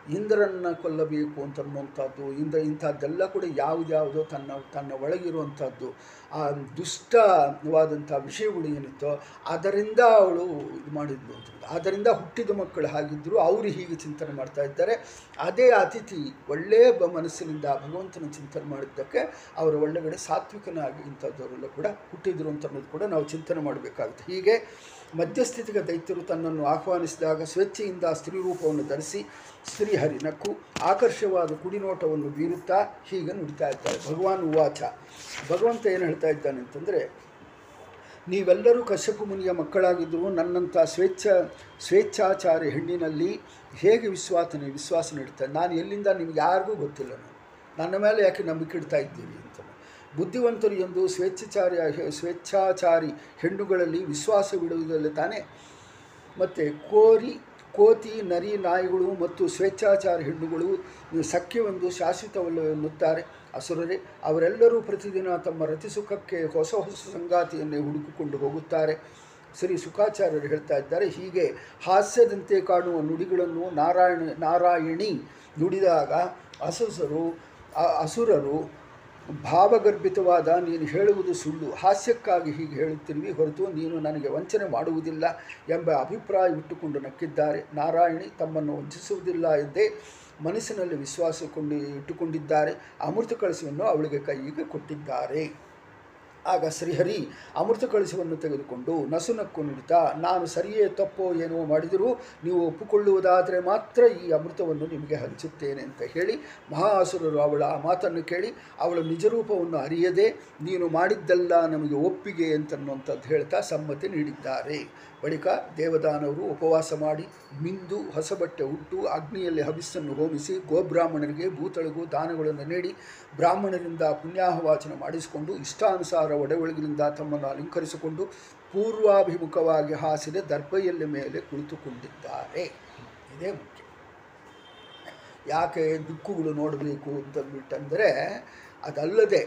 ಇಂದ್ರನ್ನ ಕೊಲ್ಲಬೇಕು ಅಂತನ್ನುವಂಥದ್ದು ಇಂದ್ರ ಇಂಥದ್ದೆಲ್ಲ ಕೂಡ ಯಾವುದ್ಯಾವುದೋ ತನ್ನ ತನ್ನ ಒಳಗಿರುವಂಥದ್ದು, ಆ ದುಷ್ಟವಾದಂಥ ವಿಷಯಗಳು ಏನಿತ್ತೋ ಅದರಿಂದ ಅವಳು ಇದು ಮಾಡಿದ್ಲು ಅಂತ ಅದರಿಂದ ಹುಟ್ಟಿದ ಮಕ್ಕಳು ಹಾಗಿದ್ದರು ಅವರು ಹೀಗೆ ಚಿಂತನೆ ಮಾಡ್ತಾ ಇದ್ದಾರೆ. ಅದೇ ಅತಿಥಿ ಒಳ್ಳೆಯ ಬ ಮನಸ್ಸಿನಿಂದ ಭಗವಂತನ ಚಿಂತನೆ ಮಾಡಿದ್ದಕ್ಕೆ ಅವರ ಒಳಗಡೆ ಸಾತ್ವಿಕನಾಗಿ ಇಂಥದ್ದವರೆಲ್ಲ ಕೂಡ ಹುಟ್ಟಿದ್ರು ಅಂತ ಅನ್ನೋದು ಕೂಡ ನಾವು ಚಿಂತನೆ ಮಾಡಬೇಕಾಗುತ್ತೆ. ಹೀಗೆ ಮಧ್ಯಸ್ಥಿತಿಗೆ ದೈತ್ಯರು ತನ್ನನ್ನು ಆಹ್ವಾನಿಸಿದಾಗ ಸ್ವೇಚ್ಛೆಯಿಂದ ಸ್ತ್ರೀ ರೂಪವನ್ನು ಧರಿಸಿ ಸ್ತ್ರೀಹರಿ ನಕ್ಕು ಆಕರ್ಷವಾದ ಕುಡಿನೋಟವನ್ನು ಬೀರುತ್ತಾ ಹೀಗೆ ನುಡಿತಾ ಇದ್ದಾರೆ. ಭಗವಾನ್ ಉವಾಚ. ಭಗವಂತ ಏನು ಹೇಳ್ತಾ ಇದ್ದಾನೆ ಅಂತಂದರೆ, ನೀವೆಲ್ಲರೂ ಕಶ್ಯಪು ಮುನಿಯ ಮಕ್ಕಳಾಗಿದ್ದರೂ ನನ್ನಂಥ ಸ್ವೇಚ್ಛ, ಸ್ವೇಚ್ಛಾಚಾರಿ ಹೆಣ್ಣಿನಲ್ಲಿ ಹೇಗೆ ವಿಶ್ವಾಸನೆ, ವಿಶ್ವಾಸ ನೀಡ್ತಾರೆ ನಾನು ಎಲ್ಲಿಂದ ನಿಮ್ಗೆ ಯಾರಿಗೂ ಗೊತ್ತಿಲ್ಲ ನಾನು. ನನ್ನ ಮೇಲೆ ಯಾಕೆ ನಂಬಿಕೆ ಇಡ್ತಾ ಇದ್ದೀರಿ? ಅಂತ ಬುದ್ಧಿವಂತರು ಎಂದು ಸ್ವೇಚ್ಛಾಚಾರಿ ಸ್ವೇಚ್ಛಾಚಾರಿ ಹೆಣ್ಣುಗಳಲ್ಲಿ ವಿಶ್ವಾಸವಿಡುವುದರಲ್ಲಿ ತಾನೇ? ಮತ್ತು ಕೋರಿ ಕೋತಿ, ನರಿ ನಾಯಿಗಳು ಮತ್ತು ಸ್ವೇಚ್ಛಾಚಾರ ಹೆಣ್ಣುಗಳು ಸಖ್ಯವೆಂದು ಶಾಶ್ವತವಲ್ಲ ಎನ್ನುತ್ತಾರೆ. ಅಸುರರೇ, ಅವರೆಲ್ಲರೂ ಪ್ರತಿದಿನ ತಮ್ಮ ರತಿಸುಖಕ್ಕೆ ಹೊಸ ಹೊಸ ಸಂಗಾತಿಯನ್ನೇ ಹುಡುಕಿಕೊಂಡು ಹೋಗುತ್ತಾರೆ. ಶ್ರೀ ಸುಖಾಚಾರ್ಯರು ಹೇಳ್ತಾ ಇದ್ದಾರೆ, ಹೀಗೆ ಹಾಸ್ಯದಂತೆ ಕಾಣುವ ನುಡಿಗಳನ್ನು ನಾರಾಯಣ ನಾರಾಯಣಿ ನುಡಿದಾಗ ಅಸಸರು ಅಸುರರು ಭಾವಗರ್ಭಿತವಾದ, ನೀನು ಹೇಳುವುದು ಸುಳ್ಳು, ಹಾಸ್ಯಕ್ಕಾಗಿ ಹೀಗೆ ಹೇಳುತ್ತಿರುವಿ ಹೊರತು ನೀನು ನನಗೆ ವಂಚನೆ ಮಾಡುವುದಿಲ್ಲ ಎಂಬ ಅಭಿಪ್ರಾಯವಿಟ್ಟುಕೊಂಡು ನಕ್ಕಿದ್ದಾರೆ. ನಾರಾಯಣಿ ತಮ್ಮನ್ನು ವಂಚಿಸುವುದಿಲ್ಲ ಎಂದೇ ಮನಸ್ಸಿನಲ್ಲಿ ವಿಶ್ವಾಸ ಇಟ್ಟುಕೊಂಡಿದ್ದಾರೆ. ಅಮೃತ ಕಳಸವನ್ನು ಅವಳಿಗೆ ಕೈಗೆ ಕೊಟ್ಟಿದ್ದಾರೆ. ಆಗ ಶ್ರೀಹರಿ ಅಮೃತ ಕಳಸವನ್ನು ತೆಗೆದುಕೊಂಡು, ನಸುನಕ್ಕು ನುಡಿತಾ ನಾನು ಸರಿಯೇ ತಪ್ಪೋ ಏನೋ ಮಾಡಿದರೂ ನೀವು ಒಪ್ಪಿಕೊಳ್ಳುವುದಾದರೆ ಮಾತ್ರ ಈ ಅಮೃತವನ್ನು ನಿಮಗೆ ಹಂಚುತ್ತೇನೆ ಅಂತ ಹೇಳಿ ಮಹಾಸುರರು ಅವಳ ಆ ಮಾತನ್ನು ಕೇಳಿ, ಅವಳ ನಿಜರೂಪವನ್ನು ಅರಿಯದೆ, ನೀನು ಮಾಡಿದ್ದಲ್ಲ ನಮಗೆ ಒಪ್ಪಿಗೆ ಅಂತನ್ನುವಂಥದ್ದು ಹೇಳ್ತಾ ಸಮ್ಮತಿ ನೀಡಿದ್ದಾರೆ. ಬಳಿಕ ದೇವದಾನವರು ಉಪವಾಸ ಮಾಡಿ, ಮಿಂದು ಹೊಸ ಬಟ್ಟೆ ಉಟ್ಟು, ಅಗ್ನಿಯಲ್ಲಿ ಹವಿಸ್ಸನ್ನು ಹೋಮಿಸಿ, ಗೋಬ್ರಾಹ್ಮಣರಿಗೆ ಭೂತಳಿಗೂ ದಾನಗಳನ್ನು ನೀಡಿ, ಬ್ರಾಹ್ಮಣರಿಂದ ಪುಣ್ಯಾಹವಾಚನ ಮಾಡಿಸಿಕೊಂಡು ಇಷ್ಟಾನುಸಾರ ಒಡವಳಿಗಿನಿಂದ ತಮ್ಮನ್ನು ಅಲಂಕರಿಸಿಕೊಂಡು ಪೂರ್ವಾಭಿಮುಖವಾಗಿ ಹಾಸಿದ ದರ್ಬೆಯಲ್ಲಿ ಮೇಲೆ ಕುಳಿತುಕೊಂಡಿದ್ದಾರೆ. ಇದೇ ಮುಖ್ಯ. ಯಾಕೆ ದಿಕ್ಕುಗಳು ನೋಡಬೇಕು ಅಂತಂದ್ಬಿಟ್ಟಂದರೆ ಅದಲ್ಲದೆ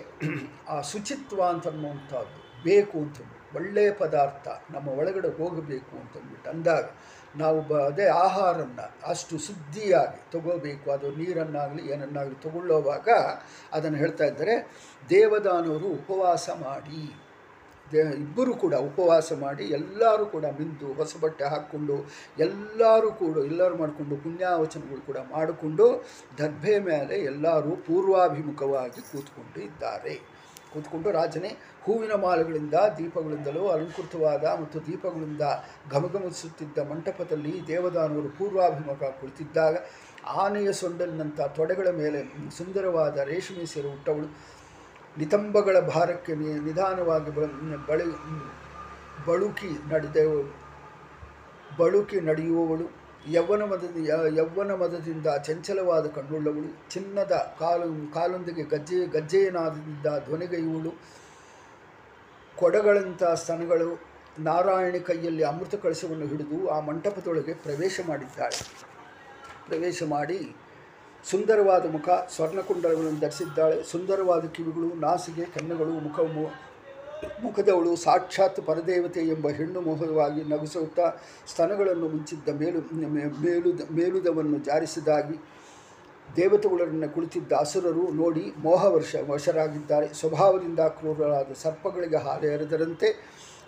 ಆ ಶುಚಿತ್ವ ಅಂತನ್ನುವಂಥದ್ದು ಬೇಕು ಅಂತಂದ್ಬಿಟ್ಟು ಒಳ್ಳೆಯ ಪದಾರ್ಥ ನಮ್ಮ ಒಳಗಡೆ ಹೋಗಬೇಕು ಅಂತಂದ್ಬಿಟ್ಟು ಅಂದಾಗ ನಾವು ಬ ಅದೇ ಆಹಾರವನ್ನು ಅಷ್ಟು ಶುದ್ಧಿಯಾಗಿ ತಗೋಬೇಕು. ಅದು ನೀರನ್ನಾಗಲಿ ಏನನ್ನಾಗಲಿ ತಗೊಳ್ಳೋವಾಗ ಅದನ್ನು ಹೇಳ್ತಾ ಇದ್ದಾರೆ, ದೇವದಾನವರು ಉಪವಾಸ ಮಾಡಿ, ದೇ ಇಬ್ಬರು ಕೂಡ ಉಪವಾಸ ಮಾಡಿ, ಎಲ್ಲರೂ ಕೂಡ ಮಿಂದು ಹೊಸ ಬಟ್ಟೆ ಹಾಕ್ಕೊಂಡು, ಎಲ್ಲರೂ ಕೂಡ ಎಲ್ಲರೂ ಮಾಡಿಕೊಂಡು ಪುಣ್ಯಾವಚನಗಳು ಕೂಡ ಮಾಡಿಕೊಂಡು ದರ್ಭೆ ಮೇಲೆ ಎಲ್ಲರೂ ಪೂರ್ವಾಭಿಮುಖವಾಗಿ ಕೂತ್ಕೊಂಡು ಇದ್ದಾರೆ. ಕೂತ್ಕೊಂಡು ರಾಜನೇ ಹೂವಿನ ಮಾಲೆಗಳಿಂದ ದೀಪಗಳಿಂದಲೂ ಅಲಂಕೃತವಾದ ಮತ್ತು ದೀಪಗಳಿಂದ ಘಮಘಮಿಸುತ್ತಿದ್ದ ಮಂಟಪದಲ್ಲಿ ದೇವದಾನವರು ಪೂರ್ವಾಭಿಮುಖ ಕುಳಿತಿದ್ದಾಗ ಆನೆಯ ಸೊಂಡಲಿನಂಥ ತೊಡೆಗಳ ಮೇಲೆ ಸುಂದರವಾದ ರೇಷ್ಮೆ ಸೀರೆ ಉಟ್ಟವಳು ನಿತಂಬಗಳ ಭಾರಕ್ಕೆ ನಿಧಾನವಾಗಿ ಬಳ ಬಳಿ ಬಳುಕಿ ನಡೆದ ಬಳುಕಿ ನಡೆಯುವವಳು. ಯೌವನ ಮದ ಯೌವನ ಮದದಿಂದ ಚಂಚಲವಾದ ಕಣ್ಣುಳ್ಳವಳು. ಚಿನ್ನದ ಕಾಲು ಕಾಲೊಂದಿಗೆ ಗಜ್ಜೆ ಗಜ್ಜೆಯನಾದದಿಂದ ಧ್ವನಿಗೈಯುವಳು. ಕೊಡಗಳಂಥ ಸ್ತನಗಳು ನಾರಾಯಣಿ ಕೈಯಲ್ಲಿ ಅಮೃತ ಕಳಸವನ್ನು ಹಿಡಿದು ಆ ಮಂಟಪದೊಳಗೆ ಪ್ರವೇಶ ಮಾಡಿದ್ದಾಳೆ. ಪ್ರವೇಶ ಮಾಡಿ ಸುಂದರವಾದ ಮುಖ ಸ್ವರ್ಣಕುಂಡಲಗಳನ್ನು ಧರಿಸಿದ್ದಾಳೆ. ಸುಂದರವಾದ ಕಿವಿಗಳು, ನಾಸಿಗೆ, ಕಣ್ಣುಗಳು ಮುಖ ಮುಖದವಳು ಸಾಕ್ಷಾತ್ ಪರದೇವತೆ ಎಂಬ ಹೆಣ್ಣು ಮೋಹವಾಗಿ ನಗಿಸುತ್ತಾ ಸ್ತನಗಳನ್ನು ಮುಂಚಿದ್ದ ಮೇಲು ಮೇಲುದ, ಮೇಲುದವನ್ನು ಜಾರಿಸಿದಾಗಿ ದೇವತೆಗಳನ್ನ ಕುಳಿತಿದ್ದ ಅಸುರರು ನೋಡಿ ಮೋಹವರ್ಷ ವಶರಾಗಿದ್ದಾರೆ. ಸ್ವಭಾವದಿಂದ ಕ್ರೂರರಾದ ಸರ್ಪಗಳಿಗೆ ಹಾಲು ಎರೆದರಂತೆ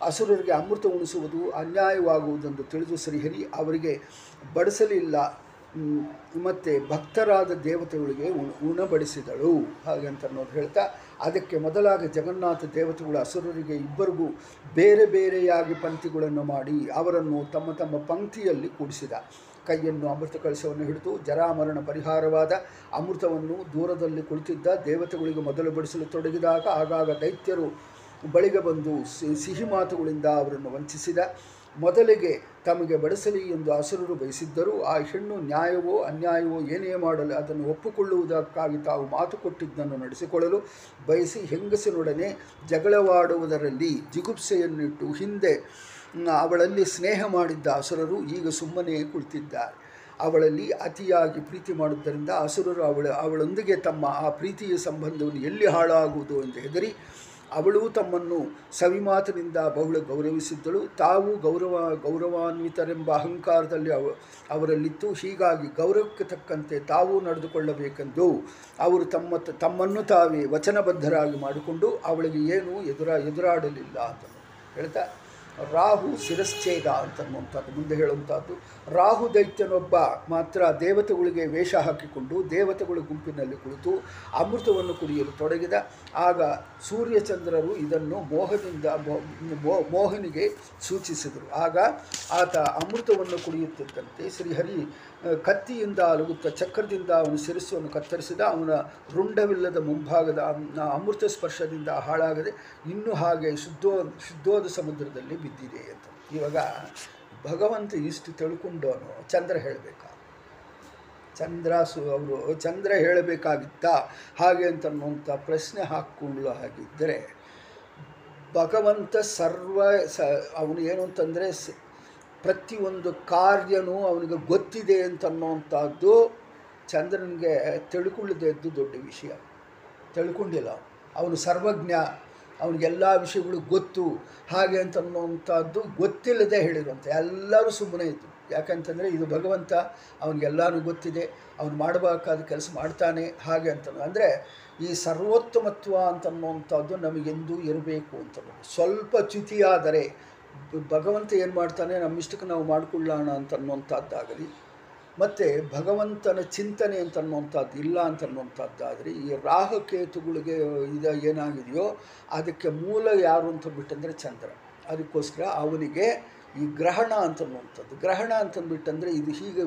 ಅಸುರರಿಗೆ ಅಮೃತ ಉಣಿಸುವುದು ಅನ್ಯಾಯವಾಗುವುದೆಂದು ತಿಳಿದು ಶ್ರೀಹರಿ ಅವರಿಗೆ ಬಡಿಸಲಿಲ್ಲ. ಮತ್ತು ಭಕ್ತರಾದ ದೇವತೆಗಳಿಗೆ ಉಣ, ಉಣಬಡಿಸಿದಳು. ಹಾಗೆ ಅಂತ ಅನ್ನೋದು ಹೇಳ್ತಾ, ಅದಕ್ಕೆ ಮೊದಲಾಗಿ ಜಗನ್ನಾಥ ದೇವತೆಗಳು ಅಸುರರಿಗೆ ಇಬ್ಬರಿಗೂ ಬೇರೆ ಬೇರೆಯಾಗಿ ಪಂಕ್ತಿಗಳನ್ನು ಮಾಡಿ ಅವರನ್ನು ತಮ್ಮ ತಮ್ಮ ಪಂಕ್ತಿಯಲ್ಲಿ ಕೂಡಿಸಿದ. ಕೈಯನ್ನು ಅಮೃತ ಕಲಶವನ್ನು ಹಿಡಿದು ಜರಾಮರಣ ಪರಿಹಾರವಾದ ಅಮೃತವನ್ನು ದೂರದಲ್ಲಿ ಕುಳಿತಿದ್ದ ದೇವತೆಗಳಿಗೆ ಮೊದಲು ಬಡಿಸಲು ತೊಡಗಿದಾಗ ಆಗಾಗ ದೈತ್ಯರು ಬಳಿಗೆ ಬಂದು ಸಿಹಿ ಮಾತುಗಳಿಂದ ಅವರನ್ನು ವಂಚಿಸಿದ. ಮೊದಲಿಗೆ ತಮಗೆ ಬಡಿಸಲಿ ಎಂದು ಅಸುರರು ಬಯಸಿದ್ದರು. ಆ ಹೆಣ್ಣು ನ್ಯಾಯವೋ ಅನ್ಯಾಯವೋ ಏನೇ ಮಾಡಲು ಅದನ್ನು ಒಪ್ಪಿಕೊಳ್ಳುವುದಕ್ಕಾಗಿ ತಾವು ಮಾತು ಕೊಟ್ಟಿದ್ದನ್ನು ನಡೆಸಿಕೊಳ್ಳಲು ಬಯಸಿ ಹೆಂಗಸಿನೊಡನೆ ಜಗಳವಾಡುವುದರಲ್ಲಿ ಜಿಗುಪ್ಸೆಯನ್ನಿಟ್ಟು ಹಿಂದೆ ಅವಳಲ್ಲಿ ಸ್ನೇಹ ಮಾಡಿದ್ದ ಅಸುರರು ಈಗ ಸುಮ್ಮನೆ ಕುಳಿತಿದ್ದಾರೆ. ಅವಳಲ್ಲಿ ಅತಿಯಾಗಿ ಪ್ರೀತಿ ಮಾಡುವುದರಿಂದ ಅಸುರರು ಅವಳ, ಅವಳೊಂದಿಗೆ ತಮ್ಮ ಆ ಪ್ರೀತಿಯ ಸಂಬಂಧವನ್ನು ಎಲ್ಲಿ ಹಾಳಾಗುವುದು ಎಂದು ಹೆದರಿ, ಅವಳು ತಮ್ಮನ್ನು ಸವಿಮಾತಿನಿಂದ ಬಹುಳ ಗೌರವಿಸಿದ್ದಳು. ತಾವು ಗೌರವ, ಗೌರವಾನ್ವಿತರೆಂಬ ಅಹಂಕಾರದಲ್ಲಿ ಅವ, ಅವರಲ್ಲಿತ್ತು. ಹೀಗಾಗಿ ಗೌರವಕ್ಕೆ ತಕ್ಕಂತೆ ತಾವು ನಡೆದುಕೊಳ್ಳಬೇಕೆಂದು ಅವರು ತಮ್ಮ, ತಮ್ಮನ್ನು ತಾವೇ ವಚನಬದ್ಧರಾಗಿ ಮಾಡಿಕೊಂಡು ಅವಳಿಗೆ ಏನೂ ಎದುರ, ಎದುರಾಡಲಿಲ್ಲ ಅಂತ ಹೇಳ್ತಾ ರಾಹು ಶಿರಶ್ಚೇದ ಅಂತನ್ನುವಂಥದ್ದು ಮುಂದೆ ಹೇಳುವಂಥದ್ದು. ರಾಹು ದೈತ್ಯನೊಬ್ಬ ಮಾತ್ರ ದೇವತೆಗಳಿಗೆ ವೇಷ ಹಾಕಿಕೊಂಡು ದೇವತೆಗಳ ಗುಂಪಿನಲ್ಲಿ ಕುಳಿತು ಅಮೃತವನ್ನು ಕುಡಿಯಲು ತೊಡಗಿದ. ಆಗ ಸೂರ್ಯಚಂದ್ರರು ಇದನ್ನು ಮೋಹದಿಂದ ಮೋಹನಿಗೆ ಸೂಚಿಸಿದರು. ಆಗ ಆತ ಅಮೃತವನ್ನು ಕುಡಿಯುತ್ತಿದ್ದಂತೆ ಶ್ರೀಹರಿ ಕತ್ತಿಯಿಂದ ಅಲುಗುತ್ತ ಚಕ್ರದಿಂದ ಅವನ ಶಿರಸ್ಸನ್ನು ಕತ್ತರಿಸಿದ. ಅವನ ರುಂಡವಿಲ್ಲದ ಮುಂಭಾಗದ ಅಮೃತ ಸ್ಪರ್ಶದಿಂದ ಹಾಳಾಗದೆ ಇನ್ನೂ ಹಾಗೆ ಶುದ್ಧೋ ಶುದ್ಧೋದ ಸಮುದ್ರದಲ್ಲಿ ಬಿದ್ದಿದೆ ಅಂತ. ಇವಾಗ ಭಗವಂತ ಇಷ್ಟು ತಿಳ್ಕೊಂಡವನು, ಚಂದ್ರ ಹೇಳಬೇಕಾ? ಚಂದ್ರ ಸು, ಅವರು ಚಂದ್ರ ಹೇಳಬೇಕಾಗಿತ್ತಾ? ಹಾಗೆ ಅಂತನ್ನುವಂಥ ಪ್ರಶ್ನೆ ಹಾಕ್ಕೊಳ್ಳೋ ಹಾಗಿದ್ದರೆ ಭಗವಂತ ಸರ್ವ ಸ, ಅವನು ಏನು ಅಂತಂದರೆ ಪ್ರತಿಯೊಂದು ಕಾರ್ಯನೂ ಅವನಿಗೆ ಗೊತ್ತಿದೆ ಅಂತನ್ನುವಂಥದ್ದು ಚಂದ್ರನಿಗೆ ತಿಳ್ಕೊಳ್ಳದೇ ಇದ್ದು ದೊಡ್ಡ ವಿಷಯ. ತಿಳ್ಕೊಂಡಿಲ್ಲ ಅವನು ಸರ್ವಜ್ಞ. ಅವನಿಗೆಲ್ಲ ವಿಷಯಗಳು ಗೊತ್ತು. ಹಾಗೆ ಅಂತನ್ನುವಂಥದ್ದು ಗೊತ್ತಿಲ್ಲದೆ ಹೇಳಿದಂತೆ ಎಲ್ಲರೂ ಸುಮ್ಮನೆ ಇತ್ತು ಯಾಕಂತಂದರೆ ಇದು ಭಗವಂತ, ಅವನಿಗೆಲ್ಲನೂ ಗೊತ್ತಿದೆ. ಅವನು ಮಾಡಬೇಕಾದ ಕೆಲಸ ಮಾಡ್ತಾನೆ. ಹಾಗೆ ಅಂತ ಅಂದರೆ ಈ ಸರ್ವೋತ್ತಮತ್ವ ಅಂತನ್ನುವಂಥದ್ದು ನಮಗೆಂದೂ ಇರಬೇಕು ಅಂತ ಸ್ವಲ್ಪ ಚ್ಯುತಿಯಾದರೆ ಭಗವಂತ ಏನು ಮಾಡ್ತಾನೆ ನಮ್ಮಿಷ್ಟಕ್ಕೆ ನಾವು ಮಾಡಿಕೊಳ್ಳೋಣ ಅಂತನ್ನುವಂಥದ್ದಾಗಲಿ ಮತ್ತು ಭಗವಂತನ ಚಿಂತನೆ ಅಂತನ್ನುವಂಥದ್ದು ಇಲ್ಲ ಅಂತನ್ನುವಂಥದ್ದಾದರೆ ಈ ರಾಹುಕೇತುಗಳಿಗೆ ಇದು ಏನಾಗಿದೆಯೋ ಅದಕ್ಕೆ ಮೂಲ ಯಾರು ಅಂತ ಬಿಟ್ಟಂದರೆ ಚಂದ್ರ. ಅದಕ್ಕೋಸ್ಕರ ಅವನಿಗೆ ಈ ಗ್ರಹಣ ಅಂತನ್ನುವಂಥದ್ದು ಗ್ರಹಣ ಅಂತಂದ್ಬಿಟ್ಟಂದರೆ ಇದು ಹೀಗೆ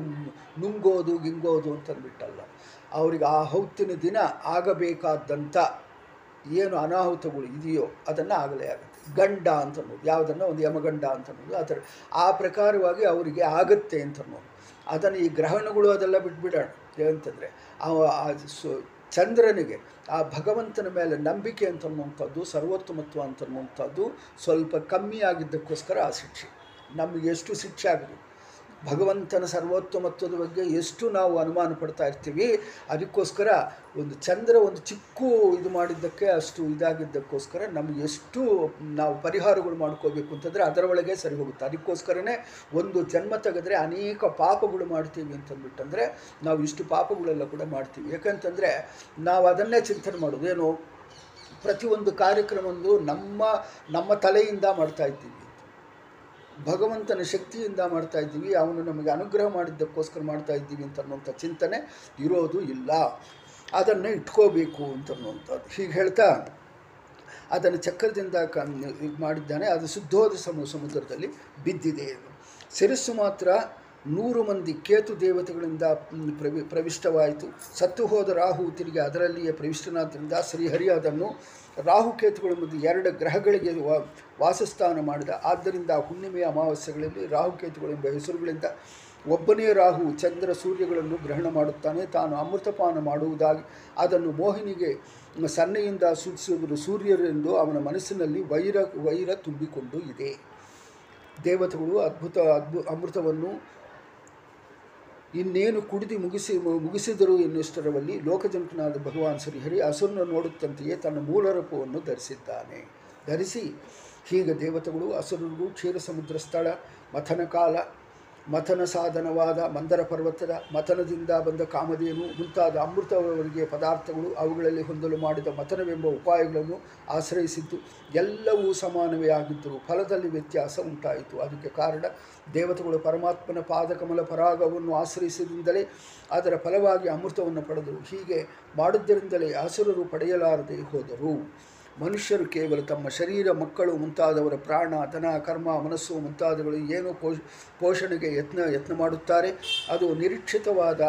ನುಂಗೋದು, ಗಿಂಗೋದು ಅಂತಂದ್ಬಿಟ್ಟಲ್ಲ ಅವ್ರಿಗೆ ಆ ಹೌತಿನ ದಿನ ಆಗಬೇಕಾದಂಥ ಏನು ಅನಾಹುತಗಳು ಇದೆಯೋ ಅದನ್ನು ಆಗಲೇ ಆಗುತ್ತೆ. ಗಂಡ ಅಂತ ಅನ್ನೋದು ಯಾವುದನ್ನು? ಒಂದು ಯಮಗಂಡ ಅಂತ ಅನ್ನೋದು ಆ ಥರ ಆ ಪ್ರಕಾರವಾಗಿ ಅವರಿಗೆ ಆಗುತ್ತೆ ಅಂತ ಅನ್ನೋದು ಅದನ್ನು ಈ ಗ್ರಹಣಗಳು ಅದೆಲ್ಲ ಬಿಟ್ಬಿಡೋಣ. ಏನಂತಂದರೆ ಆ ಸು, ಚಂದ್ರನಿಗೆ ಆ ಭಗವಂತನ ಮೇಲೆ ನಂಬಿಕೆ ಅಂತನ್ನುವಂಥದ್ದು ಸರ್ವೋತ್ತಮತ್ವ ಅಂತನ್ನುವಂಥದ್ದು ಸ್ವಲ್ಪ ಕಮ್ಮಿ ಆಗಿದ್ದಕ್ಕೋಸ್ಕರ ಆ ಶಿಕ್ಷೆ. ನಮಗೆ ಎಷ್ಟು ಶಿಕ್ಷೆ ಆಗಿದೆ ಭಗವಂತನ ಸರ್ವೋತ್ತಮತ್ವದ ಬಗ್ಗೆ ಎಷ್ಟು ನಾವು ಅನುಮಾನ ಪಡ್ತಾ ಇರ್ತೀವಿ, ಅದಕ್ಕೋಸ್ಕರ ಒಂದು ಚಂದ್ರ ಒಂದು ಚಿಕ್ಕ ಇದು ಮಾಡಿದ್ದಕ್ಕೆ ಅಷ್ಟು ಇದಾಗಿದ್ದಕ್ಕೋಸ್ಕರ ನಮಗೆ ಎಷ್ಟು ನಾವು ಪರಿಹಾರಗಳು ಮಾಡ್ಕೋಬೇಕು ಅಂತಂದರೆ ಅದರೊಳಗೆ ಸರಿ ಹೋಗುತ್ತೆ. ಅದಕ್ಕೋಸ್ಕರನೇ ಒಂದು ಜನ್ಮ ತೆಗೆದ್ರೆ ಅನೇಕ ಪಾಪಗಳು ಮಾಡ್ತೀವಿ ಅಂತಂದ್ಬಿಟ್ಟಂದರೆ ನಾವು ಇಷ್ಟು ಪಾಪಗಳೆಲ್ಲ ಕೂಡ ಮಾಡ್ತೀವಿ. ಯಾಕಂತಂದರೆ ನಾವು ಅದನ್ನೇ ಚಿಂತನೆ ಮಾಡೋದು. ಏನು ಪ್ರತಿಯೊಂದು ಕಾರ್ಯಕ್ರಮವೊಂದು ನಮ್ಮ ನಮ್ಮ ತಲೆಯಿಂದ ಮಾಡ್ತಾ ಇದ್ದೀವಿ. ಭಗವಂತನ ಶಕ್ತಿಯಿಂದ ಮಾಡ್ತಾ ಇದ್ದೀವಿ, ಅವನು ನಮಗೆ ಅನುಗ್ರಹ ಮಾಡಿದ್ದಕ್ಕೋಸ್ಕರ ಮಾಡ್ತಾ ಇದ್ದೀವಿ ಅಂತ ಅನ್ನುವಂಥ ಚಿಂತನೆ ಇರೋದು ಇಲ್ಲ. ಅದನ್ನು ಇಟ್ಕೋಬೇಕು ಅಂತನ್ನುವಂಥದ್ದು. ಹೀಗೆ ಹೇಳ್ತಾ ಅದನ್ನು ಚಕ್ರದಿಂದ ಕ ಮಾಡಿದ್ದಾನೆ. ಅದು ಶುದ್ಧೋದ ಸಮು, ಸಮುದ್ರದಲ್ಲಿ ಬಿದ್ದಿದೆ ಎಂದು ಶಿರಸ್ಸು ಮಾತ್ರ ನೂರು ಮಂದಿ ಕೇತು ದೇವತೆಗಳಿಂದ ಪ್ರವಿ, ಪ್ರವಿಷ್ಟವಾಯಿತು. ಸತ್ತು ಹೋದ ರಾಹು ತಿರುಗಿ ಅದರಲ್ಲಿಯೇ ಪ್ರವಿಷ್ಟನಾದ್ದರಿಂದ ಶ್ರೀಹರಿ ಅದನ್ನು ರಾಹುಕೇತುಗಳ ಮತ್ತು ಎರಡು ಗ್ರಹಗಳಿಗೆ ವಾಸಸ್ಥಾನ ಮಾಡಿದ. ಆದ್ದರಿಂದ ಹುಣ್ಣಿಮೆಯ ಅಮಾವಾಸ್ಯೆಗಳಲ್ಲಿ ರಾಹುಕೇತುಗಳೆಂಬ ಹೆಸರುಗಳಿಂದ ಒಬ್ಬನೇ ರಾಹು ಚಂದ್ರ ಸೂರ್ಯಗಳನ್ನು ಗ್ರಹಣ ಮಾಡುತ್ತಾನೆ. ತಾನು ಅಮೃತಪಾನ ಮಾಡುವುದಾಗಿ, ಅದನ್ನು ಮೋಹಿನಿಗೆ ಸನ್ನೆಯಿಂದ ಸೂಚಿಸುವುದು ಸೂರ್ಯರೆಂದು ಅವನ ಮನಸ್ಸಿನಲ್ಲಿ ವೈರ ವೈರ ತುಂಬಿಕೊಂಡು ಇದೆ. ದೇವತೆಗಳು ಅದ್ಭುತ, ಅದ್ಭು, ಅಮೃತವನ್ನು ಇನ್ನೇನು ಕುಡಿದು ಮುಗಿಸಿ, ಮುಗಿಸಿದರು ಎನ್ನುಷ್ಟರಲ್ಲಿ ಲೋಕಜನಕನಾದ ಭಗವಾನ್ ಶ್ರೀಹರಿ ಅಸುರನ ನೋಡುತ್ತಂತೆಯೇ ತನ್ನ ಮೂಲ ರೂಪವನ್ನು ಧರಿಸಿದ್ದಾನೆ. ಧರಿಸಿ ಹೀಗೆ ದೇವತೆಗಳು ಅಸುರರು ಕ್ಷೀರ ಸಮುದ್ರ ಸ್ಥಳ, ಮಥನ ಕಾಲ ಮಥನ ಸಾಧನವಾದ ಮಂದರ ಪರ್ವತದ ಮಥನದಿಂದ ಬಂದ ಕಾಮಧೇನು ಮುಂತಾದ ಅಮೃತವರಿಗೆ ಪದಾರ್ಥಗಳು ಅವುಗಳಲ್ಲಿ ಹೊಂದಲು ಮಾಡಿದ ಮಥನವೆಂಬ ಉಪಾಯಗಳನ್ನು ಆಶ್ರಯಿಸಿದ್ದು ಎಲ್ಲವೂ ಸಮಾನವೇ ಆಗಿದ್ದರು ಫಲದಲ್ಲಿ ವ್ಯತ್ಯಾಸ ಉಂಟಾಯಿತು. ಅದಕ್ಕೆ ಕಾರಣ ದೇವತೆಗಳು ಪರಮಾತ್ಮನ ಪಾದಕಮಲ ಪರಾಗವನ್ನು ಆಶ್ರಯಿಸಿದಿಂದಲೇ ಅದರ ಫಲವಾಗಿ ಅಮೃತವನ್ನು ಪಡೆದರು. ಹೀಗೆ ಮಾಡಿದ್ದರಿಂದಲೇ ಅಸುರರು ಪಡೆಯಲಾರದೆ ಹೋದರು. ಮನುಷ್ಯರು ಕೇವಲ ತಮ್ಮ ಶರೀರ, ಮಕ್ಕಳು ಮುಂತಾದವರ ಪ್ರಾಣ, ಧನ, ಕರ್ಮ, ಮನಸ್ಸು ಮುಂತಾದವುಗಳು ಏನು ಪೋಷ, ಪೋಷಣೆಗೆ ಯತ್ನ ಯತ್ನ ಮಾಡುತ್ತಾರೆ. ಅದು ನಿರೀಕ್ಷಿತವಾದ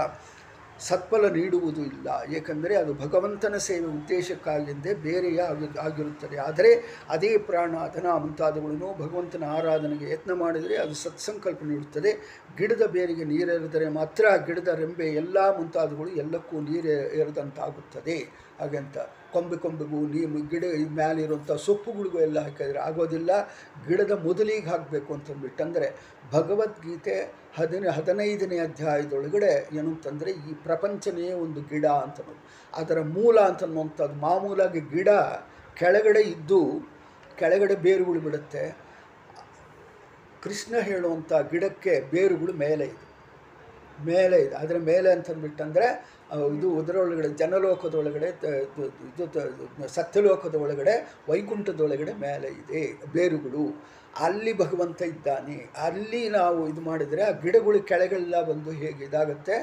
ಸತ್ಫಲ ನೀಡುವುದು ಇಲ್ಲ. ಏಕೆಂದರೆ ಅದು ಭಗವಂತನ ಸೇವೆ ಉದ್ದೇಶಕ್ಕಾಗಿಂದೇ ಬೇರೆಯೇ ಆಗಿ, ಆಗಿರುತ್ತದೆ. ಆದರೆ ಅದೇ ಪ್ರಾಣ, ಧನ ಮುಂತಾದವುಗಳನ್ನು ಭಗವಂತನ ಆರಾಧನೆಗೆ ಯತ್ನ ಮಾಡಿದರೆ ಅದು ಸತ್ಸಂಕಲ್ಪ ನೀಡುತ್ತದೆ. ಗಿಡದ ಬೇರಿಗೆ ನೀರೆರೆದರೆ ಮಾತ್ರ ಗಿಡದ ರೆಂಬೆ ಎಲ್ಲ ಮುಂತಾದವುಗಳು ಎಲ್ಲಕ್ಕೂ ನೀರು ಎರೆದಂತಾಗುತ್ತದೆ ಹಾಗಂತ ಕೊಂಬೆ ಕೊಂಬೆಗೂ ನೀವು ಗಿಡ ಮೇಲಿರುವಂಥ ಸೊಪ್ಪುಗಳಿಗೂ ಎಲ್ಲ ಹಾಕಿದರೆ ಆಗೋದಿಲ್ಲ. ಗಿಡದ ಮೊದಲಿಗೆ ಹಾಕಬೇಕು ಅಂತಂದ್ಬಿಟ್ಟು ಅಂದರೆ ಭಗವದ್ಗೀತೆ ಹದಿನ, ಹದಿನೈದನೇ ಅಧ್ಯಾಯದೊಳಗಡೆ ಏನು ಅಂತಂದರೆ ಈ ಪ್ರಪಂಚನೇ ಒಂದು ಗಿಡ ಅಂತನೋದು ಅದರ ಮೂಲ ಅಂತನ್ನುವಂಥದ್ದು ಮಾಮೂಲಾಗಿ ಗಿಡ ಕೆಳಗಡೆ ಇದ್ದು ಕೆಳಗಡೆ ಬೇರುಗಳು ಬಿಡುತ್ತೆ. ಕೃಷ್ಣ ಹೇಳುವಂಥ ಗಿಡಕ್ಕೆ ಬೇರುಗಳು ಮೇಲೆ ಇದೆ. ಮೇಲೆ ಇದೆ. ಅದರ ಮೇಲೆ ಅಂತಂದ್ಬಿಟ್ಟಂದರೆ ಇದು ಅದರೊಳಗಡೆ ಜನಲೋಕದ ಒಳಗಡೆ ಸತ್ಯಲೋಕದ ಒಳಗಡೆ ವೈಕುಂಠದೊಳಗಡೆ ಮೇಲೆ ಇದೆ ಬೇರುಗಳು. ಅಲ್ಲಿ ಭಗವಂತ ಇದ್ದಾನೆ. ಅಲ್ಲಿ ನಾವು ಇದು ಮಾಡಿದರೆ ಆ ಗಿಡಗಳು ಕೆಳಗೆಲ್ಲ ಬಂದು ಹೇಗೆ ಇದಾಗುತ್ತೆ?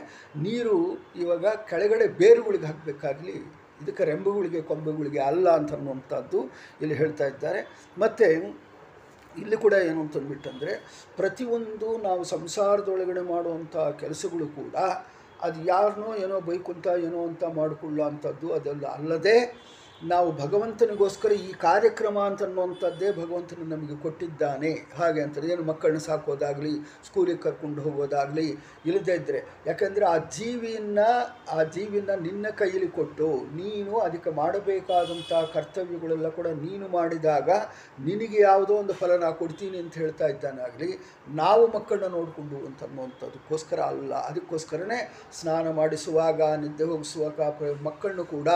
ನೀರು ಇವಾಗ ಕೆಳಗಡೆ ಬೇರುಗಳಿಗೆ ಹಾಕಬೇಕಾಗಲಿ, ಇದಕ್ಕೆ ರೆಂಬುಗಳಿಗೆ, ಕೊಂಬೆಗಳಿಗೆ ಅಲ್ಲ ಅಂತ ಅನ್ನುವಂಥದ್ದು ಇಲ್ಲಿ ಹೇಳ್ತಾ ಇದ್ದಾರೆ. ಮತ್ತು ಇಲ್ಲಿ ಕೂಡ ಏನು ಅಂತಂದ್ಬಿಟ್ಟಂದರೆ ಪ್ರತಿಯೊಂದು ನಾವು ಸಂಸಾರದೊಳಗಡೆ ಮಾಡುವಂಥ ಕೆಲಸಗಳು ಕೂಡ ಅದು ಯಾರನ್ನೋ ಏನೋ ಬೈಕುಂತ ಏನೋ ಅಂತ ಮಾಡಿಕೊಳ್ಳೋ ಅಂಥದ್ದು ಅದೆಲ್ಲ ಅಲ್ಲದೆ ನಾವು ಭಗವಂತನಿಗೋಸ್ಕರ ಈ ಕಾರ್ಯಕ್ರಮ ಅಂತ ಅನ್ನುವಂಥದ್ದೇ ಭಗವಂತನು ನಮಗೆ ಕೊಟ್ಟಿದ್ದಾನೆ. ಹಾಗೆ ಅಂತ ಏನು ಮಕ್ಕಳನ್ನ ಸಾಕೋದಾಗಲಿ ಸ್ಕೂಲಿಗೆ ಕರ್ಕೊಂಡು ಹೋಗೋದಾಗಲಿ ಇಲ್ಲದೇ ಇದ್ದರೆ ಯಾಕೆಂದರೆ ಆ ಜೀವಿಯನ್ನ, ಆ ಜೀವಿನ ನಿನ್ನ ಕೈಯಲ್ಲಿ ಕೊಟ್ಟು ನೀನು ಅದಕ್ಕೆ ಮಾಡಬೇಕಾದಂಥ ಕರ್ತವ್ಯಗಳೆಲ್ಲ ಕೂಡ ನೀನು ಮಾಡಿದಾಗ ನಿನಗೆ ಯಾವುದೋ ಒಂದು ಫಲ ನಾ ಕೊಡ್ತೀನಿ ಅಂತ ಹೇಳ್ತಾ ಇದ್ದಾನಾಗಲಿ, ನಾವು ಮಕ್ಕಳನ್ನ ನೋಡಿಕೊಂಡು ಅಂತ ಅನ್ನುವಂಥದ್ದಕ್ಕೋಸ್ಕರ ಅಲ್ಲ. ಅದಕ್ಕೋಸ್ಕರನೇ ಸ್ನಾನ ಮಾಡಿಸುವಾಗ, ನಿದ್ದೆ ಹೋಗಿಸುವಾಗ ಮಕ್ಕಳನ್ನು ಕೂಡ